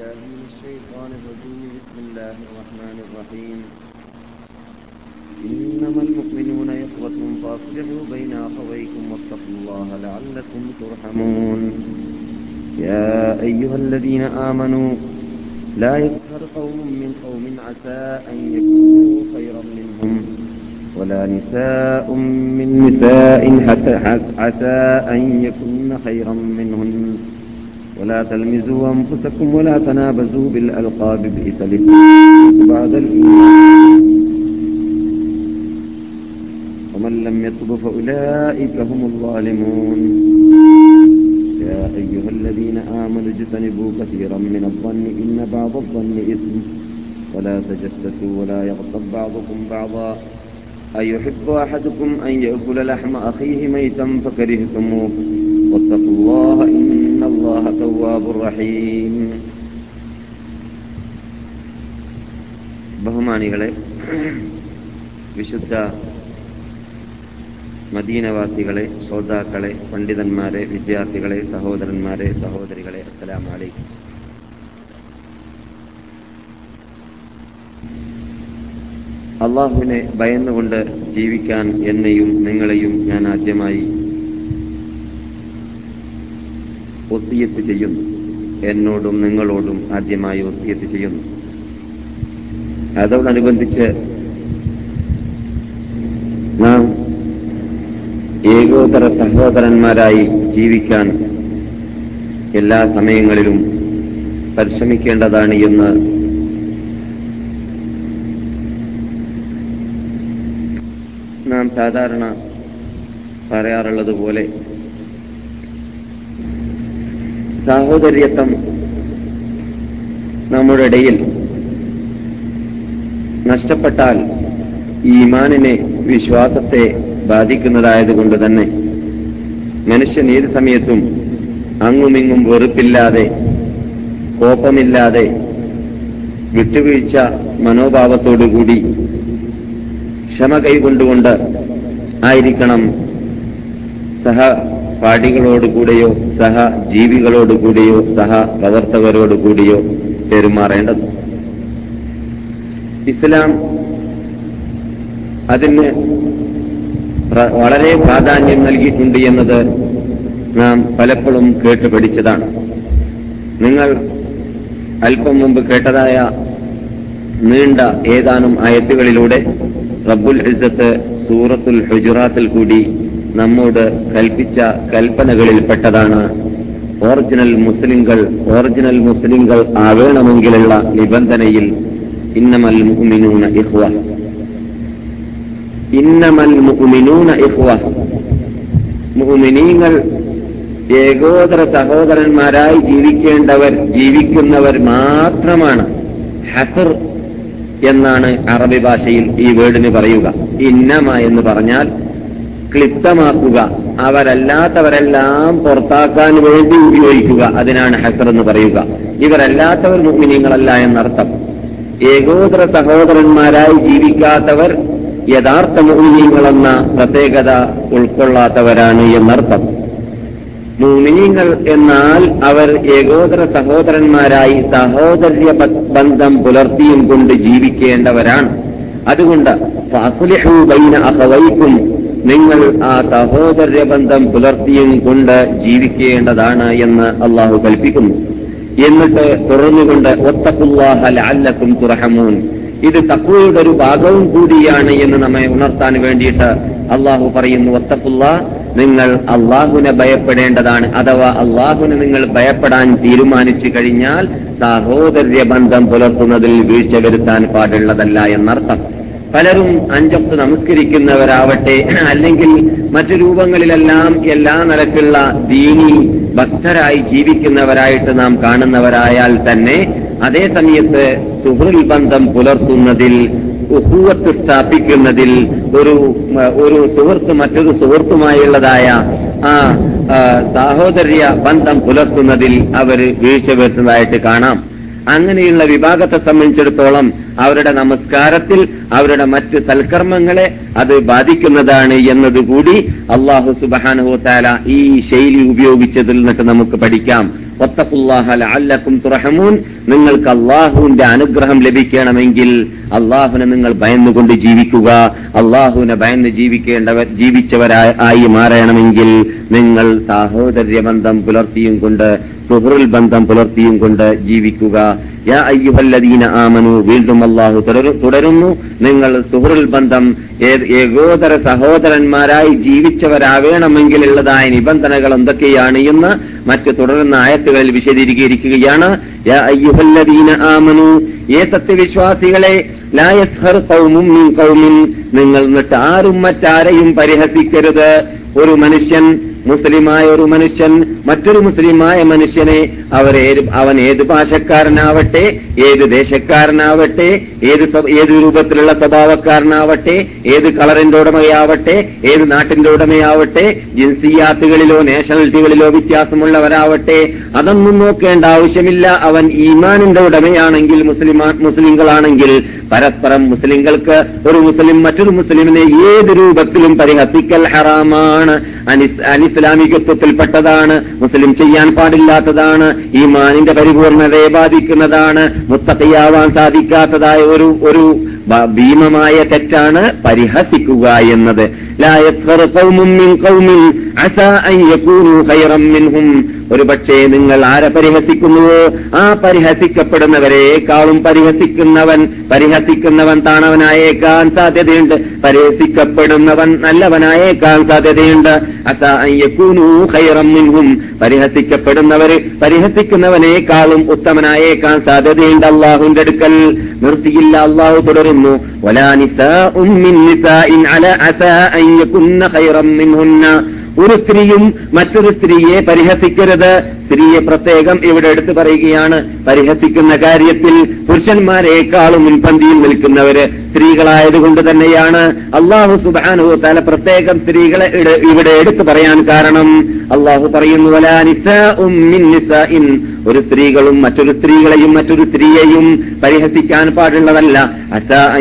بالله من الشيطان الرجيم. بسم الله الرحمن الرحيم. إنما المؤمنون إخوة فأصلحوا بين أخويكم واتقوا الله لعلكم ترحمون. يا أيها الذين آمنوا لا يسخر قوم من قوم عسى أن يكونوا خيرا منهم ولا نساء من نساء عسى أن يكون خيرا منهن. ولا تلمزوا أنفسكم ولا تنابزوا بالألقاب بئس بعد ومن لم يتب فأولئك هم الظالمون. يا أيها الذين آمنوا اجتنبوا كثيرا من الظن إن بعض الظن إثم. ولا تجسسوا ولا يغضب بعضكم بعضا. أيحب أحدكم أن يأكل لحم أخيه ميتا فكرهتموه. واتقوا الله إن الله تواب رحيم ബഹുമാനികളെ വിശുദ്ധ മദീനവാസികളെ ശ്രോതാക്കളെ പണ്ഡിതന്മാരെ വിദ്യാർത്ഥികളെ സഹോദരന്മാരെ സഹോദരികളെ അസ്സലാം വലൈക്കും അള്ളാഹുവിനെ ഭയന്നുകൊണ്ട് ജീവിക്കാൻ എന്നെയും നിങ്ങളെയും ഞാൻ ആദ്യമായി ഒസിയത്ത് ചെയ്യുന്നു. എന്നോടും നിങ്ങളോടും ആദ്യമായി ഒസിയത്ത് ചെയ്യുന്നു. അതോടനുബന്ധിച്ച് നാം ഏകോദര സഹോദരന്മാരായി ജീവിക്കാൻ എല്ലാ സമയങ്ങളിലും പരിശ്രമിക്കേണ്ടതാണ് എന്ന് നാം സാധാരണ പറയാറുള്ളത് പോലെ സാഹോദര്യത്വം നമ്മുടെ ഇടയിൽ നഷ്ടപ്പെട്ടാൽ ഈ ഈമാനിനെ വിശ്വാസത്തെ ബാധിക്കുന്നതായതുകൊണ്ട് തന്നെ മനുഷ്യൻ ഏത് സമയത്തും അങ്ങുമിങ്ങും വെറുപ്പില്ലാതെ കോപമില്ലാതെ വിട്ടുവീഴ്ച മനോഭാവത്തോടുകൂടി ക്ഷമ കൈകൊണ്ടുകൊണ്ട് ആയിരിക്കണം സഹപാഠികളോടുകൂടെയോ സഹ ജീവികളോടുകൂടിയോ സഹ പ്രവർത്തകരോടുകൂടിയോ പെരുമാറേണ്ടത്. ഇസ്ലാം അതിന് വളരെ പ്രാധാന്യം നൽകിയിട്ടുണ്ട് എന്നത് നാം പലപ്പോഴും കേട്ട് പഠിച്ചതാണ്. നിങ്ങൾ അല്പം മുമ്പ് കേട്ടതായ നീണ്ട ഏതാനും ആയത്തുകളിലൂടെ റബ്ബുൽ ഇസത്ത് സൂറത്തുൽ ഹുജുറാത്തിൽ കൂടി നമ്മോട് കൽപ്പിച്ച കൽപ്പനകളിൽപ്പെട്ടതാണ്. ഒറിജിനൽ മുസ്ലിങ്ങൾ ഒറിജിനൽ മുസ്ലിങ്ങൾ ആവേണമെങ്കിലുള്ള നിബന്ധനയിൽ ഇന്നമൽ മുഅ്മിനൂന ഇഹ്വ ഇന്നമൽ മുഅ്മിനൂന ഇഹ്വ മുഅ്മിനീങ്ങൾ ഏകോദര സഹോദരന്മാരായി ജീവിക്കേണ്ടവർ ജീവിക്കുന്നവർ മാത്രമാണ്. ഹസർ എന്നാണ് അറബി ഭാഷയിൽ ഈ വേർഡിന് പറയുക. ഇന്നമ എന്ന് പറഞ്ഞാൽ ക്ലിപ്തമാക്കുക. അവരല്ലാത്തവരെല്ലാം പുറത്താക്കാൻ വേണ്ടി ഉപയോഗിക്കുക. അതിനാണ് ഹസർ എന്ന് പറയുക. ഇവരല്ലാത്തവർ മുഗ്മിനീങ്ങളല്ല എന്നർത്ഥം. ഏകോദര സഹോദരന്മാരായി ജീവിക്കാത്തവർ യഥാർത്ഥ മുഗ്മിനീങ്ങളെന്ന പ്രത്യേകത ഉൾക്കൊള്ളാത്തവരാണ് എന്നർത്ഥം. മുമിനിങ്ങൾ എന്നാൽ അവർ ഏകോദര സഹോദരന്മാരായി സഹോദര്യ ബന്ധം പുലർത്തിയും കൊണ്ട് ജീവിക്കേണ്ടവരാണ്. അതുകൊണ്ട് ബൈന അഹവൈക്കും നിങ്ങൾ ആ സഹോദര്യ ബന്ധം പുലർത്തിയും കൊണ്ട് ജീവിക്കേണ്ടതാണ് എന്ന് അള്ളാഹു കൽപ്പിക്കുന്നു. എന്നിട്ട് തുറന്നുകൊണ്ട് ഒത്തക്കുല്ലാഹ ലഅല്ലക്കും തുറഹമൂൻ ഇത് തക്കുവയുടെ ഒരു ഭാഗവും കൂടിയാണ് എന്ന് നമ്മെ ഉണർത്താൻ വേണ്ടിയിട്ട് അള്ളാഹു പറയുന്നു ഒത്തക്കുള്ള നിങ്ങൾ അള്ളാഹുവിനെ ഭയപ്പെടേണ്ടതാണ്. അഥവാ അള്ളാഹുവിനെ നിങ്ങൾ ഭയപ്പെടാൻ തീരുമാനിച്ചു കഴിഞ്ഞാൽ സാഹോദര്യ ബന്ധം പുലർത്തുന്നതിൽ വീഴ്ച വരുത്താൻ പാടുള്ളതല്ല എന്നർത്ഥം. പലരും അഞ്ചൊത്ത് നമസ്കരിക്കുന്നവരാവട്ടെ അല്ലെങ്കിൽ മറ്റു രൂപങ്ങളിലെല്ലാം എല്ലാ നിലക്കുള്ള ദീനി ഭക്തരായി ജീവിക്കുന്നവരായിട്ട് നാം കാണുന്നവരായാൽ തന്നെ അതേ സമയത്ത് സുഹൃൽ ബന്ധം പുലർത്തുന്നതിൽ ഉഹൂവത്ത് സ്ഥാപിക്കുന്നതിൽ ഒരു ഒരു സുഹൃത്ത് മറ്റൊരു സുഹൃത്തുമായുള്ളതായ ആ സാഹോദര്യ ബന്ധം പുലർത്തുന്നതിൽ അവർ വീഴ്ച വരുത്തുന്നതായിട്ട് കാണാം. അങ്ങനെയുള്ള വിഭാഗത്തെ സംബന്ധിച്ചിടത്തോളം അവരുടെ നമസ്കാരത്തിൽ അവരുടെ മറ്റ് സൽക്കർമ്മങ്ങളെ അത് ബാധിക്കുന്നതാണ് എന്നതുകൂടി അള്ളാഹു സുബാനഹു താല ഈ ശൈലി ഉപയോഗിച്ചതിൽ നിന്നിട്ട് നമുക്ക് പഠിക്കാം. ഒത്തപ്പുല്ലാഹലും തുറഹമൂൻ നിങ്ങൾക്ക് അള്ളാഹുവിന്റെ അനുഗ്രഹം ലഭിക്കണമെങ്കിൽ അള്ളാഹുവിനെ നിങ്ങൾ ഭയന്നുകൊണ്ട് ജീവിക്കുക. അള്ളാഹുവിനെ ഭയന്ന് ജീവിക്കേണ്ടവർ ജീവിച്ചവരായി മാറണമെങ്കിൽ നിങ്ങൾ സാഹോദര്യ ബന്ധം പുലർത്തിയും കൊണ്ട് സുഹൃൽ ബന്ധം പുലർത്തിയും കൊണ്ട് ജീവിക്കുക. യാ അയ്യുഹല്ലദീന ആമനു വീണ്ടും അള്ളാഹു തുടരു- തുടരുന്നു. നിങ്ങൾ സുഹൃൽ ബന്ധം ഏകോദര സഹോദരന്മാരായി ജീവിച്ചവരാവേണമെങ്കിൽ ഉള്ളതായ നിബന്ധനകൾ എന്തൊക്കെയാണ് എന്ന് മറ്റു തുടരുന്ന ആയത്തുകളിൽ വിശദീകരിക്കുകയാണ്. ആമനു ഏ സത്യവിശ്വാസികളെ ലായസ്ഹർ കൗമും നിങ്ങൾ എന്നിട്ട് ആരും മറ്റാരെയും പരിഹസിക്കരുത്. ഒരു മനുഷ്യൻ മുസ്ലിമായ ഒരു മനുഷ്യൻ മറ്റൊരു മുസ്ലിമായ മനുഷ്യനെ അവർ അവൻ ഏത് ഭാഷക്കാരനാവട്ടെ ഏത് ദേശക്കാരനാവട്ടെ ഏത് ഏത് രൂപത്തിലുള്ള സ്വഭാവക്കാരനാവട്ടെ ഏത് കളറിന്റെ ഉടമയാവട്ടെ ഏത് നാട്ടിന്റെ ഉടമയാവട്ടെ ജിൻസിയാത്തുകളിലോ നാഷണാലിറ്റികളിലോ വ്യത്യാസമുള്ളവരാവട്ടെ അതൊന്നും നോക്കേണ്ട ആവശ്യമില്ല. അവൻ ഈമാനിന്റെ ഉടമയാണെങ്കിൽ മുസ്ലിം മുസ്ലിങ്ങളാണെങ്കിൽ പരസ്പരം മുസ്ലിങ്ങൾക്ക് ഒരു മുസ്ലിം മറ്റൊരു മുസ്ലിമിനെ ഏത് രൂപത്തിലും പരിഹസിക്കൽ ഹറാമാണ്. അനിസ് അനിസ്ലാമികത്വത്തിൽപ്പെട്ടതാണ് മുസ്ലിം ചെയ്യാൻ പാടില്ലാത്തതാണ് ഈ മാനിന്റെ പരിപൂർണതയെ ബാധിക്കുന്നതാണ് മുത്തതയാവാൻ സാധിക്കാത്തതായ ഒരു ഒരു ഭീമമായ തെറ്റാണ് പരിഹസിക്കുക എന്നത്. ലാ യസ്ഖർ ഖൗമും മിൻ ഖൗമിൻ അസാ അൻ യകൂനു ഖൈറൻ മിൻഹും ഒരു പക്ഷേ നിങ്ങൾ ആരെ പരിഹസിക്കുന്നുവോ ആ പരിഹസിക്കപ്പെടുന്നവരെക്കാളും പരിഹസിക്കുന്നവൻ പരിഹസിക്കുന്നവൻ താണവനായേക്കാൻ സാധ്യതയുണ്ട്. പരിഹസിക്കപ്പെടുന്നവൻ നല്ലവനായേക്കാൻ സാധ്യതയുണ്ട്. മിൻഹും. പരിഹസിക്കപ്പെടുന്നവര് പരിഹസിക്കുന്നവനേക്കാളും ഉത്തമനായേക്കാൻ സാധ്യതയുണ്ട് അള്ളാഹുന്റെ അടുക്കൽ. നിർത്തിയില്ല അള്ളാഹു തുടരുന്നു. വലാ നിസാഉം മിൻ നിസാഇൻ അല അസ അൻ യകുന്ന ഖൈറം മിൻഹുന്ന. ഒരു സ്ത്രീയും മറ്റൊരു സ്ത്രീയെ പരിഹസിക്കരുത്. സ്ത്രീയെ പ്രത്യേകം ഇവിടെ എടുത്തു പറയുകയാണ്. പരിഹസിക്കുന്ന കാര്യത്തിൽ പുരുഷന്മാരെക്കാളും മുൻപന്തിയിൽ നിൽക്കുന്നവര് സ്ത്രീകളായതുകൊണ്ട് തന്നെയാണ് അള്ളാഹു സുബാനു തല പ്രത്യേകം സ്ത്രീകളെ ഇവിടെ എടുത്തു പറയാൻ കാരണം. അള്ളാഹു പറയുന്നു. ഒരു സ്ത്രീകളും മറ്റൊരു സ്ത്രീകളെയും മറ്റൊരു സ്ത്രീയെയും പരിഹസിക്കാൻ പാടുള്ളതല്ല. അസാ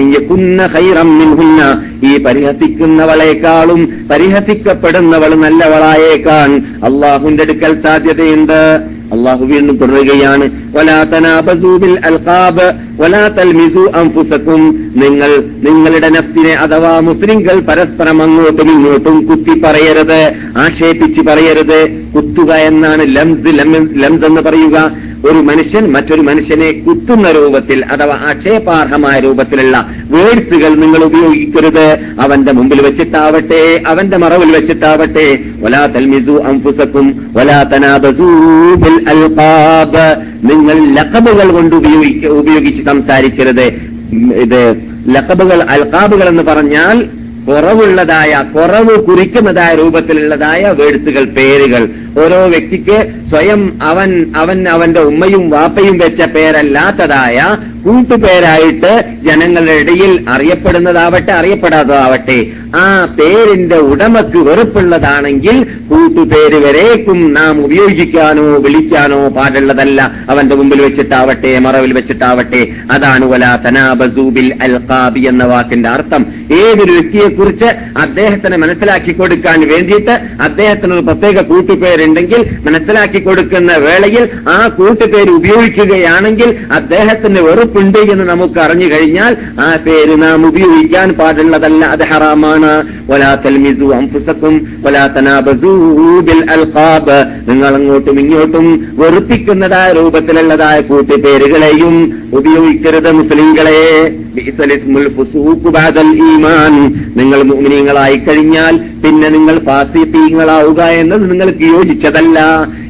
ഖൈറം മിൻഹുന്ന. ഈ പരിഹസിക്കുന്നവളെക്കാളും പരിഹസിക്കപ്പെടുന്നവൾ നല്ലവളായേക്കാൻ അള്ളാഹുന്റെ അടുക്കൽ സാധ്യതയുണ്ട്. അള്ളാഹു വീണ്ടും തുടരുകയാണ്. നിങ്ങൾ നിങ്ങളുടെ നഫ്സിനെ അഥവാ മുസ്ലിംകൾ പരസ്പരം അങ്ങോട്ടും ഇങ്ങോട്ടും കുത്തി പറയരുത് ആക്ഷേപിച്ച് പറയരുത്. കുത്തുക എന്നാണ് ലംസ് ലംസ് എന്ന് പറയുക. ഒരു മനുഷ്യൻ മറ്റൊരു മനുഷ്യനെ കുത്തുന്ന രൂപത്തിൽ അഥവാ ആക്ഷേപാർഹമായ രൂപത്തിലുള്ള വേഴ്സുകൾ നിങ്ങൾ ഉപയോഗിക്കരുത്. അവന്റെ മുമ്പിൽ വെച്ചിട്ടാവട്ടെ അവന്റെ മറവിൽ വെച്ചിട്ടാവട്ടെ. വലാ തൽമിസു അംഫുസക്കും വലാ തനാബസൂ ബിൽ അൽഖാബ്. നിങ്ങൾ ലക്കബുകൾ കൊണ്ട് ഉപയോഗിക്ക ഉപയോഗിച്ച് സംസാരിക്കരുത്. ഇത് ലക്കബുകൾ അൽഖാബുകൾ എന്ന് പറഞ്ഞാൽ കുറവുള്ളതായ കുറവ് കുറിക്കുന്നതായ രൂപത്തിലുള്ളതായ വേഡ്സുകൾ പേരുകൾ. ഓരോ വ്യക്തിക്ക് സ്വയം അവൻ അവൻ അവന്റെ ഉമ്മയും വാപ്പയും വെച്ച പേരല്ലാത്തതായ കൂട്ടുപേരായിട്ട് ജനങ്ങളുടെ ഇടയിൽ അറിയപ്പെടുന്നതാവട്ടെ അറിയപ്പെടാത്തതാവട്ടെ ആ പേരിന്റെ ഉടമക്ക് വെറുപ്പുള്ളതാണെങ്കിൽ കൂട്ടുപേര് വരേക്കും നാം ഉപയോഗിക്കാനോ വിളിക്കാനോ പാടുള്ളതല്ല. അവന്റെ മുമ്പിൽ വെച്ചിട്ടാവട്ടെ മറവിൽ വെച്ചിട്ടാവട്ടെ. അതാണ് വലാ തനാബസൂബിൽ അൽഖാബി എന്ന വാക്കിന്റെ അർത്ഥം. ഏതൊരു വ്യക്തിയെക്കുറിച്ച് അദ്ദേഹത്തിന് മനസ്സിലാക്കി കൊടുക്കാൻ വേണ്ടിയിട്ട് അദ്ദേഹത്തിന് പ്രത്യേക കൂട്ടുപേരുണ്ടെങ്കിൽ മനസ്സിലാക്കി കൊടുക്കുന്ന വേളയിൽ ആ കൂട്ടുപേര് ഉപയോഗിക്കുകയാണെങ്കിൽ അദ്ദേഹത്തിന് വെറുപ്പുണ്ട് എന്ന് നമുക്ക് അറിഞ്ഞു കഴിഞ്ഞാൽ ആ പേര് നാം ഉപയോഗിക്കാൻ പാടുള്ളതല്ല അത് ഹറാമാണ്. നിങ്ങൾ അങ്ങോട്ടും ഇങ്ങോട്ടും വെറുപ്പിക്കുന്നതായ രൂപത്തിലുള്ളതായ കൂട്ടുപേരുകളെയും ഉപയോഗിക്കരുത് മുസ്ലിങ്ങളെ. ഈമാൻ. നിങ്ങൾ മുഅ്മിനീങ്ങളായി കഴിഞ്ഞാൽ പിന്നെ നിങ്ങൾ ഫാസിഖീങ്ങളാവുക എന്നത് നിങ്ങൾക്ക് യോജിച്ചതല്ല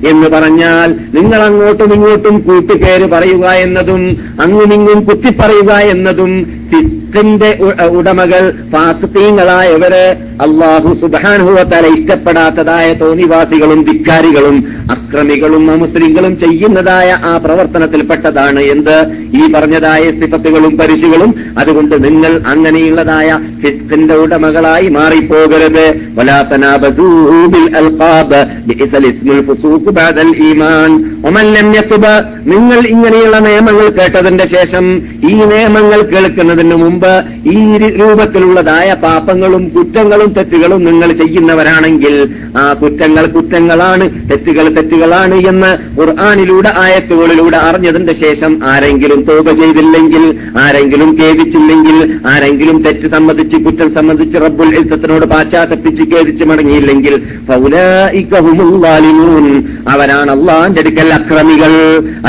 എന്ന് പറഞ്ഞാൽ നിങ്ങൾ അങ്ങോട്ടും ഇങ്ങോട്ടും കൂട്ടുകേര് പറയുക എന്നതും അങ്ങുമിങ്ങും കുത്തിപ്പറയുക എന്നതും ഫിസ്കിന്റെ ഉടമകൾ ഫാസ്തീങ്ങളായവര് അള്ളാഹു സുബാനുഭവത്താല ഇഷ്ടപ്പെടാത്തതായ തോന്നിവാസികളും ധിക്കാരികളും അക്രമികളും അമുസ്ലിങ്ങളും ചെയ്യുന്നതായ ആ പ്രവർത്തനത്തിൽപ്പെട്ടതാണ് എന്ത്? ഈ പറഞ്ഞതായ സിഫത്തുകളും പരിശുകളും അതുകൊണ്ട് നിങ്ങൾ അങ്ങനെയുള്ളതായ ഫിസ്കിന്റെ ഉടമകളായി മാറിപ്പോകരുത്. നിങ്ങൾ ഇങ്ങനെയുള്ള നിയമങ്ങൾ കേട്ടതിന്റെ ശേഷം ഈ നിയമങ്ങൾ കേൾക്കുന്നതിന് മുമ്പ് ഈ രൂപത്തിലുള്ളതായ പാപങ്ങളും കുറ്റങ്ങളും തെറ്റുകളും നിങ്ങൾ ചെയ്യുന്നവരാണെങ്കിൽ ആ കുറ്റങ്ങൾ കുറ്റങ്ങളാണ് തെറ്റുകൾ തെറ്റുകളാണ് എന്ന് ഖുർആാനിലൂടെ ആയത്തുകളിലൂടെ അറിഞ്ഞതിന്റെ ശേഷം ആരെങ്കിലും തോപ ചെയ്തില്ലെങ്കിൽ ആരെങ്കിലും ഖേദിച്ചില്ലെങ്കിൽ ആരെങ്കിലും തെറ്റ് സംബന്ധിച്ച് കുറ്റം സംബന്ധിച്ച് റബ്ബുൽ ഇസ്സത്തിനോട് പാശ്ചാത്തപ്പിച്ച് ഖേദിച്ച് മടങ്ങിയില്ലെങ്കിൽ. അവരാണ് അള്ളാന്റെ അടുക്കൽ അക്രമികൾ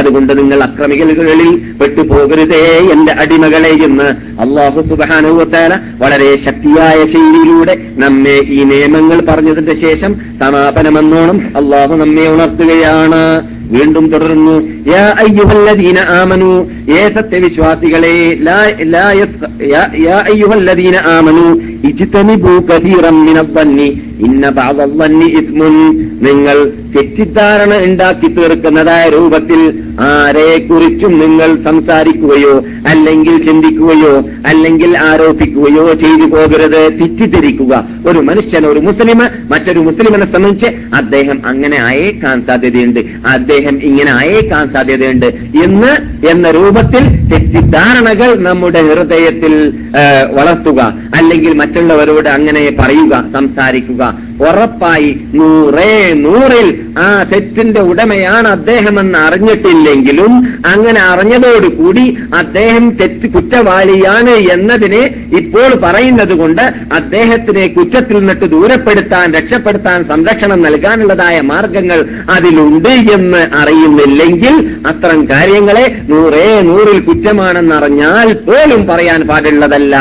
അതുകൊണ്ട് നിങ്ങൾ അക്രമികളിൽ പെട്ടുപോകരുതേ എന്റെ അടിമകളെ എന്ന് അള്ളാഹു സുബാനുവത്താല വളരെ ശക്തിയായ ശൈലിയിലൂടെ നമ്മെ ഈ നിയമങ്ങൾ പറഞ്ഞതിന്റെ ശേഷം സമാപനമെന്നോണം അള്ളാഹു നമ്മെ ഉണർത്തുകയാണ്. വീണ്ടും തുടരുന്നു ആമനു ഏ സത്യവിശ്വാസികളെ ആമനു നിങ്ങൾ തെറ്റിദ്ധാരണ ഉണ്ടാക്കി തീർക്കുന്നതായ രൂപത്തിൽ ആരെക്കുറിച്ചും നിങ്ങൾ സംസാരിക്കുകയോ അല്ലെങ്കിൽ ചിന്തിക്കുകയോ അല്ലെങ്കിൽ ആരോപിക്കുകയോ ചെയ്തു പോകരുത്. തെറ്റിദ്ധരിക്കുക. ഒരു മനുഷ്യൻ ഒരു മുസ്ലിം മറ്റൊരു മുസ്ലിമിനെ സംബന്ധിച്ച് അദ്ദേഹം അങ്ങനെ ആയേക്കാൻ സാധ്യതയുണ്ട്. അദ്ദേഹം ഇങ്ങനെ അയക്കാൻ സാധ്യതയുണ്ട്. എന്ന് എന്ന രൂപത്തിൽ തെറ്റിദ്ധാരണകൾ നമ്മുടെ ഹൃദയത്തിൽ വളർത്തുക. അല്ലെങ്കിൽ മറ്റുള്ളവരോട് അങ്ങനെ പറയുക സംസാരിക്കുക. ഉറപ്പായി നൂറേ നൂറിൽ ആ തെറ്റിന്റെ ഉടമയാണ് അദ്ദേഹമെന്ന് അറിഞ്ഞിട്ടില്ലെങ്കിലും അങ്ങനെ അറിഞ്ഞതോടുകൂടി അദ്ദേഹം തെറ്റ് കുറ്റവാളിയാണ് എന്നതിനെ ഇപ്പോൾ പറയുന്നത് കൊണ്ട് അദ്ദേഹത്തിനെ കുറ്റത്തിൽ നിന്നിട്ട് ദൂരപ്പെടുത്താൻ രക്ഷപ്പെടുത്താൻ സംരക്ഷണം നൽകാനുള്ളതായ മാർഗങ്ങൾ അതിലുണ്ട് എന്ന് അറിയുന്നില്ലെങ്കിൽ അത്തരം കാര്യങ്ങളെ നൂറേ നൂറിൽ കുറ്റമാണെന്നറിഞ്ഞാൽ പോലും പറയാൻ പാടുള്ളതല്ല.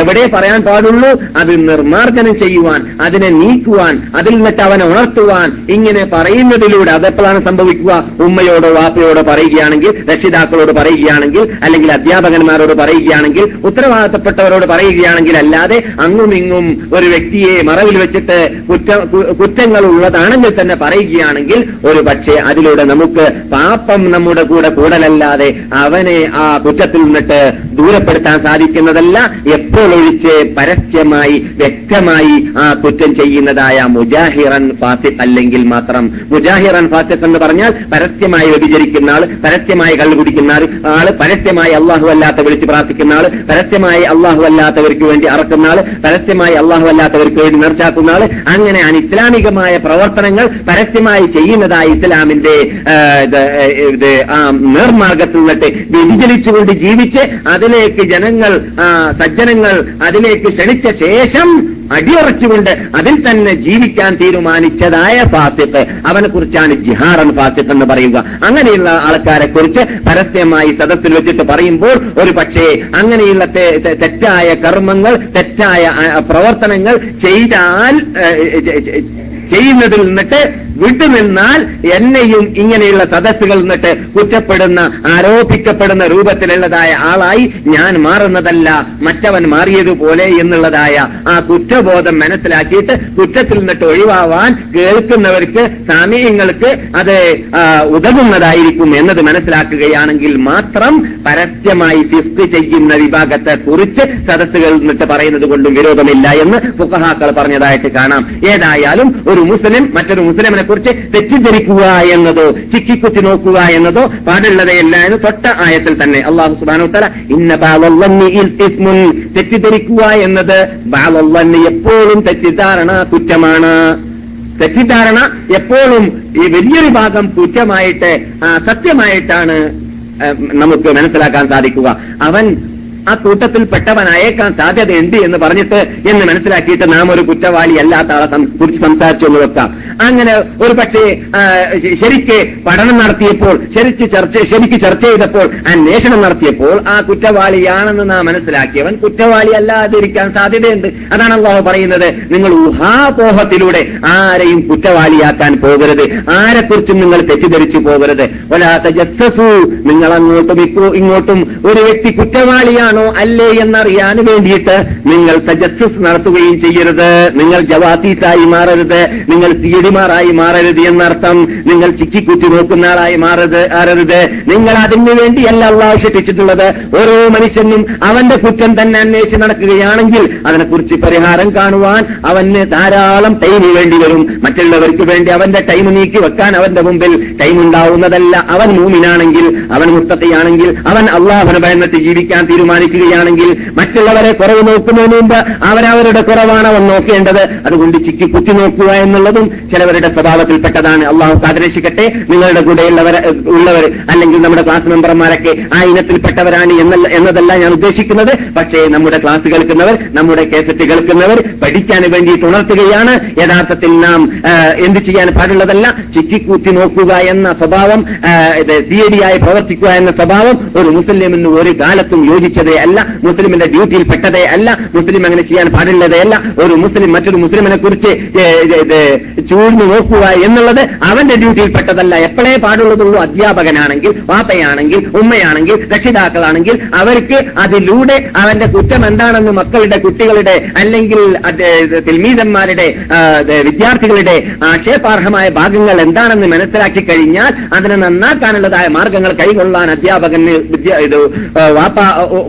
എവിടെ പറയാൻ പാടുള്ളൂ? അത് നിർമാർജനം ചെയ്യുവാൻ അതിനെ നീക്കുവാൻ അതിൽ നിന്നിട്ട് അവനെ ഉണർത്തുവാൻ ഇങ്ങനെ പറയുന്നതിലൂടെ അതെപ്പോഴാണ് സംഭവിക്കുക? ഉമ്മയോടോ വാപ്പയോടോ പറയുകയാണെങ്കിൽ രക്ഷിതാക്കളോട് പറയുകയാണെങ്കിൽ അല്ലെങ്കിൽ അധ്യാപകന്മാരോട് പറയുകയാണെങ്കിൽ ഉത്തരവാദിത്തപ്പെട്ടവരോട് പറയുകയാണെങ്കിൽ അല്ലാതെ അങ്ങും ഇങ്ങും ഒരു വ്യക്തിയെ മറവിൽ വെച്ചിട്ട് കുറ്റ കുറ്റങ്ങൾ ഉള്ളതാണെങ്കിൽ തന്നെ പറയുകയാണെങ്കിൽ ഒരു പക്ഷേ അതിലൂടെ നമുക്ക് പാപം നമ്മുടെ കൂടെ കൂടലല്ലാതെ അവനെ ആ കുറ്റത്തിൽ നിന്നിട്ട് ദൂരപ്പെടുത്താൻ സാധിക്കുന്നതല്ല എപ്പോൾ ഒഴിച്ച് പരസ്യമായി വ്യക്തമായി ആ കുറ്റം ചെയ്യുന്നതായ മുജാഹിറൻ ഫാസിഖ് അല്ലെങ്കിൽ മാത്രം. മുജാഹിറൻ ഫാസിഖ് എന്ന് പറഞ്ഞാൽ പരസ്യമായി വ്യഭിചരിക്കുന്ന ആൾ പരസ്യമായി കള്ളു കുടിക്കുന്ന ആൾ ആൾ പരസ്യമായി അള്ളാഹു അല്ലാത്ത വിളിച്ച് പ്രാർത്ഥിക്കുന്ന ആൾ പരസ്യമായി അള്ളാഹു അല്ലാത്തവർക്ക് വേണ്ടി അറക്കുന്ന ആൾ പരസ്യമായി അള്ളാഹു അല്ലാത്തവർക്ക് വേണ്ടി നിർച്ചാക്കുന്ന ആൾ. അങ്ങനെ അനിസ്ലാമികമായ പ്രവർത്തനങ്ങൾ പരസ്യമായി ചെയ്യുന്നതായി ഇസ്ലാമിന്റെ നേർമാർഗത്തിൽ നിന്നിട്ട് വ്യതിചലിച്ചുകൊണ്ട് ജീവിച്ച് അതിലേക്ക് ജനങ്ങൾ സജ്ജനങ്ങൾ അതിലേക്ക് ക്ഷണിച്ച ശേഷം അടിയുറച്ചുകൊണ്ട് അതിൽ തന്നെ ജീവിക്കാൻ തീരുമാനിച്ചതായ ഫാസിഫ് അവനെ കുറിച്ചാണ് ജിഹാറൻ ഫാസിഫ് എന്ന് പറയുക. അങ്ങനെയുള്ള ആൾക്കാരെ കുറിച്ച് പരസ്യമായി സദസ്സിൽ വെച്ചിട്ട് പറയുമ്പോൾ ഒരു പക്ഷേ അങ്ങനെയുള്ള തെറ്റായ കർമ്മങ്ങൾ തെറ്റായ പ്രവർത്തനങ്ങൾ ചെയ്താൽ ചെയ്യുന്നതിൽ നിന്നിട്ട് വിട്ടുനിന്നാൽ എന്നെയും ഇങ്ങനെയുള്ള സദസ്സുകൾ നിന്നിട്ട് കുറ്റപ്പെടുന്ന ആരോപിക്കപ്പെടുന്ന രൂപത്തിലുള്ളതായ ആളായി ഞാൻ മാറുന്നതല്ല മറ്റവൻ മാറിയതുപോലെ എന്നുള്ളതായ ആ കുറ്റബോധം മനസ്സിലാക്കിയിട്ട് കുറ്റത്തിൽ നിന്നിട്ട് ഒഴിവാവാൻ കേൾക്കുന്നവർക്ക് സാമീയങ്ങൾക്ക് അത് ഉതകുന്നതായിരിക്കും എന്നത് മനസ്സിലാക്കുകയാണെങ്കിൽ മാത്രം പരസ്യമായി ഫിസ്ക് ചെയ്യുന്ന വിഭാഗത്തെ കുറിച്ച് സദസ്സുകൾ നിന്നിട്ട് പറയുന്നത് കൊണ്ടും വിരോധമില്ല എന്ന് ഫുഖഹാക്കൾ പറഞ്ഞതായിട്ട് കാണാം. ഏതായാലും ഒരു മുസ്ലിം മറ്റൊരു മുസ്ലിമിനെ കുറിച്ച് തെറ്റിദ്ധരിക്കുക എന്നതോ ചിക്കിക്കുത്തി നോക്കുക എന്നതോ പാടുള്ളതയല്ല എന്ന് തൊട്ട ആയത്തിൽ തന്നെ. അള്ളാഹു സുബാനോത്തല തല ഇന്ന ബാലൊല്ലിസ്മുൻ തെറ്റിദ്ധരിക്കുക എന്നത് ബാലൊല്ലി എപ്പോഴും തെറ്റിദ്ധാരണ കുറ്റമാണ്. തെറ്റിദ്ധാരണ എപ്പോഴും ഈ വലിയൊരു ഭാഗം കുറ്റമായിട്ട് സത്യമായിട്ടാണ് നമുക്ക് മനസ്സിലാക്കാൻ സാധിക്കുക. അവൻ ആ കൂട്ടത്തിൽ പെട്ടവനായേക്കാൻ സാധ്യതയുണ്ട് എന്ന് പറഞ്ഞിട്ട് എന്ന് മനസ്സിലാക്കിയിട്ട് നാം ഒരു കുറ്റവാളി അല്ലാത്ത ആളെ കുറിച്ച് സംസാരിച്ചു എന്ന് വെക്കാം അങ്ങനെ ഒരു പക്ഷേ ശരിക്ക് പഠനം നടത്തിയപ്പോൾ ശരിച്ച് ചർച്ച ശരിക്ക് ചർച്ച ചെയ്തപ്പോൾ അന്വേഷണം നടത്തിയപ്പോൾ ആ കുറ്റവാളിയാണെന്ന് നാം മനസ്സിലാക്കിയവൻ കുറ്റവാളി അല്ലാതിരിക്കാൻ സാധ്യതയുണ്ട്. അതാണ് അള്ളാഹു പറയുന്നത്. നിങ്ങൾ ഊഹാപോഹത്തിലൂടെ ആരെയും കുറ്റവാളിയാക്കാൻ പോകരുത്. ആരെക്കുറിച്ചും നിങ്ങൾ തെറ്റിദ്ധരിച്ചു പോകരുത്. ഒലാത്ത ജസ്സസു നിങ്ങൾ അങ്ങോട്ടും ഇങ്ങോട്ടും ഒരു വ്യക്തി കുറ്റവാളിയാണോ. അല്ലേ എന്നറിയാൻ വേണ്ടിയിട്ട് നിങ്ങൾ തജസ്സസ് നടത്തുകയും ചെയ്യരുത്. നിങ്ങൾ ജവാത്തീസായി മാറരുത്. നിങ്ങൾ സീഡിമാറായി മാറരുത് എന്നർത്ഥം നിങ്ങൾ ചിക്കിക്കുറ്റി നോക്കുന്ന ആളായി മാറരുത് ആരരുത്. നിങ്ങൾ അതിനു വേണ്ടിയല്ല അള്ളാഹ് ശിപ്പിച്ചിട്ടുള്ളത് ഓരോ മനുഷ്യനും അവന്റെ കുറ്റം തന്നെ അന്വേഷിച്ച് നടക്കുകയാണെങ്കിൽ അതിനെക്കുറിച്ച് പരിഹാരം കാണുവാൻ അവന് ധാരാളം ടൈം വേണ്ടി വരും. മറ്റുള്ളവർക്ക് വേണ്ടി അവന്റെ ടൈം നീക്കി വെക്കാൻ അവന്റെ മുമ്പിൽ ടൈം ഉണ്ടാവുന്നതല്ല. അവൻ മൂമിനാണെങ്കിൽ അവൻ മുത്തത്തെയാണെങ്കിൽ അവൻ അള്ളാഹുനെ ഭയന്നിട്ട് ജീവിക്കാൻ തീരുമാനിക്കുകയാണെങ്കിൽ മറ്റുള്ളവരെ കുറവ് നോക്കുന്നതിന് മുമ്പ് അവരവരുടെ കുറവാണ് അവൻ നോക്കേണ്ടത്. അതുകൊണ്ട് ചിക്കി കുത്തി നോക്കുക എന്നുള്ളതും ചിലവരുടെ സ്വഭാവത്തിൽപ്പെട്ടതാണ്. അള്ളാഹു കാതരക്ഷിക്കട്ടെ നിങ്ങളുടെ കൂടെയുള്ളവർ ഉള്ളവർ അല്ലെങ്കിൽ നമ്മുടെ ക്ലാസ് മെമ്പർമാരൊക്കെ ആ ഇനത്തിൽപ്പെട്ടവരാണ് എന്നതല്ല ഞാൻ ഉദ്ദേശിക്കുന്നത്. പക്ഷേ നമ്മുടെ ക്ലാസ് കേൾക്കുന്നവർ നമ്മുടെ കേസറ്റ് കേൾക്കുന്നവർ പഠിക്കാൻ വേണ്ടി ഉണർത്തുകയാണ്. യഥാർത്ഥത്തിൽ നാം എന്ത് ചെയ്യാൻ പാടുള്ളതല്ല ചിക്കിക്കൂത്തി നോക്കുക എന്ന സ്വഭാവം തീയതിയായി പ്രവർത്തിക്കുക എന്ന സ്വഭാവം ഒരു മുസ്ലിമിന് ഒരു കാലത്തും യോജിച്ചതേ അല്ല മുസ്ലിമിന്റെ ഡ്യൂട്ടിയിൽ പെട്ടതേ അല്ല മുസ്ലിം അങ്ങനെ ചെയ്യാൻ പാടുള്ളതേ അല്ല ഒരു മുസ്ലിം മറ്റൊരു മുസ്ലിമിനെ കുറിച്ച് ചൂഴ്ന്നു നോക്കുക എന്നുള്ളത് അവന്റെ ഡ്യൂട്ടിയിൽ പെട്ടതല്ല. എപ്പോഴേ പാടുള്ളതുള്ളൂ? അധ്യാപകനാണെങ്കിൽ വാപ്പയാണെങ്കിൽ ഉമ്മയാണെങ്കിൽ രക്ഷിതാക്കളാണെങ്കിൽ അവർക്ക് അതിലൂടെ അവന്റെ കുറ്റം എന്താണെന്ന് മക്കളുടെ കുട്ടികളുടെ അല്ലെങ്കിൽ തിൽമീതന്മാരുടെ വിദ്യാർത്ഥികളുടെ ആക്ഷേപാർഹമായ ഭാഗങ്ങൾ എന്താണെന്ന് മനസ്സിലാക്കി കഴിഞ്ഞാൽ അതിനെ നന്നാക്കാനുള്ളതായ മാർഗങ്ങൾ കൈകൊള്ളാൻ അധ്യാപകന് വിദ്യ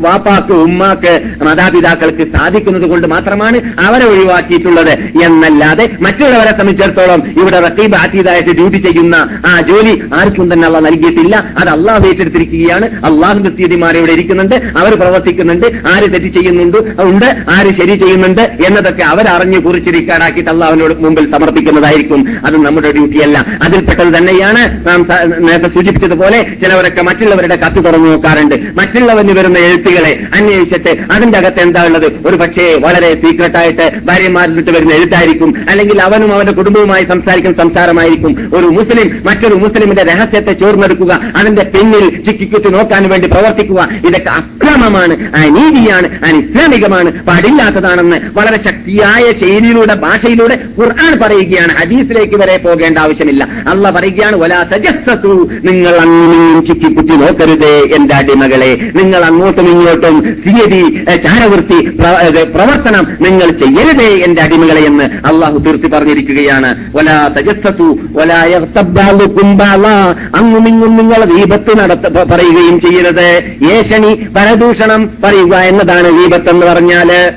വാപ്പാക്ക് ഉമ്മാക്ക് മാതാപിതാക്കൾക്ക് സാധിക്കുന്നത് കൊണ്ട് മാത്രമാണ് അവരെ ഒഴിവാക്കിയിട്ടുള്ളത്. എന്നല്ലാതെ മറ്റുള്ളവരെ സംബന്ധിച്ചിടത്തോളം ഇവിടെ റക്കീബ് ആറ്റീതായിട്ട് ഡ്യൂട്ടി ചെയ്യുന്ന ആ ജോലി ആർക്കും തന്നെ അള്ള നൽകിയിട്ടില്ല. അത് അള്ളാഹ് ഏറ്റെടുത്തിരിക്കുകയാണ്. അള്ളാഹുന്റെ സ്ഥിതിമാർ ഇവിടെ ഇരിക്കുന്നുണ്ട്. അവർ പ്രവർത്തിക്കുന്നുണ്ട്. ആര് തെറ്റ് ചെയ്യുന്നുണ്ട്? ഉണ്ട്. ആര് ശരി ചെയ്യുന്നുണ്ട്? എന്നതൊക്കെ അവരറിഞ്ഞ് കുറിച്ച് റിക്കാർഡാക്കിയിട്ട് അള്ളാഹുവിനോട് മുമ്പിൽ സമർപ്പിക്കുന്നതായിരിക്കും. അത് നമ്മുടെ ഡ്യൂട്ടിയല്ല അതിൽപ്പെട്ടത് തന്നെയാണ്. നാം നേരത്തെ സൂചിപ്പിച്ചതുപോലെ ചിലവരൊക്കെ മറ്റുള്ളവരുടെ കത്ത് തുറന്നു നോക്കാറുണ്ട്. മറ്റുള്ളവന് വരുന്ന എഴുത്തുകളെ അന്വേഷിച്ചിട്ട് അതിന്റെ അകത്ത് എന്താ ഉള്ളത്? ഒരു പക്ഷേ വളരെ സീക്രട്ടായിട്ട് ഭാര്യമാരിൽ വിട്ട് വരുന്ന എഴുത്തായിരിക്കും. അല്ലെങ്കിൽ അവനും അവന്റെ കുടുംബവുമായി സംസാരിക്കുന്ന സംസാരമായിരിക്കും. ഒരു മുസ്ലിം മറ്റൊരു മുസ്ലിമിന്റെ രഹസ്യത്തെ ചോർന്നെടുക്കുക അതിന്റെ പിന്നിൽ ചിക്കിക്കുത്തി നോക്കാൻ വേണ്ടി പ്രവർത്തിക്കുക ഇതൊക്കെ അക്രമമാണ് അനീതിയാണ് അനിസ്ലാമികമാണ് പാടില്ലാത്തതാണെന്ന് വളരെ ശക്തിയായ ശൈലിയിലൂടെ ഭാഷയിലൂടെ ഖുർആൻ പറയുകയാണ്. ഹദീസിലേക്ക് വരെ പോകേണ്ട ആവശ്യമില്ല. അല്ല പറയുകയാണ് വലാ സജസ്സസു നിങ്ങൾ അങ്ങനെയും ചിക്കിക്കുത്തി നോക്കരുതേ എന്റെ അടിമകളെ നിങ്ങൾ അങ്ങോട്ടും ഇങ്ങോട്ടും തീയതി ചാരവൃത്തി പ്രവർത്തനം നിങ്ങൾ ചെയ്യരുതേ എന്റെ അടിമകളെ എന്ന് അള്ളാഹു തീർത്തി പറഞ്ഞിരിക്കുകയാണ്. ബഅ്ളാ. അങ്ങും ഇങ്ങും നിങ്ങൾ ദീപത്ത് നടത്ത പറയുകയും ചെയ്യരുത്. ഏഷണി പരദൂഷണം പറയുക എന്നതാണ് ദീപത്ത് എന്ന് പറഞ്ഞാൽ.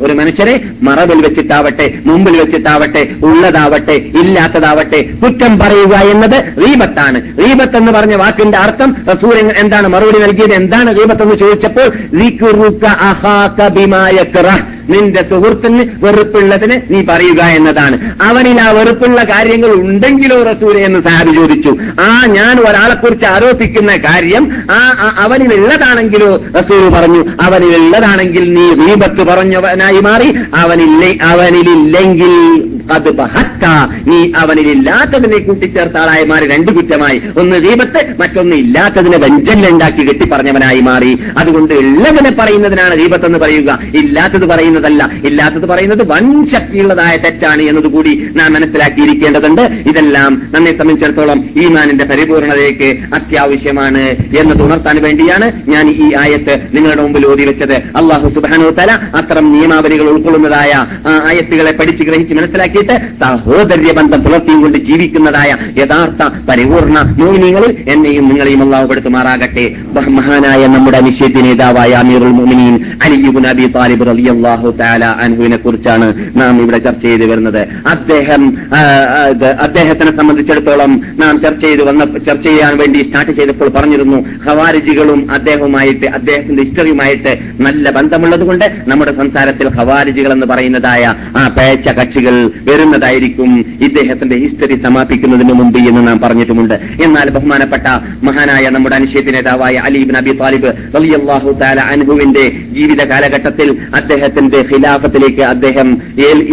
ഒരു മനുഷ്യരെ മറവിൽ വെച്ചിട്ടാവട്ടെ മുമ്പിൽ വെച്ചിട്ടാവട്ടെ ഉള്ളതാവട്ടെ ഇല്ലാത്തതാവട്ടെ കുറ്റം പറയുക എന്നത് റീബത്താണ്. റീബത്ത് എന്ന് പറഞ്ഞ വാക്കിന്റെ അർത്ഥം റസൂൽ എന്താണ്? മറുപടി നൽകിയത് എന്താണ് റീബത്ത് എന്ന് ചോദിച്ചപ്പോൾ. നിന്റെ സുഹൃത്തിന് വെറുപ്പുള്ളതിന് നീ പറയുക എന്നതാണ്. അവനിൽ ആ വെറുപ്പുള്ള കാര്യങ്ങൾ ഉണ്ടെങ്കിലോ റസൂലെ എന്ന് സാബി ചോദിച്ചു. ആ ഞാൻ ഒരാളെക്കുറിച്ച് ആരോപിക്കുന്ന കാര്യം ആ ആ- അവനിലുള്ളതാണെങ്കിലോ റസൂൽ പറഞ്ഞു. അവനിലുള്ളതാണെങ്കിൽ നീ റീബത്ത് പറഞ്ഞവനായി മാറി. അവനില്ലേ അവനിലില്ലെങ്കിൽ അത് ബഹത്ത. നീ അവനിലില്ലാത്തതിനെ കൂട്ടിച്ചേർത്ത ആളായി മാറി രണ്ട് കുറ്റമായി. ഒന്ന് ദീപത്ത് മറ്റൊന്ന് ഇല്ലാത്തതിനെ വഞ്ചല്ലുണ്ടാക്കി കെട്ടി പറഞ്ഞവനായി മാറി. അതുകൊണ്ട് ഉള്ളവനെ പറയുന്നതിനാണ് ദീപത്ത് എന്ന് പറയുക. ഇല്ലാത്തത് പറയുന്നതല്ല. ഇല്ലാത്തത് പറയുന്നത് വൻ ശക്തിയുള്ളതായ തെറ്റാണ് എന്നതുകൂടി നാം മനസ്സിലാക്കിയിരിക്കേണ്ടതുണ്ട്. ഇതെല്ലാം നമ്മെ സംബന്ധിച്ചിടത്തോളം ഈ മാനിന്റെ പരിപൂർണതയ്ക്ക് അത്യാവശ്യമാണ് എന്നത് ഉണർത്താൻ വേണ്ടിയാണ് ഞാൻ ഈ ആയത്ത് നിങ്ങളുടെ മുമ്പിൽ ഓതി വെച്ചത് അള്ളാഹു സുബാനോ തല അത്തരം നിയമാവലികൾ ഉൾക്കൊള്ളുന്നതായ ആയത്തുകളെ പഠിച്ച് ഗ്രഹിച്ച് മനസ്സിലാക്കിയിട്ട് സഹോദര്യ ബന്ധം പുലർത്തിയും കൊണ്ട് ജീവിക്കുന്നതായ യഥാർത്ഥ പരിപൂർണ മോമിനികളിൽ എന്നെയും നിങ്ങളെയും അള്ളാഹു പെടുത്തുമാറാകട്ടെ. ബഹ് മഹാനായ നമ്മുടെ നിഷേധ നേതാവായ അമീറുൽ മുഅ്മിനീൻ അലിയുബുൻ അബി താലിബ് റളിയല്ലാഹു താല അനുവിനെ കുറിച്ചാണ് നാം ഇവിടെ ചർച്ച ചെയ്തു വരുന്നത്. അദ്ദേഹം അദ്ദേഹത്തിനെ സംബന്ധിച്ചിടത്തോളം നാം ചർച്ച ചെയ്ത് വന്ന ചർച്ച ചെയ്യാൻ വേണ്ടി സ്റ്റാർട്ട് ചെയ്തപ്പോൾ പറഞ്ഞിരുന്നു ഹവാരിജികളും അദ്ദേഹവുമായിട്ട് അദ്ദേഹത്തിന്റെ ഹിസ്റ്ററിയുമായിട്ട് നല്ല ബന്ധമുള്ളതുകൊണ്ട് നമ്മുടെ സംസാരത്തിൽ ഖവാരിജികൾ എന്ന് പറയുന്നതായ ആ പേച്ച കക്ഷികൾ വരുന്നതായിരിക്കും ഇദ്ദേഹത്തിന്റെ ഹിസ്റ്ററി സമാപിക്കുന്നതിന് മുമ്പ് എന്ന് നാം പറഞ്ഞിട്ടുമുണ്ട്. എന്നാൽ ബഹുമാനപ്പെട്ട മഹാനായ നമ്മുടെ അനുശേദ നേതാവായ അലീബ് അബി താലിബ് റളിയല്ലാഹു താല അനുഭവിന്റെ ജീവിത കാലഘട്ടത്തിൽ അദ്ദേഹത്തിന്റെ ഖിലാഫത്തിലേക്ക് അദ്ദേഹം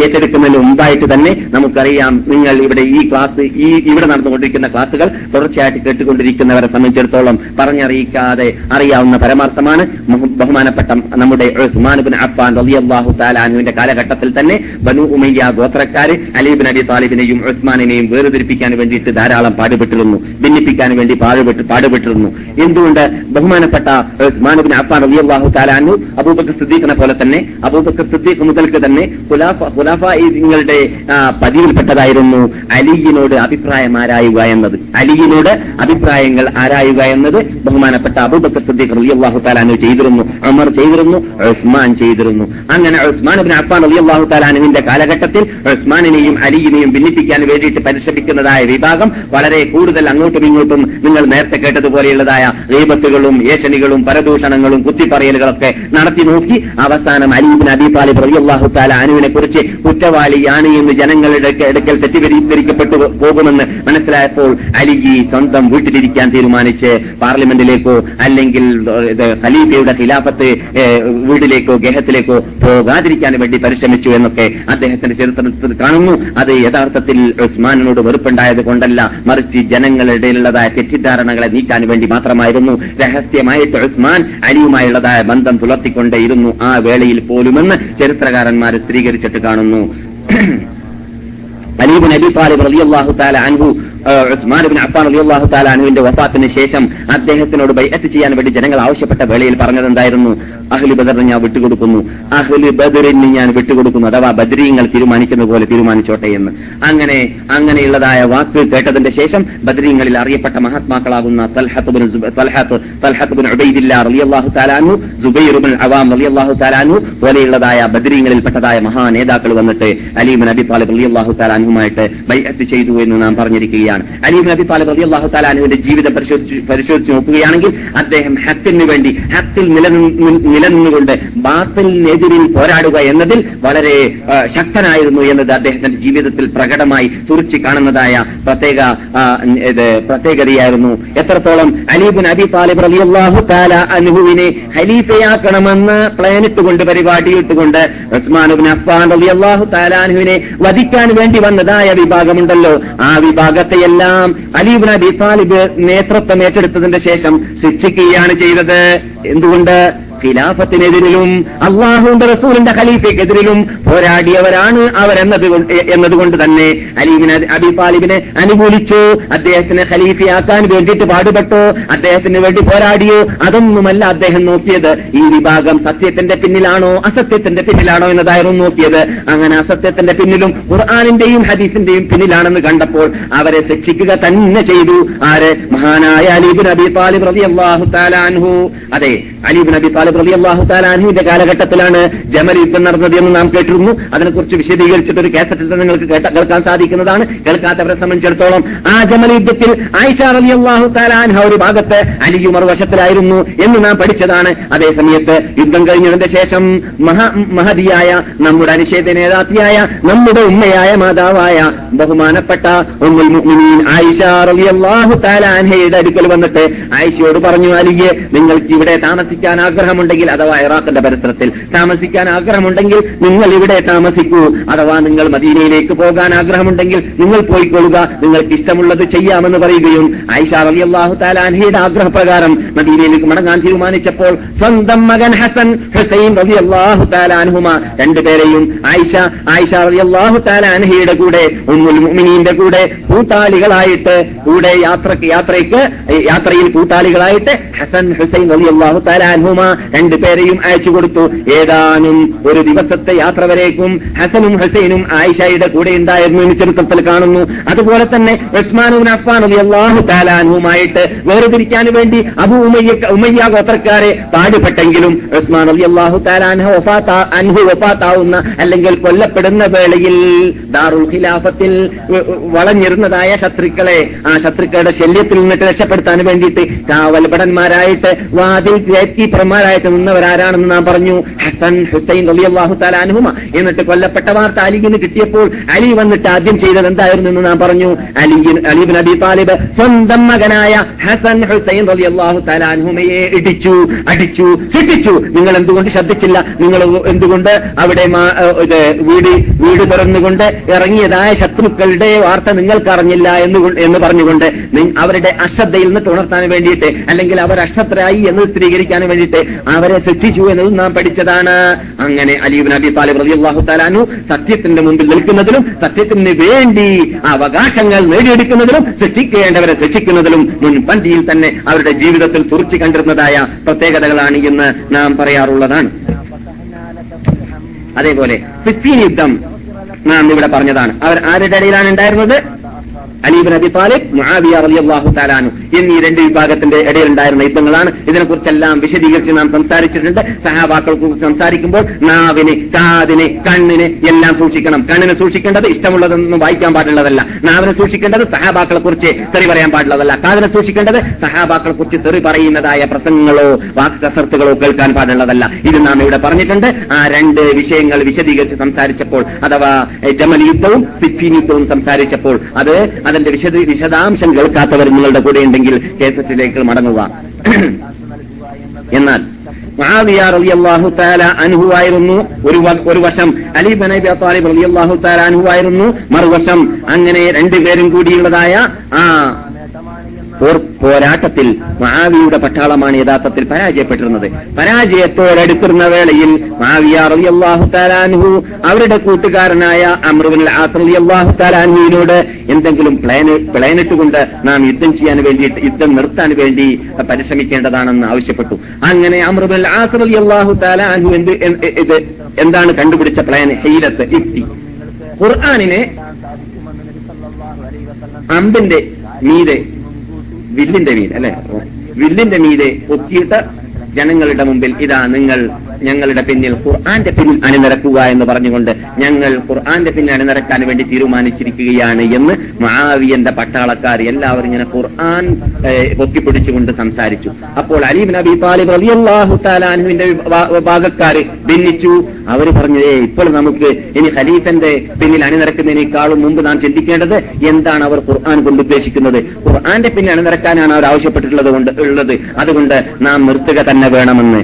ഏറ്റെടുക്കുന്നതിന് മുമ്പായിട്ട് തന്നെ നമുക്കറിയാം നിങ്ങൾ ഇവിടെ ഈ ക്ലാസ് ഈ ഇവിടെ നടന്നുകൊണ്ടിരിക്കുന്ന ക്ലാസുകൾ തുടർച്ചയായിട്ട് കേട്ടുകൊണ്ടിരിക്കുന്നവരെ സംബന്ധിച്ചിടത്തോളം പറഞ്ഞറിയിക്കാതെ അറിയാവുന്ന പരമാർത്ഥമാണ്. ബഹുമാനപ്പെട്ട നമ്മുടെ ഉസ്മാൻ ബിൻ അഫ്ഫാൻ തആല അൻഹുവിന്റെ കാലഘട്ടത്തിൽ തന്നെ ബനു ഉമയ്യ ഗോത്രക്കാര് അലീബിൻ അലി താലിബിനെയും ഉസ്മാനിനെയും വേർതിരിപ്പിക്കാൻ വേണ്ടിയിട്ട് ധാരാളം പാടുപെട്ടിരുന്നു ഭിന്നിപ്പിക്കാൻ വേണ്ടി പാടുപെട്ട് പാടുപെട്ടിരുന്നു. എന്തുകൊണ്ട് ബഹുമാനപ്പെട്ട ഉസ്മാനുബിൻ അഫാൻ റബി അള്ളാഹു താലാനു അബൂബക്കർ സിദ്ദീഖിനെ പോലെ തന്നെ അബൂബക്കർ സിദ്ദീഖ് മുതൽക്ക് തന്നെ ഖുലാഫങ്ങളുടെ പതിവിൽപ്പെട്ടതായിരുന്നു അലിയിനോട് അഭിപ്രായം ആരായുക എന്നത്. അലിയിനോട് അഭിപ്രായങ്ങൾ ആരായുക എന്നത് ബഹുമാനപ്പെട്ട അബൂബക്കർ സിദ്ദീഖ് അള്ളാഹു താലാനു ചെയ്തിരുന്നു അമർ ചെയ്തിരുന്നു ഉസ്മാൻ ചെയ്തിരുന്നു. അങ്ങനെ ഉസ്മാൻ ബിൻ അഫ്ഫാൻ റളിയല്ലാഹു താലാനുവിന്റെ കാലഘട്ടത്തിൽ ഉസ്മാനിനെയും അലിയിനെയും ഭിന്നിപ്പിക്കാൻ വേണ്ടിയിട്ട് പരിശ്രമിക്കുന്നതായ വിഭാഗം വളരെ കൂടുതൽ അങ്ങോട്ടും ഇങ്ങോട്ടും നിങ്ങൾ നേരത്തെ കേട്ടതുപോലെയുള്ളതായ ദീപത്തുകളും ഏഷണികളും പരദൂഷണങ്ങളും കുത്തിപ്പറയലുകളൊക്കെ നടത്തി നോക്കി. അവസാനം അലീബിൻ അബി താലിബ് റളിയല്ലാഹു താല അനുവിനെ കുറിച്ച് കുറ്റവാളിയാണ് എന്ന് ജനങ്ങളുടെ എടുക്കൽ തെറ്റിദ്ധരിക്കപ്പെട്ടു പോകുമെന്ന് മനസ്സിലായപ്പോൾ അലിജി സ്വന്തം വീട്ടിലിരിക്കാൻ തീരുമാനിച്ച് പാർലമെന്റിലേക്കോ അല്ലെങ്കിൽ ഖലീഫയുടെ ഖിലാഫത്ത് വീട്ടിലേക്കോ ഗേഹത്തിലേക്കോ പോകാതിരിക്കാൻ വേണ്ടി പരിശ്രമിച്ചു എന്നൊക്കെ അദ്ദേഹത്തിന്റെ ചരിത്രത്തിൽ കാണുന്നു. അത് യഥാർത്ഥത്തിൽ ഉസ്മാനോട് വെറുപ്പുണ്ടായത് കൊണ്ടല്ല മറിച്ച് ജനങ്ങളുടെ തെറ്റിദ്ധാരണകളെ നീക്കാൻ വേണ്ടി മാത്രമായിരുന്നു. രഹസ്യമായിട്ട് ഉസ്മാൻ അലിയുമായുള്ളതായ ബന്ധം പുലർത്തിക്കൊണ്ടേയിരുന്നു ആ വേളയിൽ പോലുമെന്ന് ചരിത്രകാരന്മാർ സ്ഥിരീകരിച്ചിട്ട് കാണുന്നു. അലീബ് നബി താലിബ് റളിയല്ലാഹു തആല അൻഹു ഏഹ്, ഉസ്മാൻ ബിൻ അഫ്ഫാൻ അള്ളാഹു താല അൻഹുവിന്റെ വഫാത്തിന് ശേഷം അദ്ദേഹത്തിനോട് ബൈഅത്ത് ചെയ്യാൻ വേണ്ടി ജനങ്ങൾ ആവശ്യപ്പെട്ട വേളയിൽ പറഞ്ഞത് എന്തായിരുന്നു? അഹ്ലി ബദറിന് ഞാൻ വിട്ടുകൊടുക്കുന്നു. അഹ്ലി ബദറിന് ഞാൻ വിട്ടുകൊടുക്കുന്നു അഥവാ ബദരീങ്ങൾ തീരുമാനിക്കുന്ന പോലെ തീരുമാനിച്ചോട്ടെ എന്ന്. അങ്ങനെ അങ്ങനെയുള്ളതായ വാക്ക് കേട്ടതിന്റെ ശേഷം ബദരീങ്ങളിൽ അറിയപ്പെട്ട മഹാത്മാക്കളാകുന്ന തൽഹത്ത് താലാനു സുബ- തൽഹത്ത് തൽഹത്ത് റളിയല്ലാഹു തആല അൻഹു സുബൈർ ബിൻ അവാം റളിയല്ലാഹു തആല അൻഹു പോലെയുള്ളതായ ബദരീങ്ങളിൽപ്പെട്ടതായ പെട്ടതായ മഹാനേതാക്കൾ വന്നിട്ട് അലീമൻ അബി താലിബ് റളിയല്ലാഹു തആല അൻഹുമായിട്ട് ബൈഅത്ത് ചെയ്തു എന്ന് നാം പറഞ്ഞിരിക്കുകയാണ്. അലീബ് അബി താലിബ് അലി അള്ളാഹു താലാനുവിന്റെ ജീവിതം പരിശോധിച്ച് പരിശോധിച്ച് നോക്കുകയാണെങ്കിൽ അദ്ദേഹം ഹത്തിന് വേണ്ടി ഹത്തിൽ നിലനിന്ന് നിലനിന്നുകൊണ്ട് ബാത്തലിനെതിരിൽ പോരാടുക എന്നതിൽ വളരെ ശക്തനായിരുന്നു എന്നത് അദ്ദേഹത്തിന്റെ ജീവിതത്തിൽ പ്രകടമായി തുറച്ചു കാണുന്നതായ പ്രത്യേക പ്രത്യേകതയായിരുന്നു. എത്രത്തോളം അലീബിൻ അബി താലിബ് അള്ളാഹു താല അനുഭവിനെ ഹലീഫയാക്കണമെന്ന് പ്ലാനിട്ടുകൊണ്ട് പരിപാടിയിട്ടുകൊണ്ട് ഉസ്മാനുബിൻ അഫ്ഫാൻ റളിയല്ലാഹു അള്ളാഹു അൻഹുവിനെ വധിക്കാൻ വേണ്ടി വന്നതായ വിഭാഗമുണ്ടല്ലോ. ആ വിഭാഗത്തെയെല്ലാം അലീബിൻ അബി താലിബ് നേതൃത്വം ഏറ്റെടുത്തതിന്റെ ശേഷം ശിക്ഷിക്കുകയാണ് ചെയ്തത്. എന്തുകൊണ്ട്? ഖിലാഫത്തിനെതിരിലും അള്ളാഹുന്റെ റസൂലിന്റെ ഖലീഫയ്ക്കെതിരിലും പോരാടിയവരാണ് അവരെന്നത് കൊണ്ട് എന്നതുകൊണ്ട് തന്നെ അലീബിന് അബി താലിബിനെ അനുകൂലിച്ചു അദ്ദേഹത്തിനെ ഖലീഫയാക്കാൻ വേണ്ടിയിട്ട് പാടുപെട്ടു അദ്ദേഹത്തിന് വേണ്ടി പോരാടിയോ. അതൊന്നുമല്ല അദ്ദേഹം നോക്കിയത്. ഈ വിഭാഗം സത്യത്തിന്റെ പിന്നിലാണോ അസത്യത്തിന്റെ പിന്നിലാണോ എന്നതായിരുന്നു നോക്കിയത്. അങ്ങനെ അസത്യത്തിന്റെ പിന്നിലും ഖുർആാനിന്റെയും ഹദീസിന്റെയും പിന്നിലാണെന്ന് കണ്ടപ്പോൾ അവരെ ശിക്ഷിക്കുക തന്നെ ചെയ്തു. ആര്? മഹാനായ അലീബിൻ അബി താലിബ് റബി അള്ളാഹു താലാൻഹു അതെ അലീബിൻ അബി താലിബ് റതി അള്ളാഹു താലാൻഹുവിന്റെ കാലഘട്ടത്തിലാണ് ജമൽ യുദ്ധം നടന്നത് എന്ന് നാം കേട്ടിരുന്നു. അതിനെക്കുറിച്ച് വിശദീകരിച്ചിട്ട് ഒരു കാസറ്റിൽ നിങ്ങൾക്ക് കേൾക്കാൻ സാധിക്കുന്നതാണ്. കേൾക്കാത്തവരെ സംബന്ധിച്ചിടത്തോളം ആ ജമൽ യുദ്ധത്തിൽ ആയിഷ റബി അള്ളാഹു താലാൻഹ ഒരു ഭാഗത്ത് അലിയും മറുവശത്തിലായിരുന്നു എന്ന് നാം പഠിച്ചതാണ്. അതേ സമയത്ത് യുദ്ധം കഴിഞ്ഞതിന്റെ ശേഷം മഹാ മഹതിയായ നമ്മുടെ അനിഷേധ നേതാത്തിയായ നമ്മുടെ ഉമ്മയായ മാതാവായ ബഹുമാനപ്പെട്ട ഉമ്മുൽ മുഅ്മിനീൻ ആയിഷ റളിയല്ലാഹു തആല അൻഹയുടെ അടുക്കൽ വന്നിട്ട് ആയിഷയോട് പറഞ്ഞു അലിയെ നിങ്ങൾക്ക് ഇവിടെ താമസിക്കാൻ ആഗ്രഹമുണ്ടെങ്കിൽ അഥവാ ഇറാഖിന്റെ പരിസരത്തിൽ താമസിക്കാൻ ആഗ്രഹമുണ്ടെങ്കിൽ നിങ്ങൾ ഇവിടെ താമസിക്കൂ. അഥവാ നിങ്ങൾ മദീനയിലേക്ക് പോകാൻ ആഗ്രഹമുണ്ടെങ്കിൽ നിങ്ങൾ പോയിക്കൊള്ളുക. നിങ്ങൾക്ക് ഇഷ്ടമുള്ളത് ചെയ്യാമെന്ന് പറയുകയും ആയിഷ റളിയല്ലാഹു അള്ളാഹു താലാൻഹയുടെ ആഗ്രഹപ്രകാരം മദീനയിലേക്ക് മടങ്ങാൻ തീരുമാനിച്ചപ്പോൾ സ്വന്തം മകൻ ഹസൻ ഹുസൈൻ റളിയല്ലാഹു അള്ളാഹു താലാൻഹുമ രണ്ടുപേരെയും ആയിഷ ആയിഷ റളിയല്ലാഹു അള്ളാഹു താലാൻഹയുടെ കൂടെ ഉമ്മുൽ കൂടെ കൂട്ടാളികളായിട്ട് കൂടെ യാത്രയ്ക്ക് യാത്രയ്ക്ക് യാത്രയിൽ കൂട്ടാളികളായിട്ട് ഹസൻ ഹുസൈൻ റളിയല്ലാഹു അള്ളാഹു അൻഹുമ രണ്ടുപേരെയും അയച്ചു കൊടുത്തു. ഏതാനും ഒരു ദിവസത്തെ യാത്ര വരേക്കും ഹസനും ഹസൈനും ആയിഷയുടെ കൂടെ ഉണ്ടായിരുന്നു എന്ന് ചരിത്രത്തിൽ കാണുന്നു. അതുപോലെ തന്നെ ഉസ്മാനും അഫ്ഫാൻ എല്ലാഹു താലാനുമായിട്ട് വേർതിരിക്കാൻ വേണ്ടി അബു ഉമയ്യ ഉമയ്യ ഗോത്രക്കാരെ പാടുപെട്ടെങ്കിലും ഉസ്മാൻ അലി അള്ളാഹു വഫാത്ത അൻഹു വഫാത്താവുന്ന അല്ലെങ്കിൽ കൊല്ലപ്പെടുന്ന വേളയിൽ ദാറുൽ ഖിലാഫത്തിൽ വളഞ്ഞിരുന്നതായ ശത്രുക്കളെ ആ ശത്രുക്കളുടെ ശല്യത്തിൽ നിന്നിട്ട് രക്ഷപ്പെടുത്താൻ വേണ്ടിയിട്ട് കാവൽഭടന്മാരായിട്ട് വാതിൽ കീപ്പർമാരായിട്ട് നിന്നവരാരാണെന്ന് നാം പറഞ്ഞു. ഹസൻ ഹുസൈൻ അള്ളാഹു തആല അൻഹുമ. എന്നിട്ട് കൊല്ലപ്പെട്ട വാർത്ത അലിഗിന് കിട്ടിയപ്പോൾ അലി വന്നിട്ട് ആദ്യം ചെയ്തത് എന്തായിരുന്നു എന്ന് നാം പറഞ്ഞു. അലിഗിൻ അലിബിൻ അബി താലിബ് സ്വന്തം മകനായ ഹസൻ ഹുസൈൻ അള്ളാഹു തആല അൻഹുമയെ ഇടിച്ചു അടിച്ചു ശിക്ഷിച്ചു നിങ്ങൾ എന്തുകൊണ്ട് ശ്രദ്ധിച്ചില്ല? നിങ്ങൾ എന്തുകൊണ്ട് അവിടെ വീട് വീട് തുറന്നുകൊണ്ട് ഇറങ്ങിയതായ ശത്രുക്കളുടെ വാർത്ത നിങ്ങൾക്ക് അറിഞ്ഞില്ല എന്ന് എന്ന് പറഞ്ഞുകൊണ്ട് അവരുടെ അശ്രദ്ധയിൽ നിന്ന് ഉണർത്താൻ വേണ്ടിയിട്ട് അല്ലെങ്കിൽ അവർ അശ്രദ്ധരായി എന്ന് സ്ഥിരീകരിക്കാൻ വേണ്ടിയിട്ട് അവരെ ശിക്ഷിച്ചു എന്നതും നാം പഠിച്ചതാണ്. അങ്ങനെ അലീബ് നബി താലിബ് അള്ളാഹു താലാനു സത്യത്തിന്റെ മുമ്പിൽ നിൽക്കുന്നതിലും സത്യത്തിന് വേണ്ടി അവകാശങ്ങൾ നേടിയെടുക്കുന്നതിലും ശിക്ഷിക്കേണ്ടവരെ ശിക്ഷിക്കുന്നതിലും മുൻപന്തിയിൽ തന്നെ അവരുടെ ജീവിതത്തിൽ തുറച്ചു കണ്ടിരുന്നതായ പ്രത്യേകതകളാണ് എന്ന് നാം പറയാറുള്ളതാണ്. അതേപോലെ സിഫീൻ യുദ്ധം നാം ഇവിടെ പറഞ്ഞതാണ്. അവർ ആരുടെ ഇടയിലാണ് ഉണ്ടായിരുന്നത്? അലീബ് നബി താലിബ് മുഹാബിയ റളിയല്ലാഹു താലാനു എന്നീ രണ്ട് വിഭാഗത്തിന്റെ ഇടയിലുണ്ടായിരുന്ന യുദ്ധങ്ങളാണ്. ഇതിനെക്കുറിച്ചെല്ലാം വിശദീകരിച്ച് നാം സംസാരിച്ചിട്ടുണ്ട്. സഹാബാക്കളെ കുറിച്ച് സംസാരിക്കുമ്പോൾ നാവിന് കാതിന് കണ്ണിന് എല്ലാം സൂക്ഷിക്കണം. കണ്ണിന് സൂക്ഷിക്കേണ്ടത് ഇഷ്ടമുള്ളതൊന്നും വായിക്കാൻ പാടുള്ളതല്ല. നാവിനെ സൂക്ഷിക്കേണ്ടത് സഹാബാക്കളെ കുറിച്ച് തെറി പറയാൻ പാടുള്ളതല്ല. കാതിനെ സൂക്ഷിക്കേണ്ടത് സഹാബാക്കളെ കുറിച്ച് തെറി പറയുന്നതായ പ്രസംഗങ്ങളോ വാക്ക് കസർത്തുകളോ കേൾക്കാൻ പാടുള്ളതല്ല. ഇത് നാം ഇവിടെ പറഞ്ഞിട്ടുണ്ട്. ആ രണ്ട് വിഷയങ്ങൾ വിശദീകരിച്ച് സംസാരിച്ചപ്പോൾ അഥവാ ജമൽ യുദ്ധവും സംസാരിച്ചപ്പോൾ അത് അതിന്റെ വിശദ വിശദാംശം കേൾക്കാത്തവർ നിങ്ങളുടെ കൂടെ ഉണ്ടെങ്കിൽ കേസറ്റിലേക്ക് മടങ്ങുക. എന്നാൽ റളിയല്ലാഹു ഒരു ഒരു വശം അലി ബൻ അബി താലിബ് റളിയല്ലാഹു തആല അൻഹു ആയിരുന്നു മറുവശം അങ്ങനെ രണ്ടുപേരും കൂടിയുള്ളതായ ആ പോരാട്ടത്തിൽ മഹാവിയുടെ പട്ടാളമാണ് യഥാർത്ഥത്തിൽ പരാജയപ്പെട്ടിരുന്നത്. പരാജയത്തോടടുത്തിരുന്ന വേളയിൽ മഹാവിയ താലാൻഹു അവരുടെ കൂട്ടുകാരനായ അമ്രുബിൻ ആസ് റളിയല്ലാഹു താലാൻഹുവിനോട് എന്തെങ്കിലും പ്ലാൻ നാം യുദ്ധം ചെയ്യാൻ വേണ്ടിയിട്ട് യുദ്ധം നിർത്താൻ വേണ്ടി പരിശ്രമിക്കേണ്ടതാണെന്ന് ആവശ്യപ്പെട്ടു. അങ്ങനെ അമ്രുബിൻ ആസ് താലാൻഹു എന്ത് ഇത് എന്താണ് കണ്ടുപിടിച്ച പ്ലാൻ ഹെയ്ലത്ത് ഇഫ്തി ഖുർആാനിനെ അമ്പിന്റെ മീതെ വില്ലിന്റെ മീൻ അല്ലെ? വില്ലിന്റെ മീതെ ഒക്കിയിട്ട് ജനങ്ങളുടെ മുമ്പിൽ ഇതാ നിങ്ങൾ ഞങ്ങളുടെ പിന്നിൽ ഖുർആന്റെ പിന്നിൽ അണിനിരക്കുക എന്ന് പറഞ്ഞുകൊണ്ട് ഞങ്ങൾ ഖുർആന്റെ പിന്നിൽ അണിനിരക്കാൻ വേണ്ടി തീരുമാനിച്ചിരിക്കുകയാണ് എന്ന് മഹാവിയന്റെ പട്ടാളക്കാർ എല്ലാവരും ഇങ്ങനെ ഖുർആൻ പൊക്കിപ്പിടിച്ചുകൊണ്ട് സംസാരിച്ചു. അപ്പോൾ അലീം നബി താലിബ് റളിയല്ലാഹു താലാനുവിന്റെ വിഭാഗക്കാർ ഭിന്നിച്ചു. അവർ പറഞ്ഞു ഏ ഇപ്പോൾ നമുക്ക് ഇനി ഖലീഫന്റെ പിന്നിൽ അണിനിരക്കുന്നതിനേക്കാളും മുമ്പ് നാം ചിന്തിക്കേണ്ടത് എന്താണ് അവർ ഖുർആൻ കൊണ്ട് ഉദ്ദേശിക്കുന്നത്? ഖുർആന്റെ പിന്നിൽ അണിനിരക്കാനാണ് അവർ ആവശ്യപ്പെട്ടിട്ടുള്ളത് കൊണ്ട് ഉള്ളത്. അതുകൊണ്ട് നാം നിർത്തുക തന്നെ വേണമെന്ന്.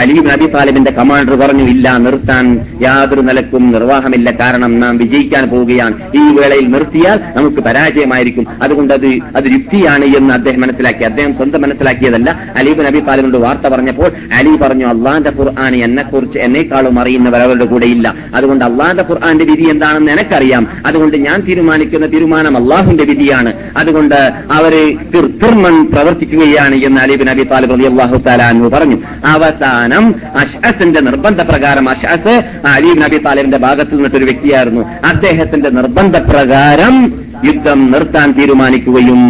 അലീബ് നബി താലിബിന്റെ കമാൻഡർ പറഞ്ഞു ഇല്ല നിർത്താൻ യാതൊരു നിലക്കും നിർവാഹമില്ല. കാരണം നാം വിജയിക്കാൻ പോവുകയാണ്. ഈ വേളയിൽ നിർത്തിയാൽ നമുക്ക് പരാജയമായിരിക്കും. അതുകൊണ്ട് അത് അത് യുക്തിയാണ് എന്ന് അദ്ദേഹം മനസ്സിലാക്കി. അദ്ദേഹം സ്വന്തം മനസ്സിലാക്കിയതല്ല. അലീബ് നബി താലിബിനോട് വാർത്ത പറഞ്ഞപ്പോൾ അലി പറഞ്ഞു അള്ളാന്റെ ഖുർആൻ എന്നെക്കുറിച്ച് എന്നെക്കാളും അറിയുന്നവർ അവരുടെ കൂടെ ഇല്ല. അതുകൊണ്ട് അള്ളാന്റെ ഖുർആന്റെ വിധി എന്താണെന്ന് എനിക്കറിയാം. അതുകൊണ്ട് ഞാൻ തീരുമാനിക്കുന്ന തീരുമാനം അള്ളാഹുന്റെ വിധിയാണ്. അതുകൊണ്ട് അവർ തീർമൺ പ്രവർത്തിക്കുകയാണ് എന്ന് അലീബ് നബി താലിബ് അള്ളാഹു താലാൻഹു പറഞ്ഞു. അവസാനം അഷ്അസിന്റെ നിർബന്ധ പ്രകാരം അഷ്അസ് അലി നബി താലിബിന്റെ ഭാഗത്ത് നിന്നിട്ടൊരു വ്യക്തിയായിരുന്നു. അദ്ദേഹത്തിന്റെ നിർബന്ധപ്രകാരം യുദ്ധം നിർത്താൻ തീരുമാനിക്കുകയും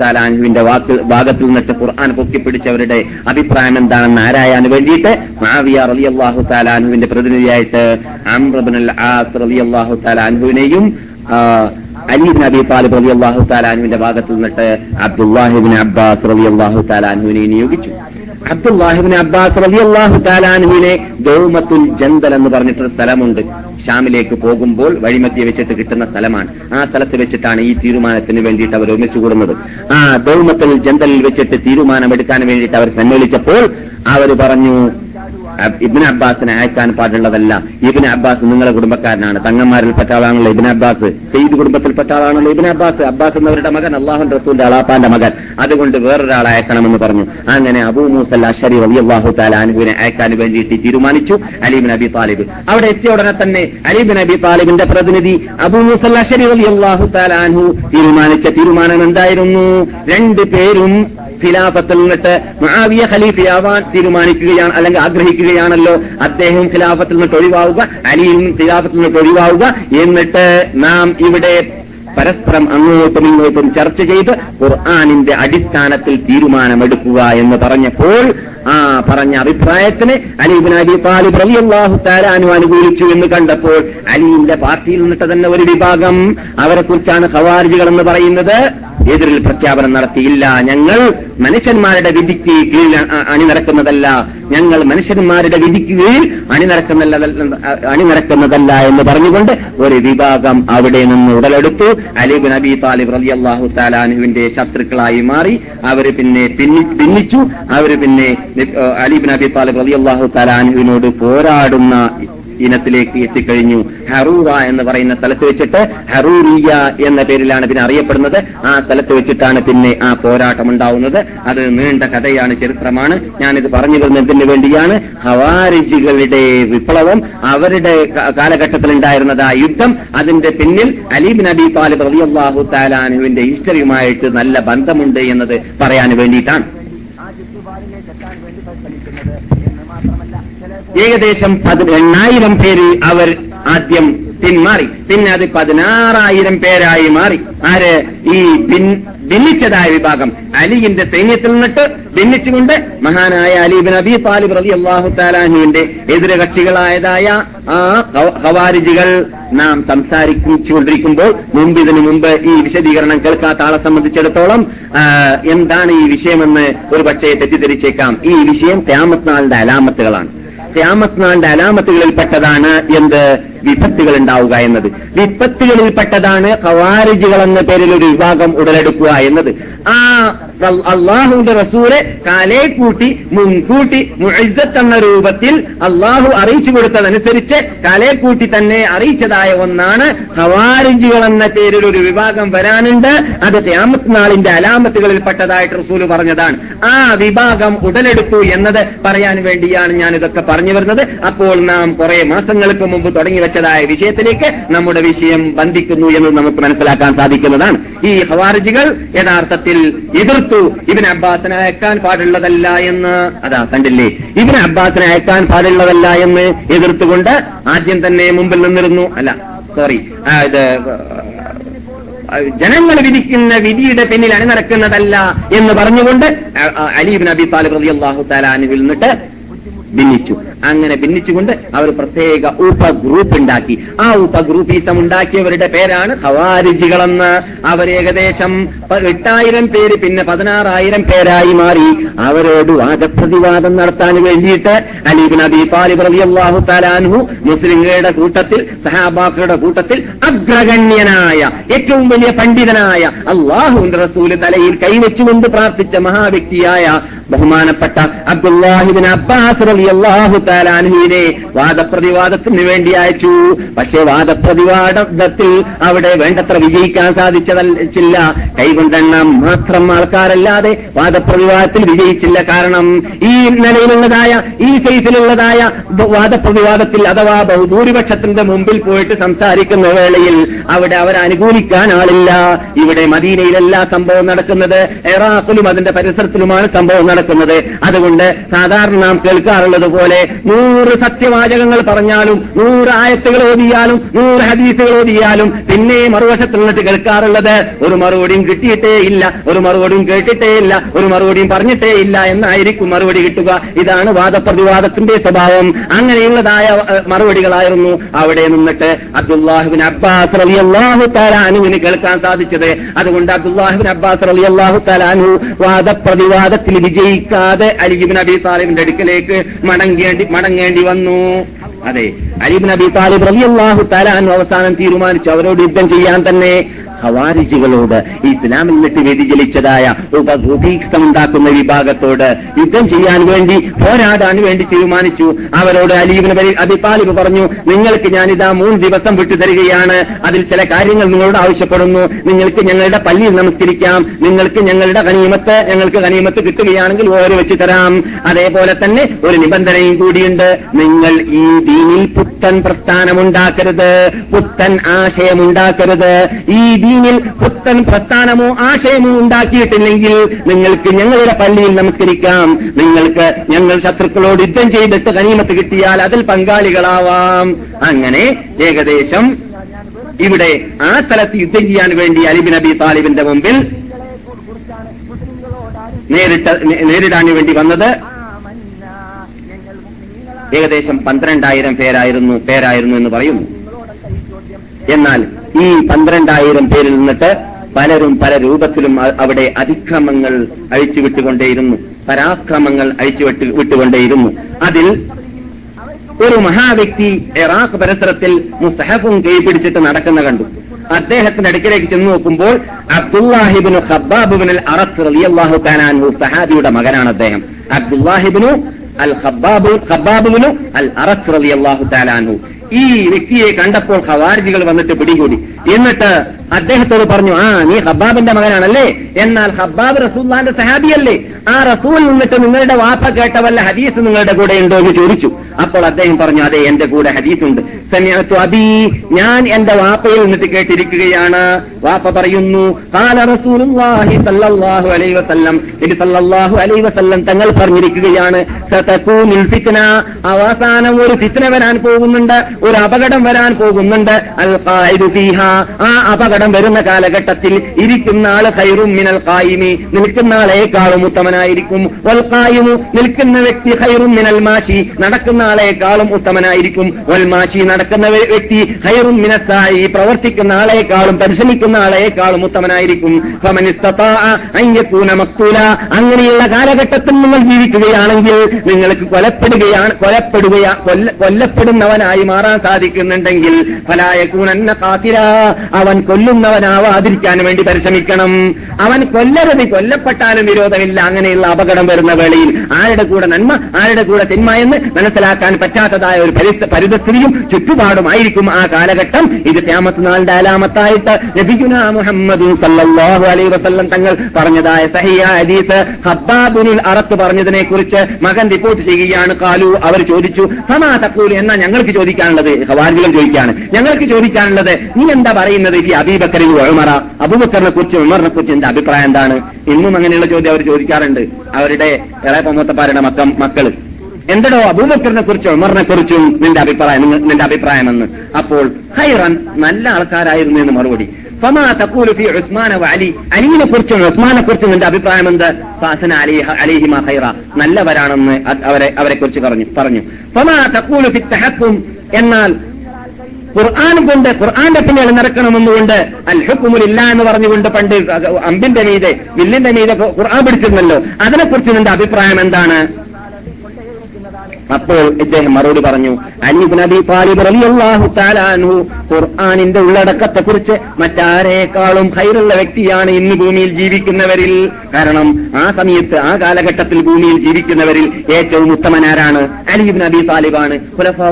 താലാൻഹുവിന്റെ വാക്ക് ഭാഗത്തിൽ നിന്നിട്ട് ഖുർആൻ പൊക്കിപ്പിടിച്ചവരുടെ അഭിപ്രായം എന്താണെന്ന് ആരായാൻ വേണ്ടിയിട്ട് മുആവിയ റളിയല്ലാഹു താലാൻഹുവിന്റെ പ്രതിനിധിയായിട്ട് അംറബിൻ ആസ് റളിയല്ലാഹു താലാൻഹുവിനെയും അലി നബി താലിബ് റലി അള്ളാഹു താലാനുവിന്റെ ഭാഗത്ത് നിന്നിട്ട് അബ്ദുല്ലാഹിബിൻ അബ്ബാസ് റലി അള്ളാഹു താലാനുവിനെ നിയോഗിച്ചു. അബ്ദുല്ലാഹിബിൻ അബ്ബാസ് റലി അള്ളാഹു താലാനുവിനെ ദൗമത്തുൽ ജന്തൽ എന്ന് പറഞ്ഞിട്ടുള്ള സ്ഥലമുണ്ട്. ഷാമിലേക്ക് പോകുമ്പോൾ വഴിമത്തിയെ വെച്ചിട്ട് കിട്ടുന്ന സ്ഥലമാണ്. ആ സ്ഥലത്ത് വെച്ചിട്ടാണ് ഈ തീരുമാനത്തിന് വേണ്ടിയിട്ട് അവർ ഒന്നിച്ചു കൂടുന്നത്. ആ ദൗമത്തുൽ ജന്തലിൽ വെച്ചിട്ട് തീരുമാനമെടുക്കാൻ വേണ്ടിയിട്ട് അവർ സമ്മേളിച്ചപ്പോൾ അവർ പറഞ്ഞു ഇബിൻ അബ്ബാസിനെ അയക്കാൻ പാടുള്ളതല്ല. ഇബിൻ അബ്ബാസ് നിങ്ങളുടെ കുടുംബക്കാരനാണ്. തങ്ങന്മാരിൽപ്പെട്ട ആളാണല്ലോ ഇബിൻ അബ്ബാസ്. സെയ്ദ് കുടുംബത്തിൽപ്പെട്ട ആളാണല്ലോ ഇബിൻ അബ്ബാസ്. അബ്ബാസ് എന്നവരുടെ മകൻ അള്ളാഹുൻ റസൂലിന്റെ അളാപ്പാന്റെ മകൻ. അതുകൊണ്ട് വേറൊരാളെ അയക്കണമെന്ന് പറഞ്ഞു. അങ്ങനെ അബൂ മൂസൽ അഷരി റളിയല്ലാഹു അള്ളാഹു താലാനുവിനെ അയക്കാൻ വേണ്ടിയിട്ട് തീരുമാനിച്ചു അലീബിൻ അബി താലിബ്. അവിടെ എത്തിയ ഉടനെ തന്നെ അലീബിൻ അബി താലിബിന്റെ പ്രതിനിധി അബൂ മൂസൽ അഷരി റളിയല്ലാഹു അള്ളാഹു അൻഹു തീരുമാനിച്ച തീരുമാനം എന്തായിരുന്നു? രണ്ടു പേരും ഖിലാഫത്തിൽ നിന്നിട്ട് മഹാവിയ ഖലീഫയാവാൻ തീരുമാനിക്കുകയാണ് അല്ലെങ്കിൽ ആഗ്രഹിക്കുകയാണല്ലോ അദ്ദേഹം ഖിലാഫത്തിൽ നിന്ന് ഒഴിവാവുക അലിയും ഖിലാഫത്തിൽ നിന്ന് ഒഴിവാവുക. എന്നിട്ട് നാം ഇവിടെ പരസ്പരം അങ്ങോട്ടും ഇങ്ങോട്ടും ചർച്ച ചെയ്ത് ഖുർആാനിന്റെ അടിസ്ഥാനത്തിൽ തീരുമാനമെടുക്കുക എന്ന് പറഞ്ഞപ്പോൾ ആ പറഞ്ഞ അഭിപ്രായത്തിന് അലീബിൻ അബി താലിബ് റളിയല്ലാഹു താലാനു അനുകൂലിച്ചു എന്ന് കണ്ടപ്പോൾ അലിയുടെ പാർട്ടിയിൽ നിന്നിട്ട് തന്നെ ഒരു വിഭാഗം. അവരെക്കുറിച്ചാണ് ഖവാരിജികൾ എന്ന് പറയുന്നത്. എതിരിൽ പ്രഖ്യാപനം നടത്തിയില്ല. ഞങ്ങൾ മനുഷ്യന്മാരുടെ വിധിക്ക് കീഴിൽ അണിനിരക്കുന്നതല്ല. ഞങ്ങൾ മനുഷ്യന്മാരുടെ വിധിക്ക് കീഴിൽ അണിനിരക്കുന്നതല്ല അണിനിരക്കുന്നതല്ല എന്ന് പറഞ്ഞുകൊണ്ട് ഒരു വിഭാഗം അവിടെ നിന്ന് ഉടലെടുത്തു. അലിബ് നബി താലിബ് റലി അള്ളാഹു താലാനുവിന്റെ ശത്രുക്കളായി മാറി. അവർ പിന്നി- ഭിന്നിച്ചു അവർ പിന്നെ അലിബ് നബി താലിബ് റലി അള്ളാഹു താലാനുവിനോട് പോരാടുന്ന ഇനത്തിലേക്ക് എത്തിക്കഴിഞ്ഞു. ഹറൂറ എന്ന് പറയുന്ന സ്ഥലത്ത് വെച്ചിട്ട് ഹറൂരിയ എന്ന പേരിലാണ് പിന്നെ അറിയപ്പെടുന്നത്. ആ സ്ഥലത്ത് വെച്ചിട്ടാണ് പിന്നെ ആ പോരാട്ടം ഉണ്ടാവുന്നത് അത് നീണ്ട കഥയാണ് ചരിത്രമാണ്. ഞാനിത് പറഞ്ഞു വരുന്നതിന് വേണ്ടിയാണ് ഹവാരിജികളുടെ വിപ്ലവം അവരുടെ കാലഘട്ടത്തിൽ ഉണ്ടായിരുന്നത് ആ യുദ്ധം. അതിന്റെ പിന്നിൽ അലീബ് നബി താലിബ് റബിയാഹു താലാനുവിന്റെ ഹിസ്റ്ററിയുമായിട്ട് നല്ല ബന്ധമുണ്ട് എന്നത് പറയാൻ വേണ്ടിയിട്ടാണ്. ഏകദേശം എണ്ണായിരം പേര് അവർ ആദ്യം പിന്മാറി. പിന്നെ അത് പതിനാറായിരം പേരായി മാറി. ആര്? ഈ ഭിന്നിച്ചതായ വിഭാഗം. അലിയുടെ സൈന്യത്തിൽ നിന്നിട്ട് ഭിന്നിച്ചുകൊണ്ട് മഹാനായ അലീബിൻ അബി താലിബ് റതി അള്ളാഹു താലാഹുവിന്റെ എതിരകക്ഷികളായതായ ആ ഹവ- ഹവാരിജികൾ നാം സംസാരിച്ചുകൊണ്ടിരിക്കുമ്പോൾ മുമ്പ് ഇതിനു മുമ്പ് ഈ വിശദീകരണം കേൾക്കാത്ത ആളെ സംബന്ധിച്ചിടത്തോളം എന്താണ് ഈ വിഷയമെന്ന് ഒരു പക്ഷേ തെറ്റിദ്ധരിച്ചേക്കാം. ഈ വിഷയം ക്യാമത്നാളിന്റെ അലാമത്തുകളാണ്. ക്യാമത്ത് നാളിന്റെ അലാമത്തുകളിൽപ്പെട്ടതാണ് എന്ത്? വിപത്തുകൾ ഉണ്ടാവുക എന്നത്. വിപത്തുകളിൽപ്പെട്ടതാണ് കവാരിജുകൾ എന്ന പേരിൽ ഒരു വിഭാഗം ഉടലെടുക്കുക എന്നത്. ആ അള്ളാഹുവിന്റെ റസൂലെ കാലേ കൂട്ടി മുൻകൂട്ടി എന്ന രൂപത്തിൽ അള്ളാഹു അറിയിച്ചു കൊടുത്തതനുസരിച്ച് കാലേ കൂട്ടി തന്നെ അറിയിച്ചതായ ഒന്നാണ് ഹവാരിജുകൾ എന്ന പേരിൽ ഒരു വിഭാഗം വരാനുണ്ട്. അത് ഖിയാമത്ത് നാളിന്റെ അലാമത്തുകളിൽപ്പെട്ടതായിട്ട് റസൂൽ പറഞ്ഞതാണ്. ആ വിഭാഗം ഉടലെടുത്തു എന്നത് പറയാൻ വേണ്ടിയാണ് ഞാൻ ഇതൊക്കെ പറഞ്ഞു വരുന്നത്. അപ്പോൾ നാം കുറെ മാസങ്ങൾക്ക് മുമ്പ് തുടങ്ങി വെച്ചതായ വിഷയത്തിലേക്ക് നമ്മുടെ വിഷയം ബന്ധിക്കുന്നു എന്ന് നമുക്ക് മനസ്സിലാക്കാൻ സാധിക്കുന്നതാണ്. ഈ ഹവാർജികൾ യഥാർത്ഥത്തിൽ എതിർത്തു. ഇവൻ അബ്ബാസിനെ അയക്കാൻ പാടുള്ളതല്ല എന്ന്. അതാ കണ്ടില്ലേ? ഇവൻ അബ്ബാസിനെ അയക്കാൻ പാടുള്ളതല്ല എന്ന് എതിർത്തുകൊണ്ട് ആദ്യം തന്നെ മുമ്പിൽ നിന്നിരുന്നു. അല്ല സോറി ഇത് ജനങ്ങൾ വിധിക്കുന്ന വിധിയുടെ പിന്നിൽ അണിനിരക്കുന്നതല്ല എന്ന് പറഞ്ഞുകൊണ്ട് അലീബ് നബി താലിബ് റബി അള്ളാഹു താലാനുവിൽ നിന്നിട്ട് ഭിന്നിച്ചു. അങ്ങനെ ഭിന്നിച്ചുകൊണ്ട് അവർ പ്രത്യേക ഉപഗ്രൂപ്പ് ഉണ്ടാക്കി ആ ഉപഗ്രൂപ്പീസം ഉണ്ടാക്കിയവരുടെ പേരാണ് ഹവാരിജികളെന്ന്. ഏകദേശം എട്ടായിരം പേര് പിന്നെ പതിനാറായിരം പേരായി മാറി. അവരോട് വാദപ്രതിവാദം നടത്താൻ വേണ്ടിയിട്ട് അലീബിൻ അബി താലിബ് റബി അള്ളാഹു താലാൻഹു മുസ്ലിങ്ങളുടെ കൂട്ടത്തിൽ സഹാബാക്കളുടെ കൂട്ടത്തിൽ അഗ്രഗണ്യനായ ഏറ്റവും വലിയ പണ്ഡിതനായ അള്ളാഹുവിന്റെ റസൂൽ തലയിൽ കൈവച്ചുകൊണ്ട് പ്രാർത്ഥിച്ച മഹാവ്യക്തിയായ ബഹുമാനപ്പെട്ട അബ്ദുല്ലാഹിബിൻ അബ്ബാസ് റളിയല്ലാഹു തആല അൻഹുവിനെ വാദപ്രതിവാദത്തിന് വേണ്ടി അയച്ചു. പക്ഷേ വാദപ്രതിവാദത്തിൽ അവിടെ വേണ്ടത്ര വിജയിക്കാൻ സാധിച്ചതല്ല കൈകൊണ്ടെണ്ണം മാത്രം ആൾക്കാരല്ലാതെ വാദപ്രതിവാദത്തിൽ വിജയിച്ചില്ല. കാരണം ഈ നിലയിലുള്ളതായ ഈ സൈസിലുള്ളതായ വാദപ്രതിവാദത്തിൽ അഥവാ ബഹുഭൂരിപക്ഷത്തിന്റെ മുമ്പിൽ പോയിട്ട് സംസാരിക്കുന്ന വേളയിൽ അവിടെ അവരെ അനുകൂലിക്കാൻ ആളില്ല. ഇവിടെ മദീനയിലല്ല സംഭവം നടക്കുന്നത്. ഇറാഖിലും അതിന്റെ പരിസരത്തിലുമാണ് സംഭവം നടക്കുന്നത്. അതുകൊണ്ട് സാധാരണ നാം കേൾക്കാറുള്ളത് പോലെ നൂറ് സത്യവാചകങ്ങൾ പറഞ്ഞാലും നൂറ് ആയത്തുകൾ ഓതിയാലും നൂറ് ഹദീസുകൾ ഓതിയാലും പിന്നെ മറുവശത്ത് നിന്നിട്ട് കേൾക്കാറുള്ളത് ഒരു മറുപടിയും കിട്ടിയിട്ടേ ഇല്ല ഒരു മറുപടിയും കേട്ടിട്ടേ ഇല്ല ഒരു മറുപടിയും പറഞ്ഞിട്ടേ ഇല്ല എന്നായിരിക്കും മറുപടി കിട്ടുക. ഇതാണ് വാദപ്രതിവാദത്തിന്റെ സ്വഭാവം. അങ്ങനെയുള്ളതായ മറുപടികളായിരുന്നു അവിടെ നിന്നിട്ട് അബ്ദുല്ലാഹുബിൻ അബ്ബാസ് അലി അള്ളാഹു താലാനുവിന് കേൾക്കാൻ സാധിച്ചത്. അതുകൊണ്ട് അബ്ദുല്ലാഹുബിൻ അബ്ബാസ് അലി അള്ളാഹു താലാനു വാദപ്രതിവാദത്തിൽ വിജയിക്കാതെ അലിബിൻ അബി താലിബിന്റെ അടുക്കലേക്ക് മടങ്ങേണ്ടി മടങ്ങേണ്ടി വന്നു. അതെ. അലിബ് നബി താലിബ് തആല അനു അവസാനം തീരുമാനിച്ചു. അവരോട് യുദ്ധം ചെയ്യാൻ തന്നെ ഹവാരിജികളോട് ഇസ്ലാമിൽ നിന്നിട്ട് വ്യതിചലിച്ചതായ ഉപഭൂപീക്ഷം ഉണ്ടാക്കുന്ന വിഭാഗത്തോട് യുദ്ധം ചെയ്യാൻ വേണ്ടി പോരാടാൻ വേണ്ടി തീരുമാനിച്ചു. അവരോട് അലീബിന് അബിപാലിബ് പറഞ്ഞു നിങ്ങൾക്ക് ഞാനിതാ മൂന്ന് ദിവസം വിട്ടു തരികയാണ് അതിൽ ചില കാര്യങ്ങൾ നിങ്ങളോട് ആവശ്യപ്പെടുന്നു. നിങ്ങൾക്ക് ഞങ്ങളുടെ പള്ളിയിൽ നമസ്കരിക്കാം. നിങ്ങൾക്ക് ഞങ്ങളുടെ കനീമത്ത് ഞങ്ങൾക്ക് കനീമത്ത് കിട്ടുകയാണെങ്കിൽ ഓരോ വെച്ച് തരാം. അതേപോലെ തന്നെ ഒരു നിബന്ധനയും കൂടിയുണ്ട്. നിങ്ങൾ ഈ ദീനിൽ പുത്തൻ പ്രസ്ഥാനമുണ്ടാക്കരുത് പുത്തൻ ആശയമുണ്ടാക്കരുത്. ഈ ദീനിൽ പുത്തൻ പ്രസ്ഥാനമോ ആശയമോ ഉണ്ടാക്കിയിട്ടില്ലെങ്കിൽ നിങ്ങൾക്ക് ഞങ്ങളുടെ പള്ളിയിൽ നമസ്കരിക്കാം. നിങ്ങൾക്ക് ഞങ്ങൾ ശത്രുക്കളോട് യുദ്ധം ചെയ്തിട്ട് കനീമത്ത് കിട്ടിയാൽ അതിൽ പങ്കാളികളാവാം. അങ്ങനെ ഏകദേശം ഇവിടെ ആ സ്ഥലത്ത് യുദ്ധം ചെയ്യാൻ വേണ്ടി അലിബിൻ അബി താലിബിന്റെ മുമ്പിൽ നേരിട്ട് നേരിടാൻ വേണ്ടി വന്നത് ഏകദേശം പന്ത്രണ്ടായിരം പേരായിരുന്നു പേരായിരുന്നു എന്ന് പറയുന്നു. എന്നാൽ ഈ പന്ത്രണ്ടായിരം പേരിൽ നിന്നിട്ട് പലരും പല രൂപത്തിലും അവിടെ അതിക്രമങ്ങൾ അഴിച്ചുവിട്ടുകൊണ്ടേയിരുന്നു. പരാക്രമങ്ങൾ അഴിച്ചു വിട്ടുകൊണ്ടേയിരുന്നു. അതിൽ ഒരു മഹാവ്യക്തി ഇറാഖ് പരിസരത്തിൽ മുസഹഫും കൈപിടിച്ചിട്ട് നടക്കുന്ന കണ്ടു. അദ്ദേഹത്തിന്റെ അടുക്കിലേക്ക് ചെന്ന് നോക്കുമ്പോൾ അബ്ദുല്ലാഹിബിനു ഖബ്ബാബുബിൻ അറത്ത് റളിയല്ലാഹു ഖാനാൻ സഹാബിയുടെ മകനാണ് അദ്ദേഹം. അബ്ദുല്ലാഹിബിനു അൽ ഖബ്ബാബു ഖബ്ബാബുവിനു അൽ അറത്ത് റളിയല്ലാഹു തആല അൻഹു. ഈ വ്യക്തിയെ കണ്ടപ്പോൾ ഖവാരിജികൾ വന്നിട്ട് പിടികൂടി. എന്നിട്ട് അദ്ദേഹത്തോട് പറഞ്ഞു ആ നീ ഹബ്ബാബിന്റെ മകനാണല്ലേ? എന്നാൽ ഹബ്ബാബ് റസൂല്ലാന്റെ സഹാബിയല്ലേ? ആ റസൂൽ നിന്നിട്ട് നിങ്ങളുടെ വാപ്പ കേട്ട വല്ല ഹദീസ് നിങ്ങളുടെ കൂടെ ഉണ്ടോ എന്ന് ചോദിച്ചു. അപ്പോൾ അദ്ദേഹം പറഞ്ഞു അതെ എന്റെ കൂടെ ഹദീസ് ഉണ്ട് സമയത്തു അബി ഞാൻ എന്റെ വാപ്പയിൽ നിന്നിട്ട് കേട്ടിരിക്കുകയാണ്. വാപ്പ പറയുന്നു കാല റസൂലുള്ളാഹി സല്ലല്ലാഹു അലൈഹി വസല്ലം. സല്ലല്ലാഹു അലൈഹി വസല്ലം തങ്ങൾ പറഞ്ഞിരിക്കുകയാണ് ഫിത്ന. അവസാനം ഒരു ഫിത്ന വരാൻ പോകുന്നുണ്ട്. ഒരു അപകടം വരാൻ പോകുന്നുണ്ട്. അൽ ഫീഹ. ആ അപകടം വരുന്ന കാലഘട്ടത്തിൽ ഇരിക്കുന്ന ആൾ ഹൈറും മിനൽ കായിമി നിൽക്കുന്ന ആളെക്കാളും ഉത്തമനായിരിക്കും. വൽ നിൽക്കുന്ന വ്യക്തി ഹൈറും മിനൽ മാഷി. നടക്കുന്ന ആളെക്കാളും ഉത്തമനായിരിക്കും. വൽ മാഷി നടക്കുന്ന വ്യ- വ്യക്തി ഹൈറും മിനസായി പ്രവർത്തിക്കുന്ന ആളെക്കാളും പരിശ്രമിക്കുന്ന ആളെക്കാളും ഉത്തമനായിരിക്കും. അൻ അങ്ങനെയുള്ള കാലഘട്ടത്തിൽ നിങ്ങൾ ജീവിക്കുകയാണെങ്കിൽ നിങ്ങൾക്ക് കൊലപ്പെടുകയാണ് കൊലപ്പെടുകയാ കൊല്ല കൊല്ലപ്പെടുന്നവനായി മാറാൻ സാധിക്കുന്നുണ്ടെങ്കിൽ ഫലായകൂനന്ന കാത്തിര. അവൻ കൊല്ലുന്നവനാവാതിരിക്കാൻ വേണ്ടി പരിശ്രമിക്കണം. അവൻ കൊല്ലരുത് കൊല്ലപ്പെട്ടാലും വിരോധമില്ല. അങ്ങനെയുള്ള അപകടം വരുന്ന വേളയിൽ ആരുടെ കൂടെ നന്മ ആരുടെ കൂടെ തിന്മ എന്ന് മനസ്സിലാക്കാൻ പറ്റാത്തതായ ഒരു പരിതസ്ഥിതിയും ചുറ്റുപാടുമായിരിക്കും ആ കാലഘട്ടം. ഇത് ക്യാമത്ത് നാളിന്റെ അലാമത്തായിട്ട് ലഭിക്കുന്ന മുഹമ്മദ് സല്ലാഹു അലൈ വസല്ലം തങ്ങൾ പറഞ്ഞതായ സഹിയ ഹദീസ്. ഹബ്ബാബുനുൽ അറത്ത് പറഞ്ഞതിനെ കുറിച്ച് മകൻ റിപ്പോർട്ട് ചെയ്യുകയാണ്. കാലു അവർ ചോദിച്ചു സമാ തക്കൂലു എന്നാ ഞങ്ങൾക്ക് ചോദിക്കാനുള്ളത് ഹവാരികളും ചോദിക്കാണ് ഞങ്ങൾക്ക് ചോദിക്കാനുള്ളത് നീ എന്താ പറയുന്നത് ഈ അബീബക്കറിൽ ഉമറ? അബൂബക്കറിനെ കുറിച്ച് ഉമറിനെ കുറിച്ച് എന്റെ അഭിപ്രായം എന്താണ്? ഇന്നും അങ്ങനെയുള്ള ചോദ്യം അവർ ചോദിക്കാറുണ്ട്. അവരുടെ ഇളയ പൊമ്മത്തപ്പാരുടെ മക്കം മക്കൾ. എന്തടോ അബൂബക്കറിനെ കുറിച്ചും ഉമറിനെ കുറിച്ചും നിന്റെ അഭിപ്രായം നിന്റെ അഭിപ്രായമെന്ന്. അപ്പോൾ ഹൈറൻ നല്ല ആൾക്കാരായിരുന്നു എന്ന് മറുപടി. ഫമാ തക്കൂലുഫി ഉസ്മാന അലി. അലീനെ കുറിച്ചും ഉസ്മാനെ കുറിച്ചും നിന്റെ അഭിപ്രായം എന്ത്? ഫാസന അലി അലിഹിമ ഹൈറ നല്ലവരാണെന്ന് അവരെ അവരെ കുറിച്ച് പറഞ്ഞു പറഞ്ഞു. ഫമാ തക്കൂലുഫി തഹക്കും. എന്നാൽ ഖുർആൻ കൊണ്ട് ഖുർആന്റെ പിന്നിൽ നടക്കണമെന്നുകൊണ്ട് അൽ ഹുക്കുമുലില്ല എന്ന് പറഞ്ഞുകൊണ്ട് പണ്ട് അമ്പിന്റെ മീതെ വില്ലിന്റെ മീതെ ഖുർആൻ പിടിച്ചിരുന്നല്ലോ. അതിനെക്കുറിച്ച് നിന്റെ അഭിപ്രായം എന്താണ്? അപ്പോൾ ഇദ്ദേഹം മറുപടി പറഞ്ഞു റളിയല്ലാഹു ഖുർആനിന്റെ ഉള്ളടക്കത്തെ കുറിച്ച് മറ്റാരേക്കാളും ഹൈറുള്ള വ്യക്തിയാണ് ഇന്ന് ഭൂമിയിൽ ജീവിക്കുന്നവരിൽ. കാരണം ആ സമയത്ത് ആ കാലഘട്ടത്തിൽ ഭൂമിയിൽ ജീവിക്കുന്നവരിൽ ഏറ്റവും ഉത്തമനാരാണ് അലിബ് നബി താലിബാണ്.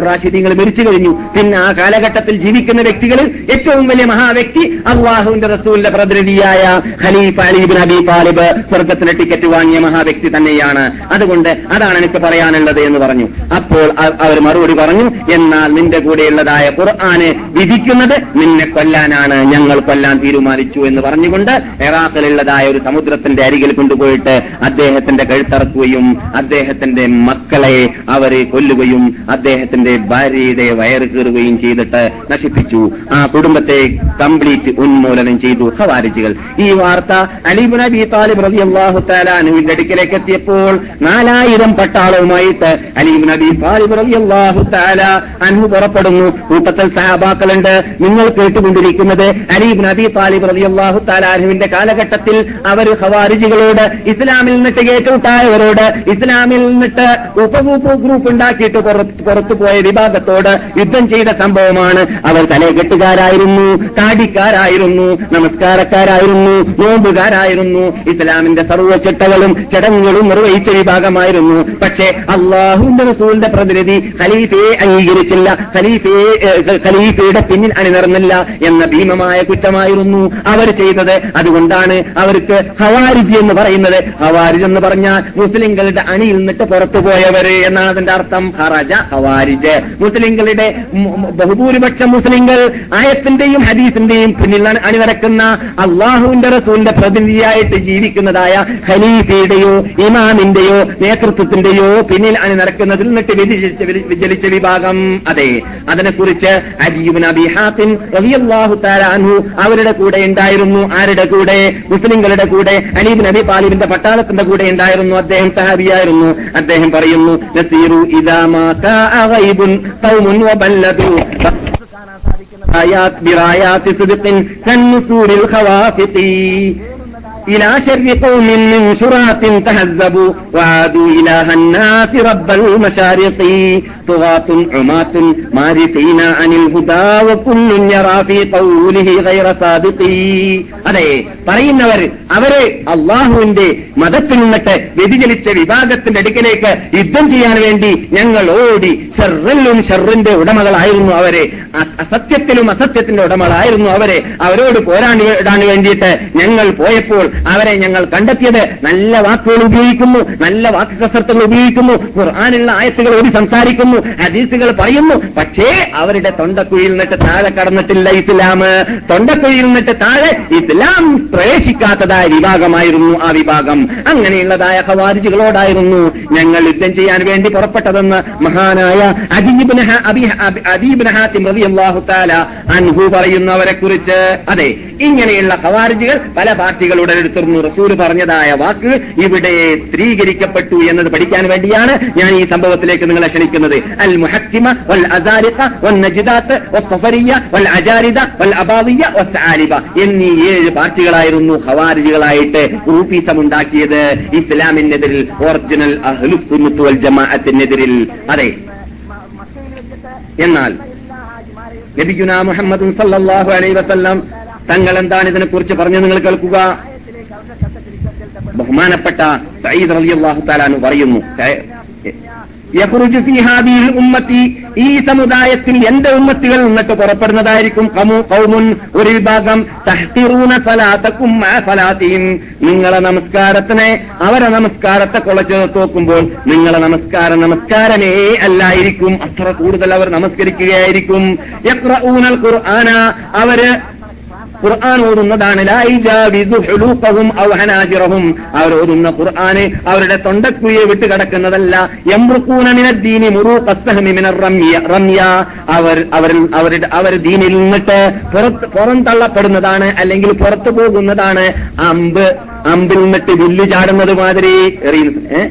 റാഷിദീങ്ങൾ മരിച്ചു കഴിഞ്ഞു. പിന്നെ ആ കാലഘട്ടത്തിൽ ജീവിക്കുന്ന വ്യക്തികളിൽ ഏറ്റവും വലിയ മഹാവ്യക്തി അള്ളാഹുവിന്റെ റസൂലിന്റെ പ്രതിനിധിയായ ഖലീഫ അലിബിൻ അബി താലിബ് സ്വർഗത്തിന് ടിക്കറ്റ് വാങ്ങിയ മഹാവ്യക്തി തന്നെയാണ്. അതുകൊണ്ട് അതാണ് എനിക്ക് പറയാനുള്ളത് എന്ന് പറഞ്ഞു. അപ്പോൾ അവർ മറുപടി പറഞ്ഞു എന്നാൽ നിന്റെ കൂടെയുള്ളതായ ഖുർആന് വിധിക്കുന്നത് നിന്നെ കൊല്ലാനാണ്. ഞങ്ങൾ കൊല്ലാൻ തീരുമാനിച്ചു എന്ന് പറഞ്ഞുകൊണ്ട് ഇറാഖിലുള്ളതായ ഒരു സമുദ്രത്തിന്റെ അരികിൽ കൊണ്ടുപോയിട്ട് അദ്ദേഹത്തിന്റെ കഴുത്തറക്കുകയും അദ്ദേഹത്തിന്റെ മക്കളെ അവരെ കൊല്ലുകയും അദ്ദേഹത്തിന്റെ ഭാര്യയുടെ വയറ് കീറുകയും ചെയ്തിട്ട് നശിപ്പിച്ചു. ആ കുടുംബത്തെ കംപ്ലീറ്റ് ഉന്മൂലനം ചെയ്തു ഹവാരിജികൾ ഈ വാർത്ത അലിബുൻ അബി താലിബ് റളിയല്ലാഹു തആല താലാനുവിന്റെ അടുക്കലേക്ക് എത്തിയപ്പോൾ നാലായിരം പട്ടാളവുമായിട്ട് അലിബുൻ തആല അൻഹു പുറപ്പെടുന്നു. കൂട്ടത്തിൽ സഹാബാക്കളുണ്ട്. നിങ്ങൾ കേട്ടുകൊണ്ടിരിക്കുന്നത് അലീബ് അബി താലിബ് റളിയല്ലാഹു തആല അൻഹുവിന്റെ കാലഘട്ടത്തിൽ അവർ ഖവാരിജികളോട് ഇസ്ലാമിൽ നിന്നിട്ട് കേട്ടുവിട്ടായവരോട് ഇസ്ലാമിൽ നിന്നിട്ട് ഉപഗ്രൂപ്പ് ഗ്രൂപ്പ് ഉണ്ടാക്കിയിട്ട് പുറത്തുപോയ പുറത്തു പോയ വിഭാഗത്തോട് യുദ്ധം ചെയ്ത സംഭവമാണ്. അവർ തലകെട്ടുകാരായിരുന്നു താടിക്കാരായിരുന്നു നമസ്കാരക്കാരായിരുന്നു നോമ്പുകാരായിരുന്നു ഇസ്ലാമിന്റെ സർവ ചടങ്ങുകളും നിർവഹിച്ച വിഭാഗമായിരുന്നു. പക്ഷേ അള്ളാഹുവിന്റെ റസൂലിന്റെ പ്രതിനിധി ഖലീഫയെ അംഗീകരിച്ചില്ല. ഖലീഫയെ ഖലീഫയുടെ പിന്നിൽ അണിനിറന്നില്ല എന്ന ഭീമമായ കുറ്റമായിരുന്നു അവർ ചെയ്തത്. അതുകൊണ്ടാണ് അവർക്ക് ഹവാരിജ് എന്ന് പറയുന്നത്. ഹവാരിജ് എന്ന് പറഞ്ഞാൽ മുസ്ലിങ്ങളുടെ അണിയിൽ നിന്നിട്ട് പുറത്തു പോയവര് എന്നാണ് അതിന്റെ അർത്ഥം. ഹറജ ഹവാരിജ്. മുസ്ലിങ്ങളുടെ ബഹുഭൂരിപക്ഷം മുസ്ലിങ്ങൾ ആയത്തിന്റെയും ഹദീസിന്റെയും പിന്നിൽ അണിനിരക്കുന്ന അള്ളാഹുവിന്റെ റസൂലിന്റെ പ്രതിനിധിയായിട്ട് ജീവിക്കുന്നതായ ഖലീഫയുടെയോ ഇമാമിന്റെയോ നേതൃത്വത്തിന്റെയോ പിന്നിൽ അണിനിരക്കുന്നതിൽ നിന്നിട്ട് വ്യതിചലിച്ച വിഭാഗം അതെ. അതിനെക്കുറിച്ച് അജീബ് നബി ഹാത്തിൻ അൻഹു അവരുടെ കൂടെ ഉണ്ടായിരുന്നു. ആരുടെ കൂടെ? മുസ്ലിങ്ങളുടെ കൂടെ. അലീബ് നബി താലിബിന്റെ പട്ടാളത്തിന്റെ കൂടെ ഉണ്ടായിരുന്നു. അദ്ദേഹം സഹാബിയായിരുന്നു. അദ്ദേഹം പറയുന്നു നസീറു ഇദാ മാ കാഅ إلى شر قوم من شرات تهذبوا وعادوا إله الناس رب المشارق طغاة عماة مارقين عن الهدى وكل يرى في قوله غير صادق അതെ പറയുന്നവർ അവരെ അള്ളാഹുവിന്റെ മതത്തിൽ നിന്നിട്ട് വ്യതിചലിച്ച വിഭാഗത്തിന്റെ അടുക്കലേക്ക് യുദ്ധം ചെയ്യാൻ വേണ്ടി ഞങ്ങൾ ഓടി ഷെറിലും ഷെറിന്റെ ഉടമകളായിരുന്നു അവരെ അ- അസത്യത്തിലും അസത്യത്തിന്റെ ഉടമകളായിരുന്നു അവരെ അവരോട് പോരാടാൻ വേണ്ടിയിട്ട് ഞങ്ങൾ പോയപ്പോൾ അവരെ ഞങ്ങൾ കണ്ടെത്തിയത് നല്ല വാക്കുകൾ ഉപയോഗിക്കുന്നു നല്ല വാക്ക് കസർത്തുകൾ ഉപയോഗിക്കുന്നു ഖുർആാനുള്ള ആയത്തുകൾ ഓടി സംസാരിക്കുന്നു ഹദീസുകൾ പറയുന്നു. പക്ഷേ അവരുടെ തൊണ്ടക്കുഴിയിൽ നിന്നിട്ട് താഴെ കടന്നിട്ടില്ല ഇസ്ലാം. തൊണ്ടക്കുഴിയിൽ നിന്നിട്ട് താഴെ ഇസ്ലാം പ്രവേശിക്കാത്തതായ വിഭാഗമായിരുന്നു ആ വിഭാഗം. അങ്ങനെയുള്ളതായ ഹവാരിജികളോടായിരുന്നു ഞങ്ങൾ യുദ്ധം ചെയ്യാൻ വേണ്ടി പുറപ്പെട്ടതെന്ന് മഹാനായ അദീബിന് ഹ- അബി- അബി- റളിയല്ലാഹു തആല അൻഹു പറയുന്നവരെ കുറിച്ച് അതെ ഇങ്ങനെയുള്ള ഹവാരിജികൾ പല പാർട്ടികളുടെ എടുത്തിരുന്നു റസൂൽ പറഞ്ഞതായ വാക്ക് ഇവിടെ സ്ത്രീകരിക്കപ്പെട്ടു എന്നത് പഠിക്കാൻ വേണ്ടിയാണ് ഞാൻ ഈ സംഭവത്തിലേക്ക് നിങ്ങളെ ക്ഷണിക്കുന്നത്. അൽ മുഹക്കിമ വൽ അസാരിഖ വൽ നജിദാത്ത് വസ്സഫരിയ വൽ അജാരിദ വൽ അബാദിയ വസ്ആലിബ എന്നീ ഏഴ് പാർട്ടികളായിരുന്നു ഖവാരിജുകളായിട്ട് ഗ്രൂപ്പീസം ഉണ്ടാക്കിയത് ഇസ്ലാമിനെതിരിൽ ഒറിജിനൽ അഹ്ലുസുന്നത്ത് വൽ ജമാഅത്തിനെതിരിൽ അതെ. എന്നാൽ നബിഗുന മുഹമ്മദ് സല്ലല്ലാഹു അലൈഹി വസല്ലം തങ്ങൾ എന്താണ് ഇതിനെക്കുറിച്ച് പറഞ്ഞു നിങ്ങൾ കേൾക്കുക. ബഹുമാനപ്പെട്ട സയ്യിദ് അലി അള്ളാഹു താലാനു പറയുന്നു ഉമ്മത്തി ഈ സമുദായത്തിൽ എന്റെ ഉമ്മത്തികൾ നിന്നിട്ട് പുറപ്പെടുന്നതായിരിക്കും കമു കൗമുൻ ഒരു വിഭാഗം തഹ്തിറൂന സലാത്തക്കും നിങ്ങളെ നമസ്കാരത്തിനെ അവരെ നമസ്കാരത്തെ കുളച്ച് തോക്കുമ്പോൾ നിങ്ങളെ നമസ്കാരം നമസ്കാരമേ അല്ലായിരിക്കും. അത്ര കൂടുതൽ അവർ നമസ്കരിക്കുകയായിരിക്കും. ഖുർആന അവർ ഖുർആൻ ഓതുന്നതാണ് ഓതുന്ന ഖുർആന് അവരുടെ തൊണ്ടക്കുയെ വിട്ട് കടക്കുന്നതല്ല. മിനർ റമ്യ. അവർ അവരുടെ അവർ ദീനിൽ നിന്നിട്ട് പുറത്ത് പുറം തള്ളപ്പെടുന്നതാണ് അല്ലെങ്കിൽ പുറത്തു പോകുന്നതാണ്. അമ്പ് അമ്പിൽ നിന്നിട്ട് വില്ല് ചാടുന്നത് മാതിരി. എറിയുന്നത് ഏഹ്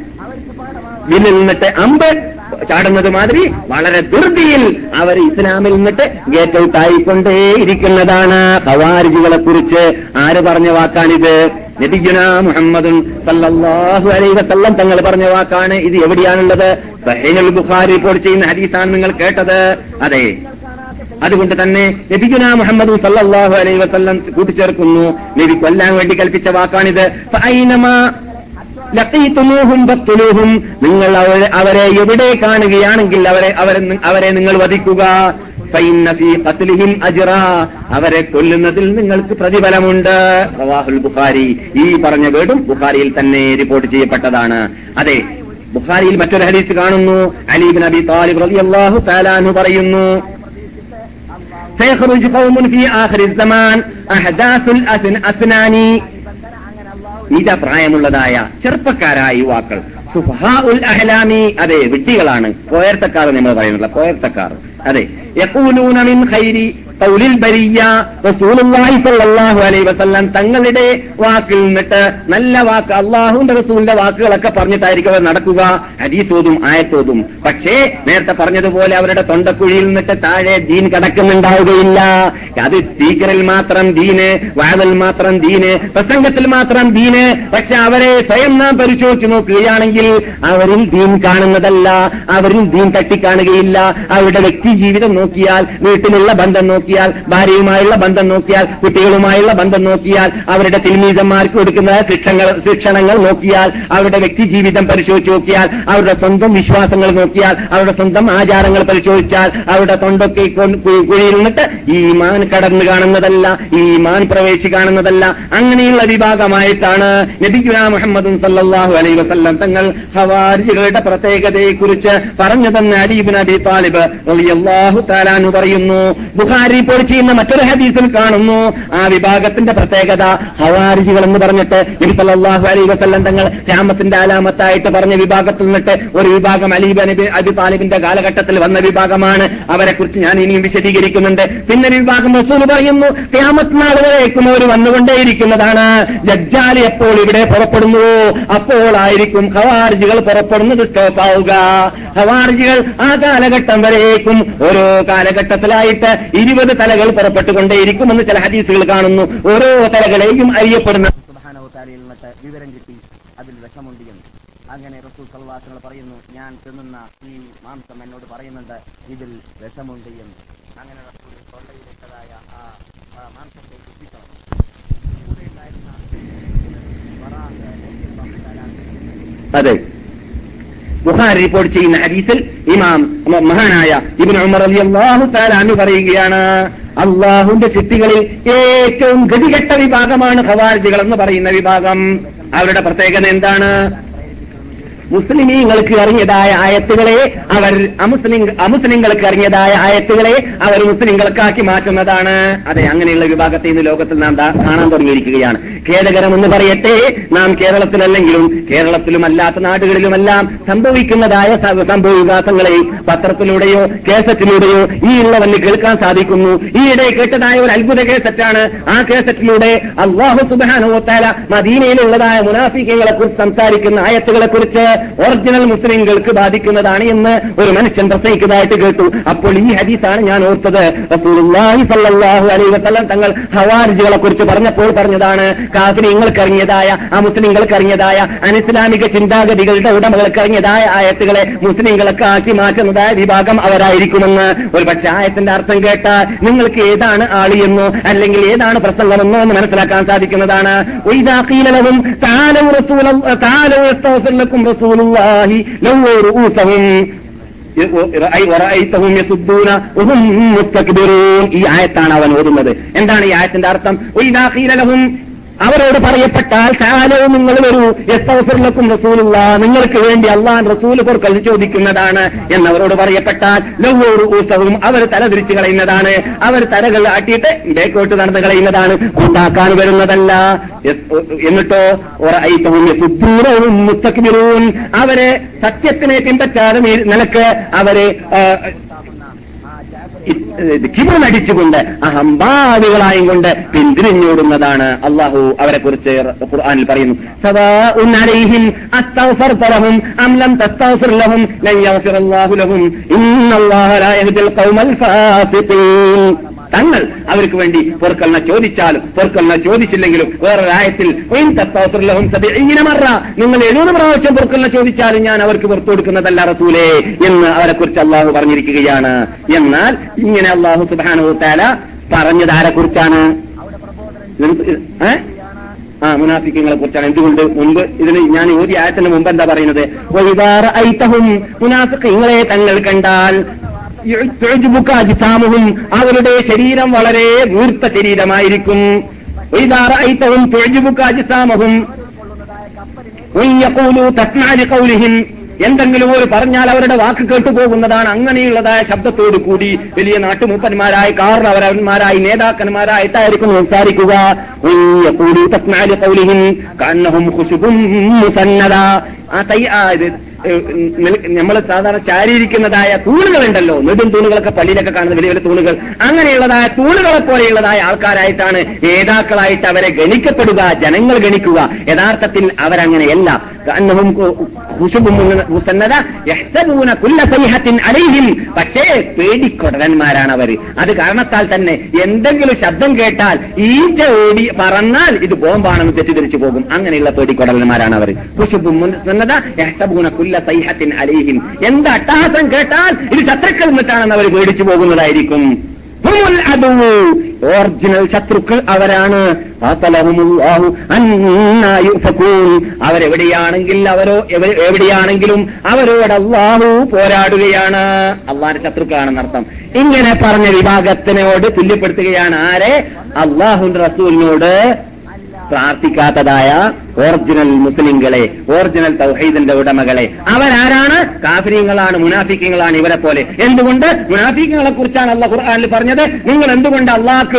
വില്ലിൽ നിന്നിട്ട് അമ്പ്. ചാടുന്നത് മാതിരി വളരെ ധൃതിയിൽ അവർ ഇസ്ലാമിൽ നിന്നിട്ട് ഗേറ്റ് ഔട്ട് ആയിക്കൊണ്ടേയിരിക്കുന്നതാണ് ഖവാരിജുകളെ കുറിച്ച് ആര് പറഞ്ഞ വാക്കാണിത്? നബിഗുന മുഹമ്മദും സല്ലല്ലാഹു അലൈഹി വസല്ലം തങ്ങൾ പറഞ്ഞ വാക്കാണ്. ഇത് എവിടെയാണുള്ളത്? സഹേനൽ ബുഖാരി റിപ്പോർട്ട് ചെയ്യുന്ന ഹരീസാണ് നിങ്ങൾ കേട്ടത്. അതെ. അതുകൊണ്ട് തന്നെ നബിഗുന മുഹമ്മദ് സല്ലാഹു അലൈഹി വസല്ലം കൂട്ടിച്ചേർക്കുന്നു. നബി കൊല്ലാൻ വേണ്ടി കൽപ്പിച്ച വാക്കാണിത്. ഫഅൈനമാ ലഖീതുമൂഹും ബഖ്തുലൂഹും നിങ്ങൾ അവരെ അവരെ എവിടെ കാണുകയാണെങ്കിൽ അവരെ അവരെ അവരെ നിങ്ങൾ വധിക്കുക ഫഇന്ന ഫീ ഖത്ലിഹിം അജ്റാ അവരെ കൊല്ലുന്നതിൽ നിങ്ങൾക്ക് പ്രതിഫലമുണ്ട് റവാഹുൽ ബുഖാരി ഈ പറഞ്ഞ വേർഡും ബുഖാരിയിൽ തന്നെ റിപ്പോർട്ട് ചെയ്യപ്പെട്ടതാണ് അതെ ബുഖാരിയിൽ മറ്റൊരു ഹദീസ് കാണുന്നു അലീബിൻ അബി താലിബ് റളിയല്ലാഹു തആല അൻഹു പറയുന്നു سيخرج قوم في آخر الزمان أحداث الأسنان നീത പ്രായമുള്ളതായ ചെറുപ്പക്കാരായ യുവാക്കൾ. സുഫഹാ ഉൽ അഹ്ലാമി അതെ വിഡ്ഢികളാണ്. പോയർത്തക്കാർ നമ്മൾ പറയുന്നില്ല പോയർത്തക്കാർ. അതെ മിൻ ഖൈരി ബരിയ റസൂലുള്ളാഹി അലൈഹി വസല്ലം തങ്ങളുടെ വാക്കിൽ നിന്നിട്ട് നല്ല വാക്ക് അള്ളാഹുവിന്റെ റസൂലിന്റെ വാക്കുകളൊക്കെ പറഞ്ഞിട്ടായിരിക്കും അവർ നടക്കുക. ഹദീസോതും ആയത്തോതും. പക്ഷേ നേരത്തെ പറഞ്ഞതുപോലെ അവരുടെ തൊണ്ടക്കുഴിയിൽ നിന്നിട്ട് താഴെ ദീൻ കടക്കുന്നുണ്ടാവുകയില്ല. അത് സ്പീക്കറിൽ മാത്രം ദീന് വാതിൽ മാത്രം ദീന് പ്രസംഗത്തിൽ മാത്രം ദീന് പക്ഷെ അവരെ സ്വയം നാം പരിശോധിച്ചു നോക്കുകയാണെങ്കിൽ അവരിൽ ദീൻ കാണുന്നതല്ല. അവരിൽ ദീൻ തട്ടിക്കാണുകയില്ല. അവരുടെ വ്യക്തി ജീവിതം നോക്കിയാൽ വീട്ടിലുള്ള ബന്ധം നോക്കിയാൽ ഭാര്യയുമായുള്ള ബന്ധം നോക്കിയാൽ കുട്ടികളുമായുള്ള ബന്ധം നോക്കിയാൽ അവരുടെ തിരുമീതന്മാർക്ക് കൊടുക്കുന്ന ശിക്ഷങ്ങൾ ശിക്ഷണങ്ങൾ നോക്കിയാൽ അവരുടെ വ്യക്തി ജീവിതം പരിശോധിച്ച് നോക്കിയാൽ അവരുടെ സ്വന്തം വിശ്വാസങ്ങൾ നോക്കിയാൽ അവരുടെ സ്വന്തം ആചാരങ്ങൾ പരിശോധിച്ചാൽ അവരുടെ തൊണ്ടൊക്കെ കുഴിയിരുന്നിട്ട് ഈ മാൻ കടന്നു കാണുന്നതല്ല ഈ മാൻ പ്രവേശി കാണുന്നതല്ല. അങ്ങനെയുള്ള വിഭാഗമായിട്ടാണ് നബിഗുല മുഹമ്മദ് സല്ലാഹു അലൈ വസല്ലം തങ്ങൾ ഹവാരികളുടെ പ്രത്യേകതയെക്കുറിച്ച് പറഞ്ഞു തന്നെ അലീബിൻ അബി താലിബ് റളിയല്ലാഹു തആലാനു പറയുന്നു. ബുഹാരി റിപ്പോർട്ട് ചെയ്യുന്ന മറ്റൊരു ഹദീസിൽ കാണുന്നു. ആ വിഭാഗത്തിന്റെ പ്രത്യേകത ഹവാരിജികൾ എന്ന് പറഞ്ഞിട്ട് നബി അലൈഹി വസല്ലം തങ്ങൾ രാമത്തിന്റെ ആലാമത്തായിട്ട് പറഞ്ഞ വിഭാഗത്തിൽ നിന്നിട്ട് ഒരു വിഭാഗം അലീബ് നബി അബി താലിബിന്റെ കാലഘട്ടത്തിൽ വന്ന വിഭാഗമാണ്. അവരെക്കുറിച്ച് ഞാൻ ഇനിയും വിശദീകരിക്കുന്നുണ്ട്. പിന്നെ വിഭാഗം റസൂൽ പറയുന്നു ക്യാമത്ത് അവർ വന്നുകൊണ്ടേയിരിക്കുന്നതാണ്. ജഡ്ജാൽ എപ്പോൾ ഇവിടെ പുറപ്പെടുന്നുവോ അപ്പോളായിരിക്കും ഹവാർജികൾ പുറപ്പെടുന്നത് സ്റ്റോപ്പ് ആവുക ഹവാർജികൾ ആ കാലഘട്ടം വരേക്കും ഓരോ കാലഘട്ടത്തിലായിട്ട് ഇരുപത് തലകൾ പുറപ്പെട്ടുകൊണ്ടേയിരിക്കുമെന്ന് ചില ഹദീസുകൾ കാണുന്നു. ഓരോ തലകളെയും അറിയപ്പെടുന്ന വിവരം കിട്ടി. അതിൽ വിഷമുണ്ട് എന്ന്. അങ്ങനെ റസൂൽ സൽവാസങ്ങൾ പറയുന്നു ഞാൻ തിന്നുന്ന ഈ മാംസം എന്നോട് പറയുന്നുണ്ട്. ഇതിൽ വിഷമുണ്ട് എന്ന്. അങ്ങനെ റസൂൽ തൊണ്ടയിലിട്ടതായ ആ മാംസത്തെ അൻഹു അതെ. ബുഹാരി റിപ്പോർട്ട് ചെയ്യുന്ന ഹദീസിൽ ഇമാം മഹാനായ ഇബിൻ ഉമർ അലി അള്ളാഹു താലാന്ന് പറയുകയാണ് അള്ളാഹുന്റെ ശക്തികളിൽ ഏറ്റവും ഗതികെട്ട വിഭാഗമാണ് ഖവാരിജികൾ എന്ന് പറയുന്ന വിഭാഗം. അവരുടെ പ്രത്യേകത എന്താണ്? മുസ്ലിമീങ്ങൾക്ക് അറിഞ്ഞതായ ആയത്തുകളെ അവർ അമുസ്ലിം അമുസ്ലിങ്ങൾക്ക് അറിഞ്ഞതായ ആയത്തുകളെ അവർ മുസ്ലിങ്ങൾക്കാക്കി മാറ്റുന്നതാണ്. അതെ അങ്ങനെയുള്ള വിഭാഗത്തെ ഇന്ന് ലോകത്തിൽ നാം കാണാൻ തുടങ്ങിയിരിക്കുകയാണ്. ഖേദകരമെന്ന് പറയട്ടെ നാം കേരളത്തിലല്ലെങ്കിലും കേരളത്തിലും അല്ലാത്ത നാടുകളിലുമെല്ലാം സംഭവിക്കുന്നതായ സംഭവ വികാസങ്ങളെ പത്രത്തിലൂടെയോ കേസറ്റിലൂടെയോ ഈ ഉള്ളവന് കേൾക്കാൻ സാധിക്കുന്നു. ഈയിടെ കേട്ടതായ ഒരു അത്ഭുത കേസറ്റാണ്. ആ കേസറ്റിലൂടെ അള്ളാഹു സുബാനോത്താല മദീനയിലുള്ളതായ മുനാഫിക്കങ്ങളെ കുറിച്ച് സംസാരിക്കുന്ന ആയത്തുകളെ കുറിച്ച് ഒറിജിനൽ മുസ്ലിങ്ങൾക്ക് ബാധിക്കുന്നതാണ് എന്ന് ഒരു മനുഷ്യൻ പ്രസംഗിക്കുന്നതായിട്ട് കേട്ടു. അപ്പോൾ ഈ ഹദീസാണ് ഞാൻ ഓർത്തത്. തങ്ങൾ ഹവാരിജികളെ കുറിച്ച് പറഞ്ഞപ്പോൾ പറഞ്ഞതാണ് കാഫിനിങ്ങൾക്കറിഞ്ഞതായ ആ മുസ്ലിങ്ങൾക്കറിഞ്ഞതായ അനിസ്ലാമിക ചിന്താഗതികളുടെ ഉടമകൾക്കറിഞ്ഞതായ ആയത്തുകളെ മുസ്ലിങ്ങൾക്ക് ആക്കി മാറ്റുന്നതായ വിഭാഗം അവരായിരിക്കുമെന്ന്. ഒരു പക്ഷെ ആയത്തിന്റെ അർത്ഥം കേട്ടാൽ നിങ്ങൾക്ക് ഏതാണ് ആളി എന്നോ അല്ലെങ്കിൽ ഏതാണ് പ്രസംഗമെന്നോ എന്ന് മനസ്സിലാക്കാൻ സാധിക്കുന്നതാണ്. താലവും റസൂലും റസൂലുള്ളാഹി ലൗ റൂസഹും ഈ ആയത്താണ് അവൻ ഓതുന്നത്. എന്താണ് ഈ ആയത്തിന്റെ അർത്ഥം? അവരോട് പറയപ്പെട്ടാൽ കാലവും നിങ്ങൾ വരൂ എസ്തഫിർലക്കും റസൂലുള്ള നിങ്ങൾക്ക് വേണ്ടി അള്ളാൻ റസൂൽ പൊറുക്കൽ ചോദിക്കുന്നതാണ് എന്നവരോട് പറയപ്പെട്ടാൽ ലവ്വോറു ഊസവും അവർ തല തിരിച്ചു കളയുന്നതാണ്. അവർ തലകൾ ആട്ടിയിട്ട് ബേക്കോട്ട് നടന്ന് കളയുന്നതാണ്. ഉണ്ടാക്കാൻ വരുന്നതല്ല. എന്നിട്ടോ മുസ്തക്ബിറൂൻ. അവരെ സത്യത്തിനെ പിൻപറ്റാതെ നിനക്ക് അവരെ ആ, അഹംബാദികളായും കൊണ്ട് പിന്തിരിഞ്ഞോടുന്നതാണ് അള്ളാഹു അവരെ കുറിച്ച് ഖുർആാനിൽ പറയുന്നു. സവാഉൻ തങ്ങൾ അവർക്ക് വേണ്ടി പൊറുക്കലിനെ ചോദിച്ചാലും പൊറുക്കലിനെ ചോദിച്ചില്ലെങ്കിലും വേറൊരു ആയത്തിൽ "വഇൻ തസ്തഗ്ഫിർ ലഹും സബഈന മറ. നിങ്ങൾ എഴുപത് പ്രാവശ്യം പൊറുക്കലിനെ ചോദിച്ചാലും ഞാൻ അവർക്ക് പുറത്തു കൊടുക്കുന്നതല്ല റസൂലേ എന്ന് അവരെക്കുറിച്ച് അള്ളാഹു പറഞ്ഞിരിക്കുകയാണ്. എന്നാൽ ഇങ്ങനെ അള്ളാഹു സുബാനു താല പറഞ്ഞത് ആരെ കുറിച്ചാണ്? ആ മുനാഫിക്കങ്ങളെ കുറിച്ചാണ്. എന്തുകൊണ്ട്? മുമ്പ് ഇതിന് ഞാൻ ഓരോ ആയത്തിന് മുമ്പ് എന്താ പറയുന്നത്? "വഇദാ റഅയ്തഹും മുനാഫിക്കങ്ങളെ തങ്ങൾ കണ്ടാൽ ജിസാമുഹും അവരുടെ ശരീരം വളരെ മൂർത്ത ശരീരമായിരിക്കും ും. തുഴജുബുക്കാജിസാമഹും എന്തെങ്കിലും ഒരു പറഞ്ഞാൽ അവരുടെ വാക്ക് കേട്ടുപോകുന്നതാണ് അങ്ങനെയുള്ളതായ ശബ്ദത്തോടു കൂടി വലിയ നാട്ടുമൂപ്പന്മാരായ കാരണവരന്മാരായി നേതാക്കന്മാരായി തായിരിക്കും സംസാരിക്കുക. നമ്മൾ സാധാരണ ചാരിയിരിക്കുന്നതായ തൂണുകളുണ്ടല്ലോ. നെടും തൂണുകളൊക്കെ പള്ളിയിലൊക്കെ കാണുന്ന വലിയ വലിയ തൂണുകൾ. അങ്ങനെയുള്ളതായ തൂണുകളെ പോലെയുള്ളതായ ആൾക്കാരായിട്ടാണ് നേതാക്കളായിട്ട് അവരെ ഗണിക്കപ്പെടുക ജനങ്ങൾ ഗണിക്കുക. യഥാർത്ഥത്തിൽ അവരങ്ങനെയല്ല. അലയിലും പക്ഷേ പേടിക്കൊടരന്മാരാണ് അവർ അത് കാരണത്താൽ തന്നെ എന്തെങ്കിലും ശബ്ദം കേട്ടാൽ ഈച്ച ഓടി പറന്നാൽ ഇത് ബോംബാണെന്ന് തെറ്റിദ്ധരിച്ചു പോകും. അങ്ങനെയുള്ള പേടിക്കൊടലന്മാരാണ് അവർ കുശുബും മുസന്നദ യഹ്തബൂന കുല്ല സൈഹത്തിൻ അലൈഹിം. എന്ത് അട്ടഹാസം കേട്ടാൽ ഇത് ശത്രുക്കൾ എന്നിട്ടാണെന്ന് അവർ പേടിച്ചു പോകുന്നതായിരിക്കും. ഒറിജിനൽ ശത്രുക്കൾ അവരാണ്. അവരെവിടെയാണെങ്കിൽ അവരോ എവിടെയാണെങ്കിലും അവരോട് അള്ളാഹു പോരാടുകയാണ്. അള്ളാഹിന്റെ ശത്രുക്കളാണെന്നർത്ഥം ഇങ്ങനെ പറഞ്ഞ വിഭാഗത്തിനോട് തുല്യപ്പെടുത്തുകയാണ് ആരെ? അള്ളാഹുന്റെ റസൂലിനോട് പ്രാർത്ഥിക്കാത്തതായ ഒറിജിനൽ മുസ്ലിങ്ങളെ ഒറിജിനൽ തൗഹീദിന്റെ ഉടമകളെ. അവരാരാണ്? കാഫര്യങ്ങളാണ് മുനാഫിക്കങ്ങളാണ് ഇവരെ പോലെ. എന്തുകൊണ്ട്? മുനാഫിക്കങ്ങളെ കുറിച്ചാണ് അല്ല ഖുർആാനിൽ പറഞ്ഞത്. നിങ്ങൾ എന്തുകൊണ്ട് അള്ളാഹ്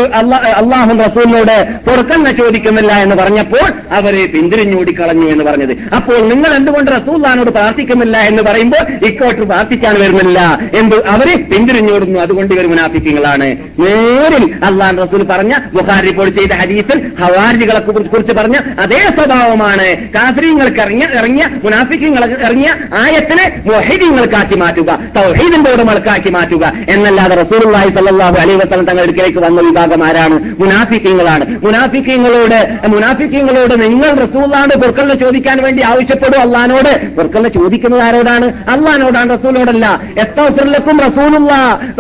അള്ളാഹു റസൂലിനോട് പൊറുക്കലിനെ ചോദിക്കുന്നില്ല എന്ന് പറഞ്ഞപ്പോൾ അവരെ പിന്തിരിഞ്ഞോടിക്കളഞ്ഞു എന്ന് പറഞ്ഞത്. അപ്പോൾ നിങ്ങൾ എന്തുകൊണ്ട് റസൂല്ലാനോട് പ്രാർത്ഥിക്കുന്നില്ല എന്ന് പറയുമ്പോൾ ഇക്കോട്ട് പ്രാർത്ഥിക്കാൻ വരുന്നില്ല എന്ത് അവർ പിന്തിരിഞ്ഞോടുന്നു. അതുകൊണ്ട് ഇവർ മുനാഫിക്കങ്ങളാണ്. നേരിൽ അള്ളാഹ് റസൂൽ പറഞ്ഞ ബുഖാരി റിപ്പോർട്ട് ചെയ്ത ഹദീസിൽ ഹവാരികളെ കുറിച്ച് പറഞ്ഞ അതേ സ്വഭാവമാണ്. കാഫര്യങ്ങൾക്ക് ഇറങ്ങിയ ഇറങ്ങിയ മുനാഫിക്കങ്ങൾ ഇറങ്ങിയ ആയത്തിനെ മൊഹീദിങ്ങൾക്കാക്കി മാറ്റുക തൗഹീദിന്റെ ഉടമകൾക്കാക്കി മാറ്റുക എന്നല്ലാതെ റസൂലുള്ളാഹി സല്ലാഹു അലൈ വസ്ലം തങ്ങളുടെ അടുക്കലേക്ക് വന്ന വിഭാഗം ആരാണ്? മുനാഫിക്കങ്ങളാണ്. മുനാഫിക്കങ്ങളോട് മുനാഫിക്കങ്ങളോട് നിങ്ങൾ റസൂള്ളാണ് പൊറുക്കലിനെ ചോദിക്കാൻ വേണ്ടി ആവശ്യപ്പെടും. അള്ളഹാനോട് പൊറുക്കലിനെ ചോദിക്കുന്നത് ആരോടാണ്? അള്ളഹാനോടാണ് റസൂലോടല്ല എസ്തൗഫിർലക്കും റസൂലുള്ള.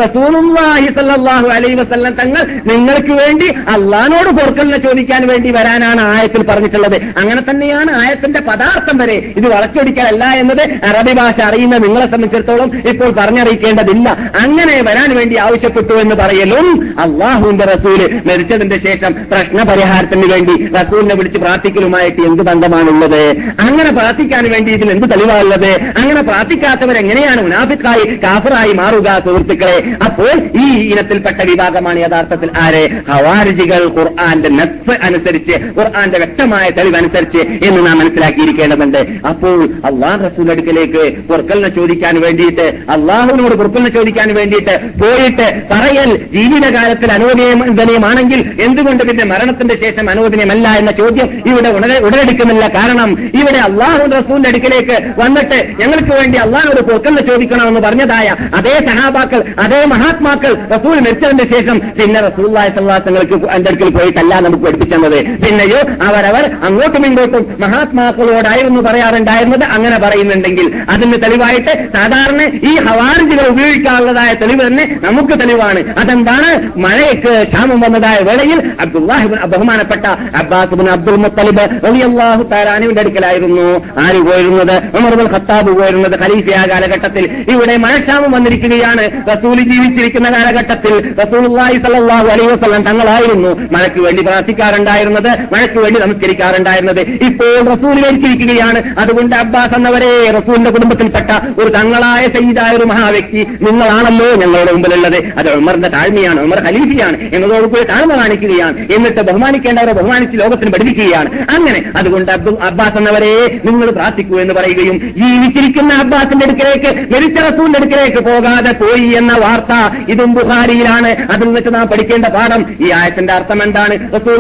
റസൂലുള്ളാഹി സല്ലാഹു അലൈഹി വസല്ലം തങ്ങൾ നിങ്ങൾക്ക് വേണ്ടി അള്ളഹാനോട് പൊറുക്കലിനെ ചോദിക്കാൻ വേണ്ടി വരാനാണ് ആയത്തിൽ പറഞ്ഞിട്ടുള്ളത്? അങ്ങനെ തന്നെയാണ് ആയത്തിന്റെ പദാർത്ഥം വരെ ഇത് വളച്ചൊടിക്കലല്ല എന്നത് അറബി ഭാഷ അറിയുന്ന നിങ്ങളെ സംബന്ധിച്ചിടത്തോളം ഇപ്പോൾ പറഞ്ഞറിയിക്കേണ്ടതില്ല. അങ്ങനെ വരാൻ വേണ്ടി ആവശ്യപ്പെട്ടു എന്ന് പറയലും അള്ളാഹുവിന്റെ റസൂൽ മരിച്ചതിന്റെ ശേഷം പ്രശ്ന പരിഹാരത്തിന് വേണ്ടി റസൂലിനെ വിളിച്ച് പ്രാർത്ഥിക്കലുമായിട്ട് എന്ത് ബന്ധമാണുള്ളത് അങ്ങനെ പ്രാർത്ഥിക്കാൻ വേണ്ടി ഇതിൽ എന്ത് തെളിവാണുള്ളത്? അങ്ങനെ പ്രാർത്ഥിക്കാത്തവർ എങ്ങനെയാണ് മുനാഫിക്കായി കാഫറായി മാറുക സുഹൃത്തുക്കളെ? അപ്പോൾ ഈ ഇനത്തിൽപ്പെട്ട വിഭാഗമാണ് യഥാർത്ഥത്തിൽ ആരെ? ഹവാരിജികൾ ഖുർആന്റെ നസ് അനുസരിച്ച് ഖുർആന്റെ വ്യക്തമായ തെളിവനുസരിച്ച് എന്ന് നാം മനസ്സിലാക്കിയിരിക്കേണ്ടതുണ്ട്. അപ്പോൾ അള്ളാഹ് റസൂൽ അടുക്കലേക്ക് പുറക്കലിനെ ചോദിക്കാൻ വേണ്ടിയിട്ട് അള്ളാഹുവിനോട് പുറക്കലിനെ ചോദിക്കാൻ വേണ്ടിയിട്ട് പോയിട്ട് പറയൽ ജീവിതകാലത്തിൽ അനുവദനീയമാണെങ്കിൽ എന്തുകൊണ്ട് പിന്നെ മരണത്തിന്റെ ശേഷം അനുവദനീയമല്ല എന്ന ചോദ്യം ഇവിടെ ഉടനെ ഉടലെടുക്കുന്നില്ല. കാരണം ഇവിടെ അള്ളാഹു റസൂലിന്റെ അടുക്കലേക്ക് വന്നിട്ട് ഞങ്ങൾക്ക് വേണ്ടി അള്ളാഹുനോട് പുറക്കലിനെ ചോദിക്കണമെന്ന് പറഞ്ഞതായ അതേ സഹാബാക്കൾ അതേ മഹാത്മാക്കൾ റസൂൽ മരിച്ചതിന്റെ ശേഷം പിന്നെ റസൂല്ലായ സല്ലാസങ്ങൾക്ക് എന്റെ അടുക്കൽ പോയിട്ടല്ല നമുക്ക് പഠിപ്പിച്ചത്. പിന്നെയോ അവരവർ അങ്ങോട്ടും ഇങ്ങോട്ടും മഹാത്മാക്കളോടായിരുന്നു പറയാറുണ്ടായിരുന്നത് അങ്ങനെ പറയുന്നുണ്ടെങ്കിൽ അതിന് തെളിവായിട്ട് സാധാരണ ഈ ഹവാർജികൾ ഉപയോഗിക്കാനുള്ളതായ തെളിവ് തന്നെ നമുക്ക് തെളിവാണ്. അതെന്താണ്? മഴയ്ക്ക് ക്ഷാമം വന്നതായ വേളയിൽ അബ്ദുല്ലാഹിബിൻ ബഹുമാനപ്പെട്ട അബ്ബാസ് അബ്ദുൽ മുത്തലിബ് റളിയല്ലാഹു താലാനുവിന്റെ അടുക്കലായിരുന്നു. ആര് പോയിരുന്നത്? ഉമർബുൽ ഖത്താബ് പോയിരുന്നത്. ഖലീഫിയ കാലഘട്ടത്തിൽ. ഇവിടെ മഴക്ഷാമം വന്നിരിക്കുകയാണ്. റസൂൽ ജീവിച്ചിരിക്കുന്ന കാലഘട്ടത്തിൽ റസൂൽ സല്ലല്ലാഹു അലൈഹി വസല്ലം തങ്ങളായിരുന്നു മഴയ്ക്ക് വേണ്ടി പ്രാർത്ഥിക്കാറുണ്ടായിരുന്നത്. മഴയ്ക്ക് വേണ്ടി നമസ്കരിക്കാറുണ്ടായിരുന്നത്. ഇപ്പോൾ റസൂൽ മരിച്ചിരിക്കുകയാണ്. അതുകൊണ്ട് അബ്ബാസ് എന്നവരെ റസൂലിന്റെ കുടുംബത്തിൽപ്പെട്ട ഒരു തങ്ങളായ സയ്യിദായ ഒരു മഹാവ്യക്തി നിങ്ങളാണല്ലോ ഞങ്ങളുടെ മുമ്പിലുള്ളത്. അത് ഉമറിന്റെ താഴ്മയാണ് ഉമർ ഖലീഫിയാണ്. എന്നതോടുകൂടി താഴ്മ കാണിക്കുകയാണ്. എന്നിട്ട് ബഹുമാനിക്കേണ്ടവരെ ബഹുമാനിച്ച് ലോകത്തിന് പഠിപ്പിക്കുകയാണ്. അങ്ങനെ അതുകൊണ്ട് അബ്ദുൽ അബ്ബാസ് എന്നവരെ നിങ്ങൾ പ്രാർത്ഥിക്കൂ എന്ന് പറയുകയും ജീവിച്ചിരിക്കുന്ന അബ്ബാസിന്റെ അടുക്കലേക്ക് മരിച്ച റസൂലിന്റെ അടുക്കലേക്ക് പോകാതെ പോയി എന്ന വാർത്ത ഇതും ബുഹാരിയിലാണ് അതിൽ നിന്നിട്ട് നാം പഠിക്കേണ്ട പാഠം ഈ ആയത്തിന്റെ അർത്ഥം എന്താണ്? റസൂൽ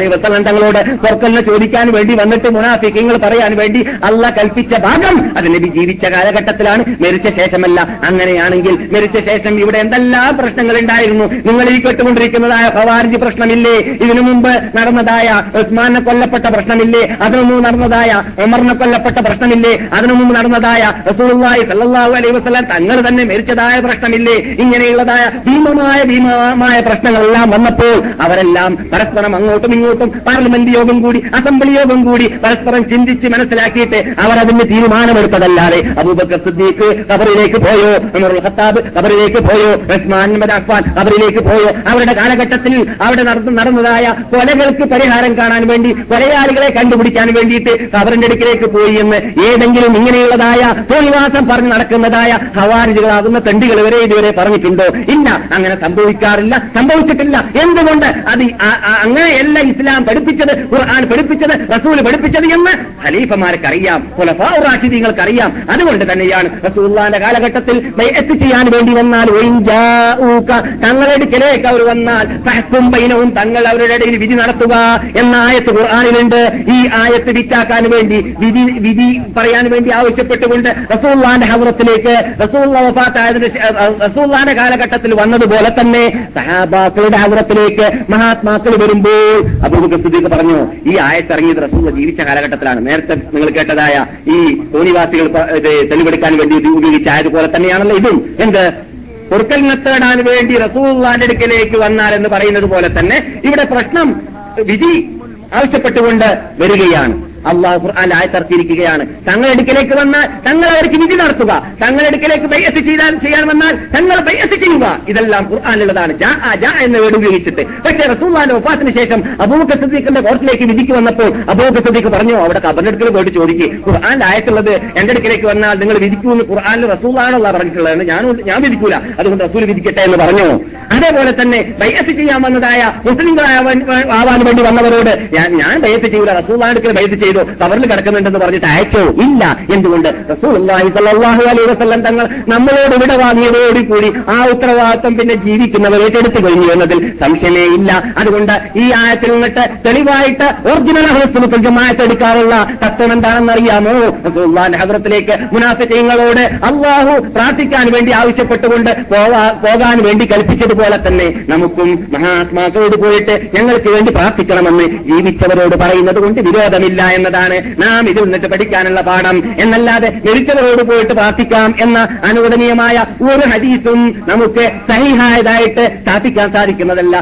അലൈഹി വസ്ലം തങ്ങളോട് പൊറക്കലിനെ ചോദിക്കാൻ വേണ്ടി വന്നിട്ട് മുനാഫിക്കങ്ങൾ പറയാൻ വേണ്ടി അല്ല കൽപ്പിച്ച ഭാഗം അത് നബി ജീവിച്ച കാലഘട്ടത്തിലാണ്. മരിച്ച ശേഷമല്ല. അങ്ങനെയാണെങ്കിൽ മരിച്ച ശേഷം ഇവിടെ എന്തെല്ലാം പ്രശ്നങ്ങൾ ഉണ്ടായിരുന്നു? നിങ്ങൾ ഈ കേട്ടുകൊണ്ടിരിക്കുന്നതായ ഹവാർജി പ്രശ്നമില്ലേ? ഇതിനു മുമ്പ് നടന്നതായ ഉസ്മാനെ കൊല്ലപ്പെട്ട പ്രശ്നമില്ലേ? അതിനു മുമ്പ് നടന്നതായ ഉമറിനെ കൊല്ലപ്പെട്ട പ്രശ്നമില്ലേ? അതിനു മുമ്പ് നടന്നതായ റസൂലുള്ളാഹി സല്ലല്ലാഹു അലൈഹി വസല്ലം തങ്ങൾ തന്നെ മരിച്ചതായ പ്രശ്നമില്ലേ? ഇങ്ങനെയുള്ളതായ ഭീമമായ ഭീമമായ പ്രശ്നങ്ങളെല്ലാം വന്നപ്പോൾ അവരെല്ലാം പരസ്പരം അങ്ങോട്ടും ഇങ്ങോട്ടും പാർലമെന്റ് യോഗം കൂടി അസംബ്ലി യോഗം കൂടി പരസ്പരം ചിന്തിച്ച് മനസ്സിലാക്കിയിട്ട് അവർ അതിന് തീരുമാനമെടുത്തതല്ലാതെ അബൂബക്കർ സിദ്ദീഖ് കബറിലേക്ക് പോയോ ഖത്താബ് കബറിലേക്ക് പോയോ ഉസ്മാൻ ബിൻ അഫ്ഫാൻ കബറിലേക്ക് പോയോ അവരുടെ കാലഘട്ടത്തിൽ അവിടെ നടന്നു നടന്നതായ കൊലകൾക്ക് പരിഹാരം കാണാൻ വേണ്ടി കൊലയാളികളെ കണ്ടുപിടിക്കാൻ വേണ്ടിയിട്ട് കബറിന്റെ അടുക്കിലേക്ക് പോയി എന്ന് ഏതെങ്കിലും ഇങ്ങനെയുള്ളതായ തോൽവാസം പറഞ്ഞ് നടക്കുന്നതായ ഹവാരികളാകുന്ന തെണ്ടികൾ വരെ ഇതുവരെ പറഞ്ഞിട്ടുണ്ടോ? ഇല്ല അങ്ങനെ സംഭവിക്കാറില്ല സംഭവിച്ചിട്ടില്ല. എന്തുകൊണ്ട് അത് അങ്ങനെയല്ല ഇസ്ലാം പഠിപ്പിച്ചത് ഖുർആൻ പഠിപ്പിച്ചത് റസൂൽ പഠിപ്പിച്ചത് എന്ന് ഖലീഫമാർക്ക് അറിയാം റാഷിദീങ്ങൾക്ക് അറിയാം അതുകൊണ്ട് തന്നെയാണ് റസൂല്ലാന്റെ കാലഘട്ടത്തിൽ ബൈഅത്ത് ചെയ്യാൻ വേണ്ടി വന്നാൽ തങ്ങളുടെ അടുക്കലേക്ക് അവർ വന്നാൽ തഹക്കും ബൈനവും തങ്ങൾ അവരുടെ ഇടയിൽ വിധി നടത്തുക എന്ന ആയത്ത് ഖുർആാനിലുണ്ട്. ഈ ആയത്ത് വിറ്റാക്കാൻ വേണ്ടി വിധി വിധി പറയാൻ വേണ്ടി ആവശ്യപ്പെട്ടുകൊണ്ട് റസൂള്ളാന്റെ ഹവറത്തിലേക്ക് റസൂള്ളാന്റെ കാലഘട്ടത്തിൽ വന്നതുപോലെ തന്നെ സഹാബാക്കളുടെ ഹവറത്തിലേക്ക് മഹാത്മാക്കൾ വരുമ്പോൾ അബൂബക്കർ സിദ്ദീഖ് പറഞ്ഞു ഈ ആയത്തിറങ്ങിയത് റസൂള്ള ജീവിച്ച കാലഘട്ടത്തിലാണ്. നേരത്തെ നിങ്ങൾ കേട്ടതായ ഈ ഇത് തെളിവെടുക്കാൻ വേണ്ടി ഉപയോഗിച്ച ആയതുപോലെ തന്നെയാണല്ലോ ഇതും. എന്ത്? പൊറുക്കലിനെ തേടാൻ വേണ്ടി റസൂള്ളാന്റെ അടുക്കലേക്ക് വന്നാൽ എന്ന് പറയുന്നത് പോലെ തന്നെ ഇവിടെ പ്രശ്നം വിധി ആവശ്യപ്പെട്ടുകൊണ്ട് വരികയാണ്. അള്ളാഹു ഖുർആൻ ആയത്തിറക്കിയിരിക്കുകയാണ് തങ്ങളുടെ അടുക്കലേക്ക് വന്നാൽ തങ്ങൾ അവർക്ക് വിധി നടത്തുക. തങ്ങളെടുക്കിലേക്ക് ബയ്യത്ത് ചെയ്താൽ ചെയ്യാൻ വന്നാൽ തങ്ങൾ ബയ്യത്ത് ചെയ്യുക. ഇതെല്ലാം ഖുർആാനുള്ളതാണ് ജാ ആ, ജാ എന്ന വേർഡ് ഉപയോഗിച്ചിട്ട്. പക്ഷേ റസൂല്ലാന്റെ വഫാത്തിന് ശേഷം അബൂബക്കർ സദ്ദീഖിന്റെ കോർട്ടിലേക്ക് വിധിക്ക് വന്നപ്പോൾ അബൂബക്കർ സദ്ദീഖ് പറഞ്ഞു അവിടെ കബറിനെടുക്കൽ പോയിട്ട് ചോദിക്കുക ഖുർആാന്റെ ആയത്തുള്ളത് എന്റെ അടുക്കിലേക്ക് വന്നാൽ നിങ്ങൾ വിധിക്കുമെന്ന് ഖുർആാനിൽ റസൂലാണല്ലോ പറഞ്ഞിട്ടുള്ളത് ഞാൻ ഞാൻ വിധിക്കൂല. അതുകൊണ്ട് റസൂൽ വിധിക്കട്ടെ എന്ന് പറഞ്ഞു. അതേപോലെ തന്നെ ബയ്യത്ത് ചെയ്യാൻ വന്നതായ മുസ്ലിങ്ങളാവാൻ ആവാൻ വേണ്ടി വന്നവരോട് ഞാൻ ഞാൻ ബയ്യത്ത് ചെയ്യൂല. റസൂലാന്റെ അടുക്കൽ ബയ്യത്ത് ചെയ്യൂല ചെയ്തു കവറിൽ കിടക്കുന്നുണ്ടെന്ന് പറഞ്ഞിട്ട് അയച്ചോ? ഇല്ല. എന്തുകൊണ്ട്? അലൈഹി വസല്ലം തങ്ങൾ നമ്മളോട് വിട വാങ്ങിയതോടുകൂടി ആ ഉത്തരവാദിത്വം പിന്നെ ജീവിക്കുന്നവർ ഏറ്റെടുത്തു കഴിഞ്ഞു എന്നതിൽ സംശയമേ ഇല്ല. അതുകൊണ്ട് ഈ ആയത്തിൽ നിന്നിട്ട് തെളിവായിട്ട് ഒറിജിനൽ അഹ്ലസുൽ ജമാഅത്ത് തത്വം എന്താണെന്ന് അറിയാമോ? ഹസ്രത്തിലേക്ക് മുനാഫിക്കീങ്ങളോട് അള്ളാഹു പ്രാർത്ഥിക്കാൻ വേണ്ടി ആവശ്യപ്പെട്ടുകൊണ്ട് പോകാൻ വേണ്ടി കൽപ്പിച്ചതുപോലെ തന്നെ നമുക്കും മഹാത്മാക്കളോട് പോയിട്ട് ഞങ്ങൾക്ക് വേണ്ടി പ്രാർത്ഥിക്കണമെന്ന് ജീവിച്ചവരോട് പറയുന്നത് കൊണ്ട് വിരോധമില്ല എന്നതാണ് നാം ഇതിൽ നിന്നിട്ട് പഠിക്കാനുള്ള പാഠം. എന്നല്ലാതെ മരിച്ചവരോട് പോയിട്ട് പ്രാർത്ഥിക്കാം എന്ന അനുവദനീയമായ ഒരു ഹദീസും നമുക്ക് സഹിഹായതായിട്ട് സ്ഥാപിക്കാൻ സാധിക്കുന്നതല്ല.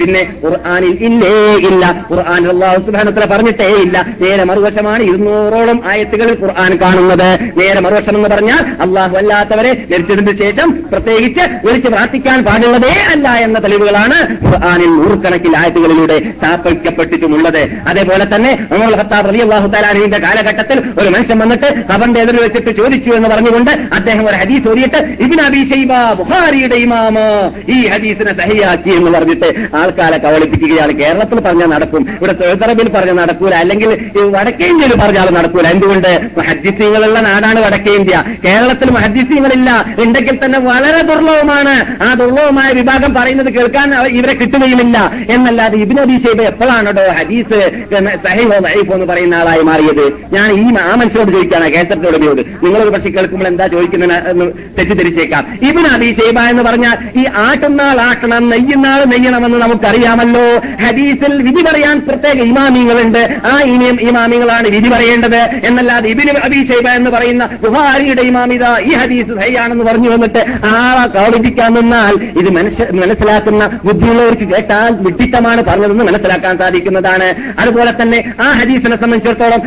പിന്നെ ഖുർആാനിൽ ഇല്ലേ ഇല്ല. ഖുർആൻ അള്ളാഹു സുബാനത്ര പറഞ്ഞിട്ടേ ഇല്ല. നേരെ മറുവശമാണ് ഇരുന്നൂറോളം ആയത്തുകൾ ഖുർആൻ കാണുന്നത്. നേരെ മറുവശം എന്ന് പറഞ്ഞാൽ അള്ളാഹു അല്ലാത്തവരെ മരിച്ചതിന് ശേഷം പ്രത്യേകിച്ച് വിളിച്ച് പ്രാർത്ഥിക്കാൻ പാടുള്ളതേ അല്ല എന്ന തെളിവുകളാണ് ഖുർആാനിൽ നൂറുകണക്കിൽ ആയത്തുകളിലൂടെ സ്ഥാപിക്കപ്പെട്ടിട്ടുമുള്ളത്. അതേപോലെ തന്നെ ഉമർ ഖത്താബ് അള്ളാഹു താലാനുവിന്റെ കാലഘട്ടത്തിൽ ഒരു മനുഷ്യൻ വന്നിട്ട് അവന്റെ എതിർ വെച്ചിട്ട് ചോദിച്ചു എന്ന് പറഞ്ഞുകൊണ്ട് അദ്ദേഹം ഒരു ഹദീസ് ഓതിയിട്ട് ഇബിൻ അബി ബുഹാരിയുടെ ഇമാമ ഈ ഹദീസിനെ സഹിയാക്കി എന്ന് പറഞ്ഞിട്ട് ആൾക്കാരെ കവളിപ്പിക്കുകയാണ് കേരളത്തിൽ പറഞ്ഞാൽ നടക്കും. ഇവിടെ സൗദി അറേബ്യയിൽ പറഞ്ഞാൽ നടക്കൂല. അല്ലെങ്കിൽ വടക്കേ ഇന്ത്യയിൽ പറഞ്ഞാൽ നടക്കൂല. എന്തുകൊണ്ട്? മഹദ്യസീങ്ങളുള്ള നാടാണ് വടക്കേ ഇന്ത്യ കേരളത്തിൽ മഹദ്യസീങ്ങളില്ല ഉണ്ടെങ്കിൽ തന്നെ വളരെ ദുർലഭമാണ്. ആ ദുർലഭമായ വിഭാഗം പറയുന്നത് കേൾക്കാൻ ഇവരെ കിട്ടുകയുമില്ല. എന്നല്ലാതെ ഇബിൻ അബി എപ്പോഴാണോ ഹദീസ് സഹിഹോ ലൈഫോ എന്ന് പറയുന്ന ആളായി മാറിയത്. ഞാൻ ഈ ആ മനുഷ്യരോട് ചോദിക്കാണ് കേസറ്റോടനോട് നിങ്ങളൊരു പക്ഷെ കേൾക്കുമ്പോൾ എന്താ ചോദിക്കുന്ന തെറ്റിദ്ധരിച്ചേക്കാം. ഇബിൻ അബി ഷെയ്ബ എന്ന് പറഞ്ഞാൽ ഈ ആട്ടുന്നാൾ ആട്ടണം നെയ്യുന്നാൾ നെയ്യണമെന്ന് നമുക്കറിയാമല്ലോ. ഹദീസിൽ വിധി പറയാൻ പ്രത്യേക ഇമാമിങ്ങളുണ്ട് ആ ഇനിയും ഇമാമിങ്ങളാണ് വിധി പറയേണ്ടത്. എന്നല്ലാതെ ഇബിന് അബി ഷെയ്ബ എന്ന് പറയുന്ന ബുഹാരിയുടെ ഇമാമിത ഈ ഹദീസ് ഹൈയാണെന്ന് പറഞ്ഞു വന്നിട്ട് ആളെ കൗളിപ്പിക്കാൻ നിന്നാൽ ഇത് മനസ്സ് മനസ്സിലാക്കുന്ന ബുദ്ധിയുള്ളവർക്ക് കേട്ടാൽ വിഡിത്തമാണ് പറഞ്ഞതെന്ന് മനസ്സിലാക്കാൻ സാധിക്കുന്നതാണ്. അതുപോലെ തന്നെ ആ ഹദീസിനെ സംബന്ധിച്ചിടത്തോളം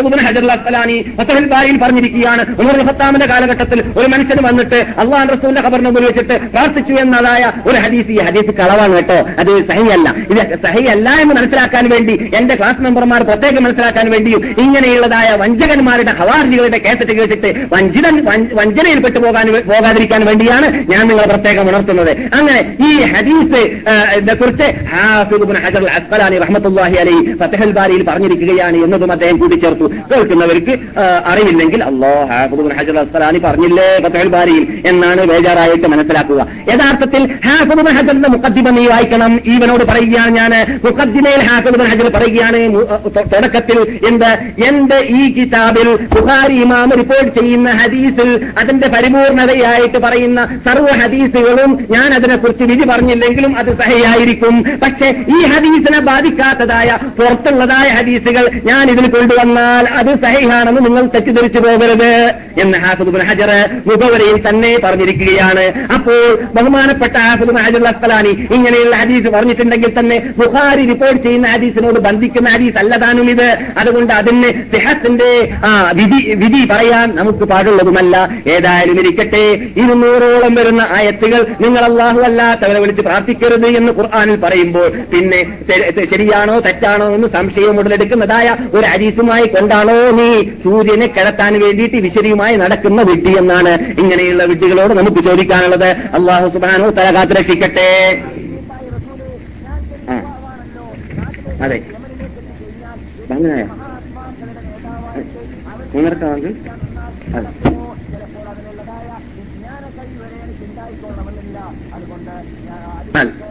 ഇബ്നു ഹജർ അസ്സലാനി ഫതഹുൽ ബാരിയിൽ പറഞ്ഞിരിക്കുകയാണ്. ഉമർ ഖത്താമിന്റെ കാലഘട്ടത്തിൽ ഒരു മനുഷ്യൻ വന്നിട്ട് അള്ളാഹ് റസൂലിന്റെ ഖബറിന് വെച്ചിട്ട് പ്രാർത്ഥിച്ചു എന്നതായ ഒരു ഹദീസ്. ഈ ഹദീസ് കളവാണ് കേട്ടോ. അത് സഹിയല്ല. ഇത് സഹിയല്ല എന്ന് മനസ്സിലാക്കാൻ വേണ്ടി എന്റെ ക്ലാസ് മെമ്പർമാർ പ്രത്യേകം മനസ്സിലാക്കാൻ വേണ്ടിയും ഇങ്ങനെയുള്ളതായ വഞ്ചകന്മാരുടെ ഹവാർജികളുടെ കേസറ്റ് കേട്ടിട്ട് വഞ്ചിതൻ വഞ്ചനയിൽപ്പെട്ടു പോകാൻ പോകാതിരിക്കാൻ വേണ്ടിയാണ് ഞാൻ നിങ്ങളെ പ്രത്യേകം ഉണർത്തുന്നത്. അങ്ങനെ ഈ ഹദീസ് കുറിച്ച് ഹാഫിദ് ഹജർ അൽ അസ്ഖലാനി റഹ്മത്തുള്ളാഹി അലൈഹി ഫതഹുൽ ബാരിയിൽ പറഞ്ഞിരിക്കുകയാണ്. എന്നതും അദ്ദേഹം കൂട്ടിച്ചേർത്തു. കേൾക്കുന്നവർക്ക് അറിവില്ലെങ്കിൽ ഇബ്നു ഹജർ അസ്ഫലാനി പറഞ്ഞില്ലേ ഫതഹുൽ ബാരിയിൽ എന്നാണ് ബേജാറായിട്ട് മനസ്സിലാക്കുക. യഥാർത്ഥത്തിൽ ഹാഫിദ് ഇബ്നു ഹജറിന്റെ മുഖദ്ദിമ നീ വായിക്കണം. ഈവനോട് പറയുകയാണ് ഞാൻ മുഖദ്ദിമയിൽ ഹജ്ജൽ ഹജർ പറയുകയാണ് തുടക്കത്തിൽ എന്ത്? എന്റെ ഈ കിതാബിൽ ബുഹാരി ഇമാം റിപ്പോർട്ട് ചെയ്യുന്ന ഹദീസിൽ അതിന്റെ പരിപൂർണതയായിട്ട് പറയുന്ന സർവ ഹദീസുകളും ഞാൻ അതിനെക്കുറിച്ച് വിധി പറഞ്ഞില്ലെങ്കിലും അത് സഹയായിരിക്കും. പക്ഷേ ഈ ഹദീസിനെ ബാധിക്കാത്തതായ പുറത്തുള്ളതായ ഹദീസുകൾ ഞാൻ ഇതിൽ കൊണ്ടുവന്നാൽ അത് സഹിഹാണെന്ന് നിങ്ങൾ തെറ്റിദ്ധരിച്ചു പോകരുത് എന്ന് ഹാസുദ് ഹജർ മുഖവരയിൽ തന്നെ പറഞ്ഞിരിക്കുകയാണ്. അപ്പോൾ ബഹുമാനപ്പെട്ട ഹാസുദ് ഹജർ അസ്കലാനി ഇങ്ങനെയുള്ള ഹദീസ് പറഞ്ഞിട്ടുണ്ടെങ്കിൽ തന്നെ ബുഹാരി റിപ്പോർട്ട് ചെയ്യുന്ന ഹദീസിനോട് ബന്ധിക്കുന്ന ഹദീസ് അല്ലതാനും ഇത്. അതുകൊണ്ട് അതിന് സിഹത്തിന്റെ വിധി വിധി പറയാൻ നമുക്ക് പാടുള്ളതുമല്ല. ഏതായാലും ഇരിക്കട്ടെ. ഇരുന്നൂറോളം വരുന്ന ആയത്തുകൾ നിങ്ങൾ അള്ളാഹു അല്ലാത്തവരെ വിളിച്ച് പ്രാർത്ഥിക്കരുത് എന്ന് ഖുർആാനിൽ പറയുമ്പോൾ പിന്നെ ശരിയാണോ തെറ്റാണോ എന്ന് സംശയം ഉടലെടുക്കുന്നതായ ഒരു അരീസുമായി കൊണ്ടാണോ നീ സൂര്യനെ കിടത്താൻ വേണ്ടിയിട്ട് വിശരിയുമായി നടക്കുന്ന വിഡ്ഢി എന്നാണ് ഇങ്ങനെയുള്ള വിഡ്ഢികളോട് നമുക്ക് ചോദിക്കാനുള്ളത്. അള്ളാഹു സുബാനോ തല കാത്തുരക്ഷിക്കട്ടെ. അതെ. മൂന്നരക്കാണെങ്കിൽ അതെ.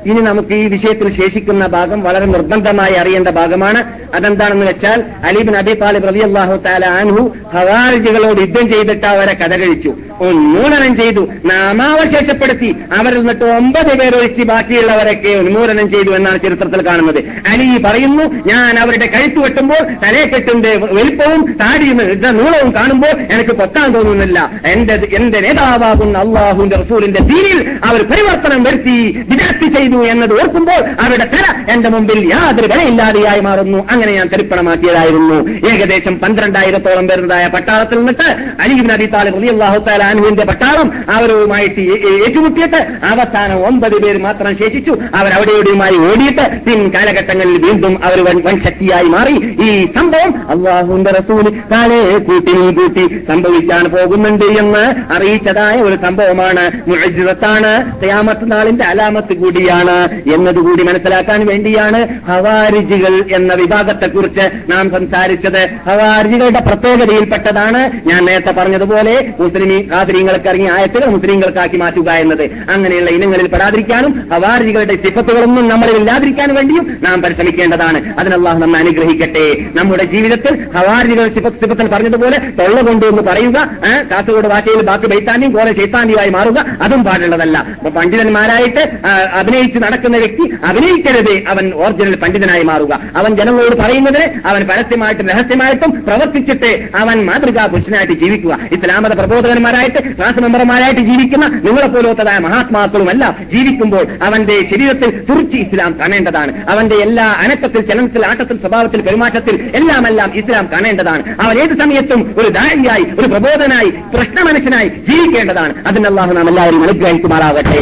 ഇനി നമുക്ക് ഈ വിഷയത്തിൽ ശേഷിക്കുന്ന ഭാഗം വളരെ നിർബന്ധമായി അറിയേണ്ട ഭാഗമാണ്. അതെന്താണെന്ന് വെച്ചാൽ അലീബിൻ അബി താലിബ് റലി അള്ളാഹു താല അൻഹു ഹവാരിജികളോട് യുദ്ധം ചെയ്തിട്ട് അവരെ കഥ കഴിച്ചു ഉന്മൂലനം ചെയ്തു. നാമാവശേഷപ്പെടുത്തി. അവരിൽ നിന്നിട്ട് ഒമ്പത് പേരൊഴിച്ച് ബാക്കിയുള്ളവരൊക്കെ ഉന്മൂലനം ചെയ്തു എന്നാണ് ചരിത്രത്തിൽ കാണുന്നത്. അലി പറയുന്നു ഞാൻ അവരുടെ കഴുത്ത് വെട്ടുമ്പോൾ തലയെക്കെട്ടിന്റെ വലിപ്പവും താടിയും നൂളവും നീളവും കാണുമ്പോൾ എനിക്ക് പൊത്താൻ തോന്നുന്നില്ല. എന്റെ എന്റെ നേതാവാകുന്ന അള്ളാഹുവിന്റെ റസൂലിന്റെ ദീനിൽ അവർ പരിവർത്തനം വരുത്തി വിദഗ്ധി ചെയ്തു എന്നത് ഓർക്കുമ്പോൾ അവരുടെ തല എന്റെ മുമ്പിൽ യാതൊരു വിലയില്ലാതെയായി മാറുന്നു. അങ്ങനെ ഞാൻ തരിപ്പണമാക്കിയതായിരുന്നു. ഏകദേശം പന്ത്രണ്ടായിരത്തോളം വരുന്നതായ പട്ടാളത്തിൽ നിന്നിട്ട് Ali bin Abi Talib Ali അള്ളാഹു താലാനുവിന്റെ പട്ടാളം അവരുമായിട്ട് ഏറ്റുമുട്ടിയിട്ട് അവസാനം ഒമ്പത് പേര് മാത്രം ശേഷിച്ചു. അവർ അവിടെയുടെയുമായി ഓടിയിട്ട് പിൻ കാലഘട്ടങ്ങളിൽ വീണ്ടും അവർ വൻ ശക്തിയായി മാറി. ഈ സംഭവം അള്ളാഹുവിന്റെ റസൂലി താലേ കൂട്ടി കൂട്ടി സംഭവിക്കാൻ പോകുന്നുണ്ട് എന്ന് അറിയിച്ചതായ ഒരു സംഭവമാണ്. ാണ് തയാമത്ത് നാളിന്റെ അലാമത്ത് കൂടിയാണ് എന്നതുകൂടി മനസ്സിലാക്കാൻ വേണ്ടിയാണ് ഹവാരിജികൾ എന്ന വിഭാഗത്തെക്കുറിച്ച് നാം സംസാരിച്ചത്. ഹവാരിജികളുടെ പ്രത്യേകതയിൽപ്പെട്ടതാണ് ഞാൻ നേരത്തെ പറഞ്ഞതുപോലെ മുസ്ലിം കാതിരിങ്ങൾക്ക് ഇറങ്ങിയ ആയത്തിൽ മുസ്ലിങ്ങൾക്കാക്കി മാറ്റുക എന്നത്. അങ്ങനെയുള്ള ഇനങ്ങളിൽ പെടാതിരിക്കാനും ഹവാരിജികളുടെ സിഫത്തുകളൊന്നും നമ്മളിൽ ഇല്ലാതിരിക്കാൻ വേണ്ടിയും നാം പരിശ്രമിക്കേണ്ടതാണ്. അതിനല്ലാഹ് നമ്മെ അനുഗ്രഹിക്കട്ടെ. നമ്മുടെ ജീവിതത്തിൽ ഹവാരിജികൾ സിഫത്ത് സിഫത്തിൽ പറഞ്ഞതുപോലെ തൊള്ള കൊണ്ടു എന്ന് പറയുക കാസർഗോഡ് ഭാഷയിൽ ബാക്കി ബൈത്താന്യം കോലെ ശൈത്താന്യമായി മാറുക അതും പാടുള്ളതല്ല. പണ്ഡിതന്മാരായിട്ട് അഭിനയിച്ച് നടക്കുന്ന വ്യക്തി അഭിനയിക്കരുത്. അവൻ ഒറിജിനൽ പണ്ഡിതനായി മാറുക. അവൻ ജനങ്ങളോട് പറയുന്നതിന് അവൻ പരസ്യമായിട്ടും രഹസ്യമായിട്ടും പ്രവർത്തിച്ചിട്ട് അവൻ മാതൃകാ പുരുഷനായിട്ട് ജീവിക്കുക. ഇസ്ലാമത പ്രബോധകന്മാരായിട്ട് ക്ലാസ് മെമ്പർമാരായിട്ട് ജീവിക്കുന്ന നിങ്ങളെ പോലത്തതായ മഹാത്മാക്കളുമല്ല ജീവിക്കുമ്പോൾ അവന്റെ ശരീരത്തിൽ തുറിച്ച് ഇസ്ലാം കാണേണ്ടതാണ്. അവന്റെ എല്ലാ അനക്കത്തിൽ ചലനത്തിൽ ആട്ടത്തിൽ സ്വഭാവത്തിൽ പെരുമാറ്റത്തിൽ എല്ലാമെല്ലാം എല്ലാം ഇസ്ലാം കാണേണ്ടതാണ്. അവൻ ഏത് സമയത്തും ഒരു ദാരിയായി ഒരു പ്രബോധനായി പ്രശ്ന മനുഷ്യനായി ജീവിക്കേണ്ടതാണ്. അതിനല്ലാഹു നാം എല്ലാവരും അനുഗ്രഹിക്കുമാറാകട്ടെ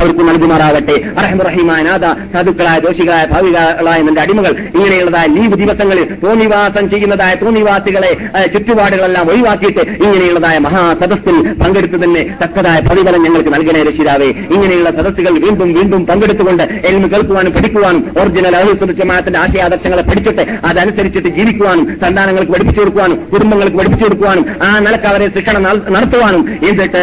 അവർക്ക് നൽകുമാറാവട്ടെ അറഹമുറഹിമായ നാഥ സാധുക്കളായ ദോഷികളായ ഭാവികളായ നിന്റെ അടിമകൾ ഇങ്ങനെയുള്ളതായ ലീവ് ദിവസങ്ങളിൽ തോന്നിവാസം ചെയ്യുന്നതായ തോന്നിവാസികളെ ചുറ്റുപാടുകളെല്ലാം ഒഴിവാക്കിയിട്ട് ഇങ്ങനെയുള്ളതായ മഹാസദസ്സിൽ പങ്കെടുത്തതിന് തക്കതായ പ്രതിഫലം ഞങ്ങൾക്ക് നൽകണേ രക്ഷിതാവേ. ഇങ്ങനെയുള്ള സദസ്സുകൾ വീണ്ടും വീണ്ടും പങ്കെടുത്തുകൊണ്ട് എൽമ കേൾക്കുവാനും പഠിക്കുവാനും ഒറിജിനൽ അഹുസുൽ ജമാഅത്തിന്റെ ആശയാദർശങ്ങളെ പഠിച്ചിട്ട് അതനുസരിച്ചിട്ട് ജീവിക്കുവാനും സന്താനങ്ങൾക്ക് പഠിപ്പിച്ചു കൊടുക്കുവാനും കുടുംബങ്ങൾക്ക് പഠിപ്പിച്ചു കൊടുക്കുവാനും ആ നിലയ്ക്ക് അവരെ ശിക്ഷണം നടത്തുവാനും എന്നിട്ട്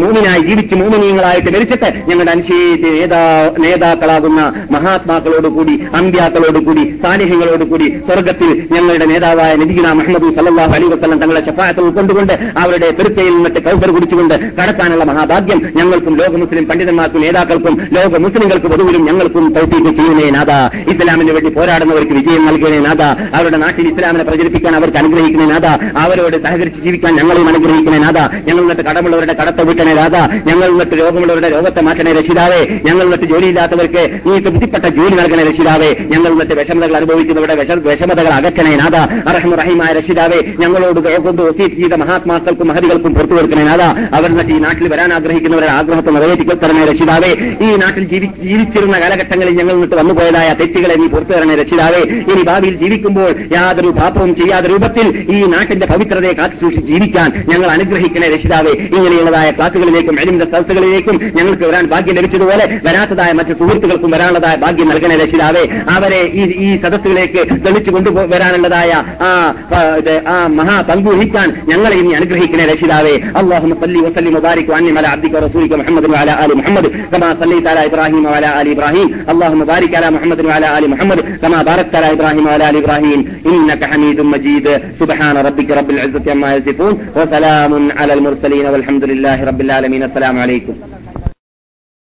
മൂമിനായി ജീവിച്ച് മൂമിനീയങ്ങളായിട്ട് മരിച്ചിട്ട് ഞങ്ങളുടെ അനുശേഷി നേതാ നേതാക്കളാകുന്ന മഹാത്മാക്കളോടുകൂടി അമ്പ്യാക്കളോടുകൂടി സാന്നിധ്യങ്ങളോടുകൂടി സ്വർഗത്തിൽ ഞങ്ങളുടെ നേതാവായ നബിഗുന മുഹമ്മദ് സല്ലാഹു അലി വസ്ലം തങ്ങളുടെ ശഫായത്തിൽ ഉൾക്കൊണ്ടുകൊണ്ട് അവരുടെ പെരുത്തയിൽ നിന്നിട്ട് കൗസർ കുടിച്ചുകൊണ്ട് കടക്കാനുള്ള മഹാഭാഗ്യം ഞങ്ങൾക്കും ലോക മുസ്ലിം പണ്ഡിതന്മാർക്കും നേതാക്കൾക്കും ലോക മുസ്ലിങ്ങൾക്ക് പൊതുവിലും ഞങ്ങൾക്കും തൗഫീക്ക് ചെയ്യുന്നേ നാഥ. ഇസ്ലാമിന് വേണ്ടി പോരാടുന്നവർക്ക് വിജയം നൽകുന്നേ നാഥ. അവരുടെ നാട്ടിൽ ഇസ്ലാമിനെ പ്രചരിപ്പിക്കാൻ അവർക്ക് അനുഗ്രഹിക്കുന്നേ നാഥ. അവരോട് സഹകരിച്ച് ജീവിക്കാൻ ഞങ്ങളെയും അനുഗ്രഹിക്കണേ നാഥ. ഞങ്ങൾ നിന്നിട്ട് കടമുള്ളവരുടെ കടത്തെ വിട്ടണേ നാഥ ഞങ്ങൾ നിന്നിട്ട് രോഗമുള്ളവരുടെ രോഗത്തെ മാറ്റണേ രക്ഷിതാവേ ഞങ്ങൾ മറ്റ് ജോലിയില്ലാത്തവർക്ക് നീ തൃപ്തിപ്പെട്ട ജോലി നൽകണേ രക്ഷിതാവേ. ഞങ്ങൾ മറ്റ് വിഷമതകൾ അനുഭവിക്കുന്നവരുടെ വിഷ- വിഷമതകൾ അകറ്റണേ നാഥ. അറഹം റഹീമായ രക്ഷിതാവേ ഞങ്ങളോട് കൊണ്ട് വസീത്ത് ചെയ്ത മഹാത്മാക്കൾക്കും മഹതികൾക്കും പുറത്തു കൊടുക്കണേ നാഥ. അവർ മറ്റ് ഈ നാട്ടിൽ വരാൻ ആഗ്രഹിക്കുന്നവരുടെ ആഗ്രഹത്തെ നിറവേറ്റിക്കൊത്തരണേ രക്ഷിതാവേ. ഈ നാട്ടിൽ ജീവി- ജീവിച്ചിരുന്ന കാലഘട്ടങ്ങളിൽ ഞങ്ങൾ നിന്നിട്ട് വന്നുപോയതായ തെറ്റുകളെ നീ പുറത്തു തരണേ രക്ഷിതാവേ. ഇനി ഭാവിയിൽ ജീവിക്കുമ്പോൾ യാതൊരു പാപവും ചെയ്യാതെ രൂപത്തിൽ ഈ നാട്ടിന്റെ പവിത്രതയെ കാത്തു സൂക്ഷിച്ച് ജീവിക്കാൻ ഞങ്ങൾ അനുഗ്രഹിക്കണേ രക്ഷിതാവേ. ഇങ്ങനെയുള്ളതായ ക്ലാസുകളിലേക്കും എലിമിന്റെ സദസ്സുകളിലേക്കും ഞങ്ങൾക്ക് വരാൻ ഭാഗ്യം ലഭിച്ചതുപോലെ വരാത്തതായ മറ്റ് സുഹൃത്തുക്കൾക്കും വരാനുള്ളതായ ഭാഗ്യം നൽകണേ രക്ഷിതാവേ അവരെ ഈ ഈ സദസ്സുകളിലേക്ക് തെളിച്ചു കൊണ്ടുവരാനുള്ളതായ ആ ആ, ഇത്, ആ മഹാ പങ്കു വഹിക്കാൻ ഞങ്ങളെ ഇനി അനുഗ്രഹിക്കണേ രക്ഷിതാവേ അള്ളാഹു സല്ലി വസല്ലി മുബാരിക് അന്യം അല അബ്ദിക റസൂലിക മുഹമ്മദ് വഅല ആലി മുഹമ്മദ് കമാ സല്ലൈത അല ഇബ്രാഹിം വഅല ആലി ഇബ്രാഹിം اللهم بارك على محمد وعلى ال محمد كما باركت على ابراهيم وعلى ال ابراهيم انك حميد مجيد سبحان ربك رب العزه عما يصفون وسلام على المرسلين والحمد لله رب العالمين السلام عليكم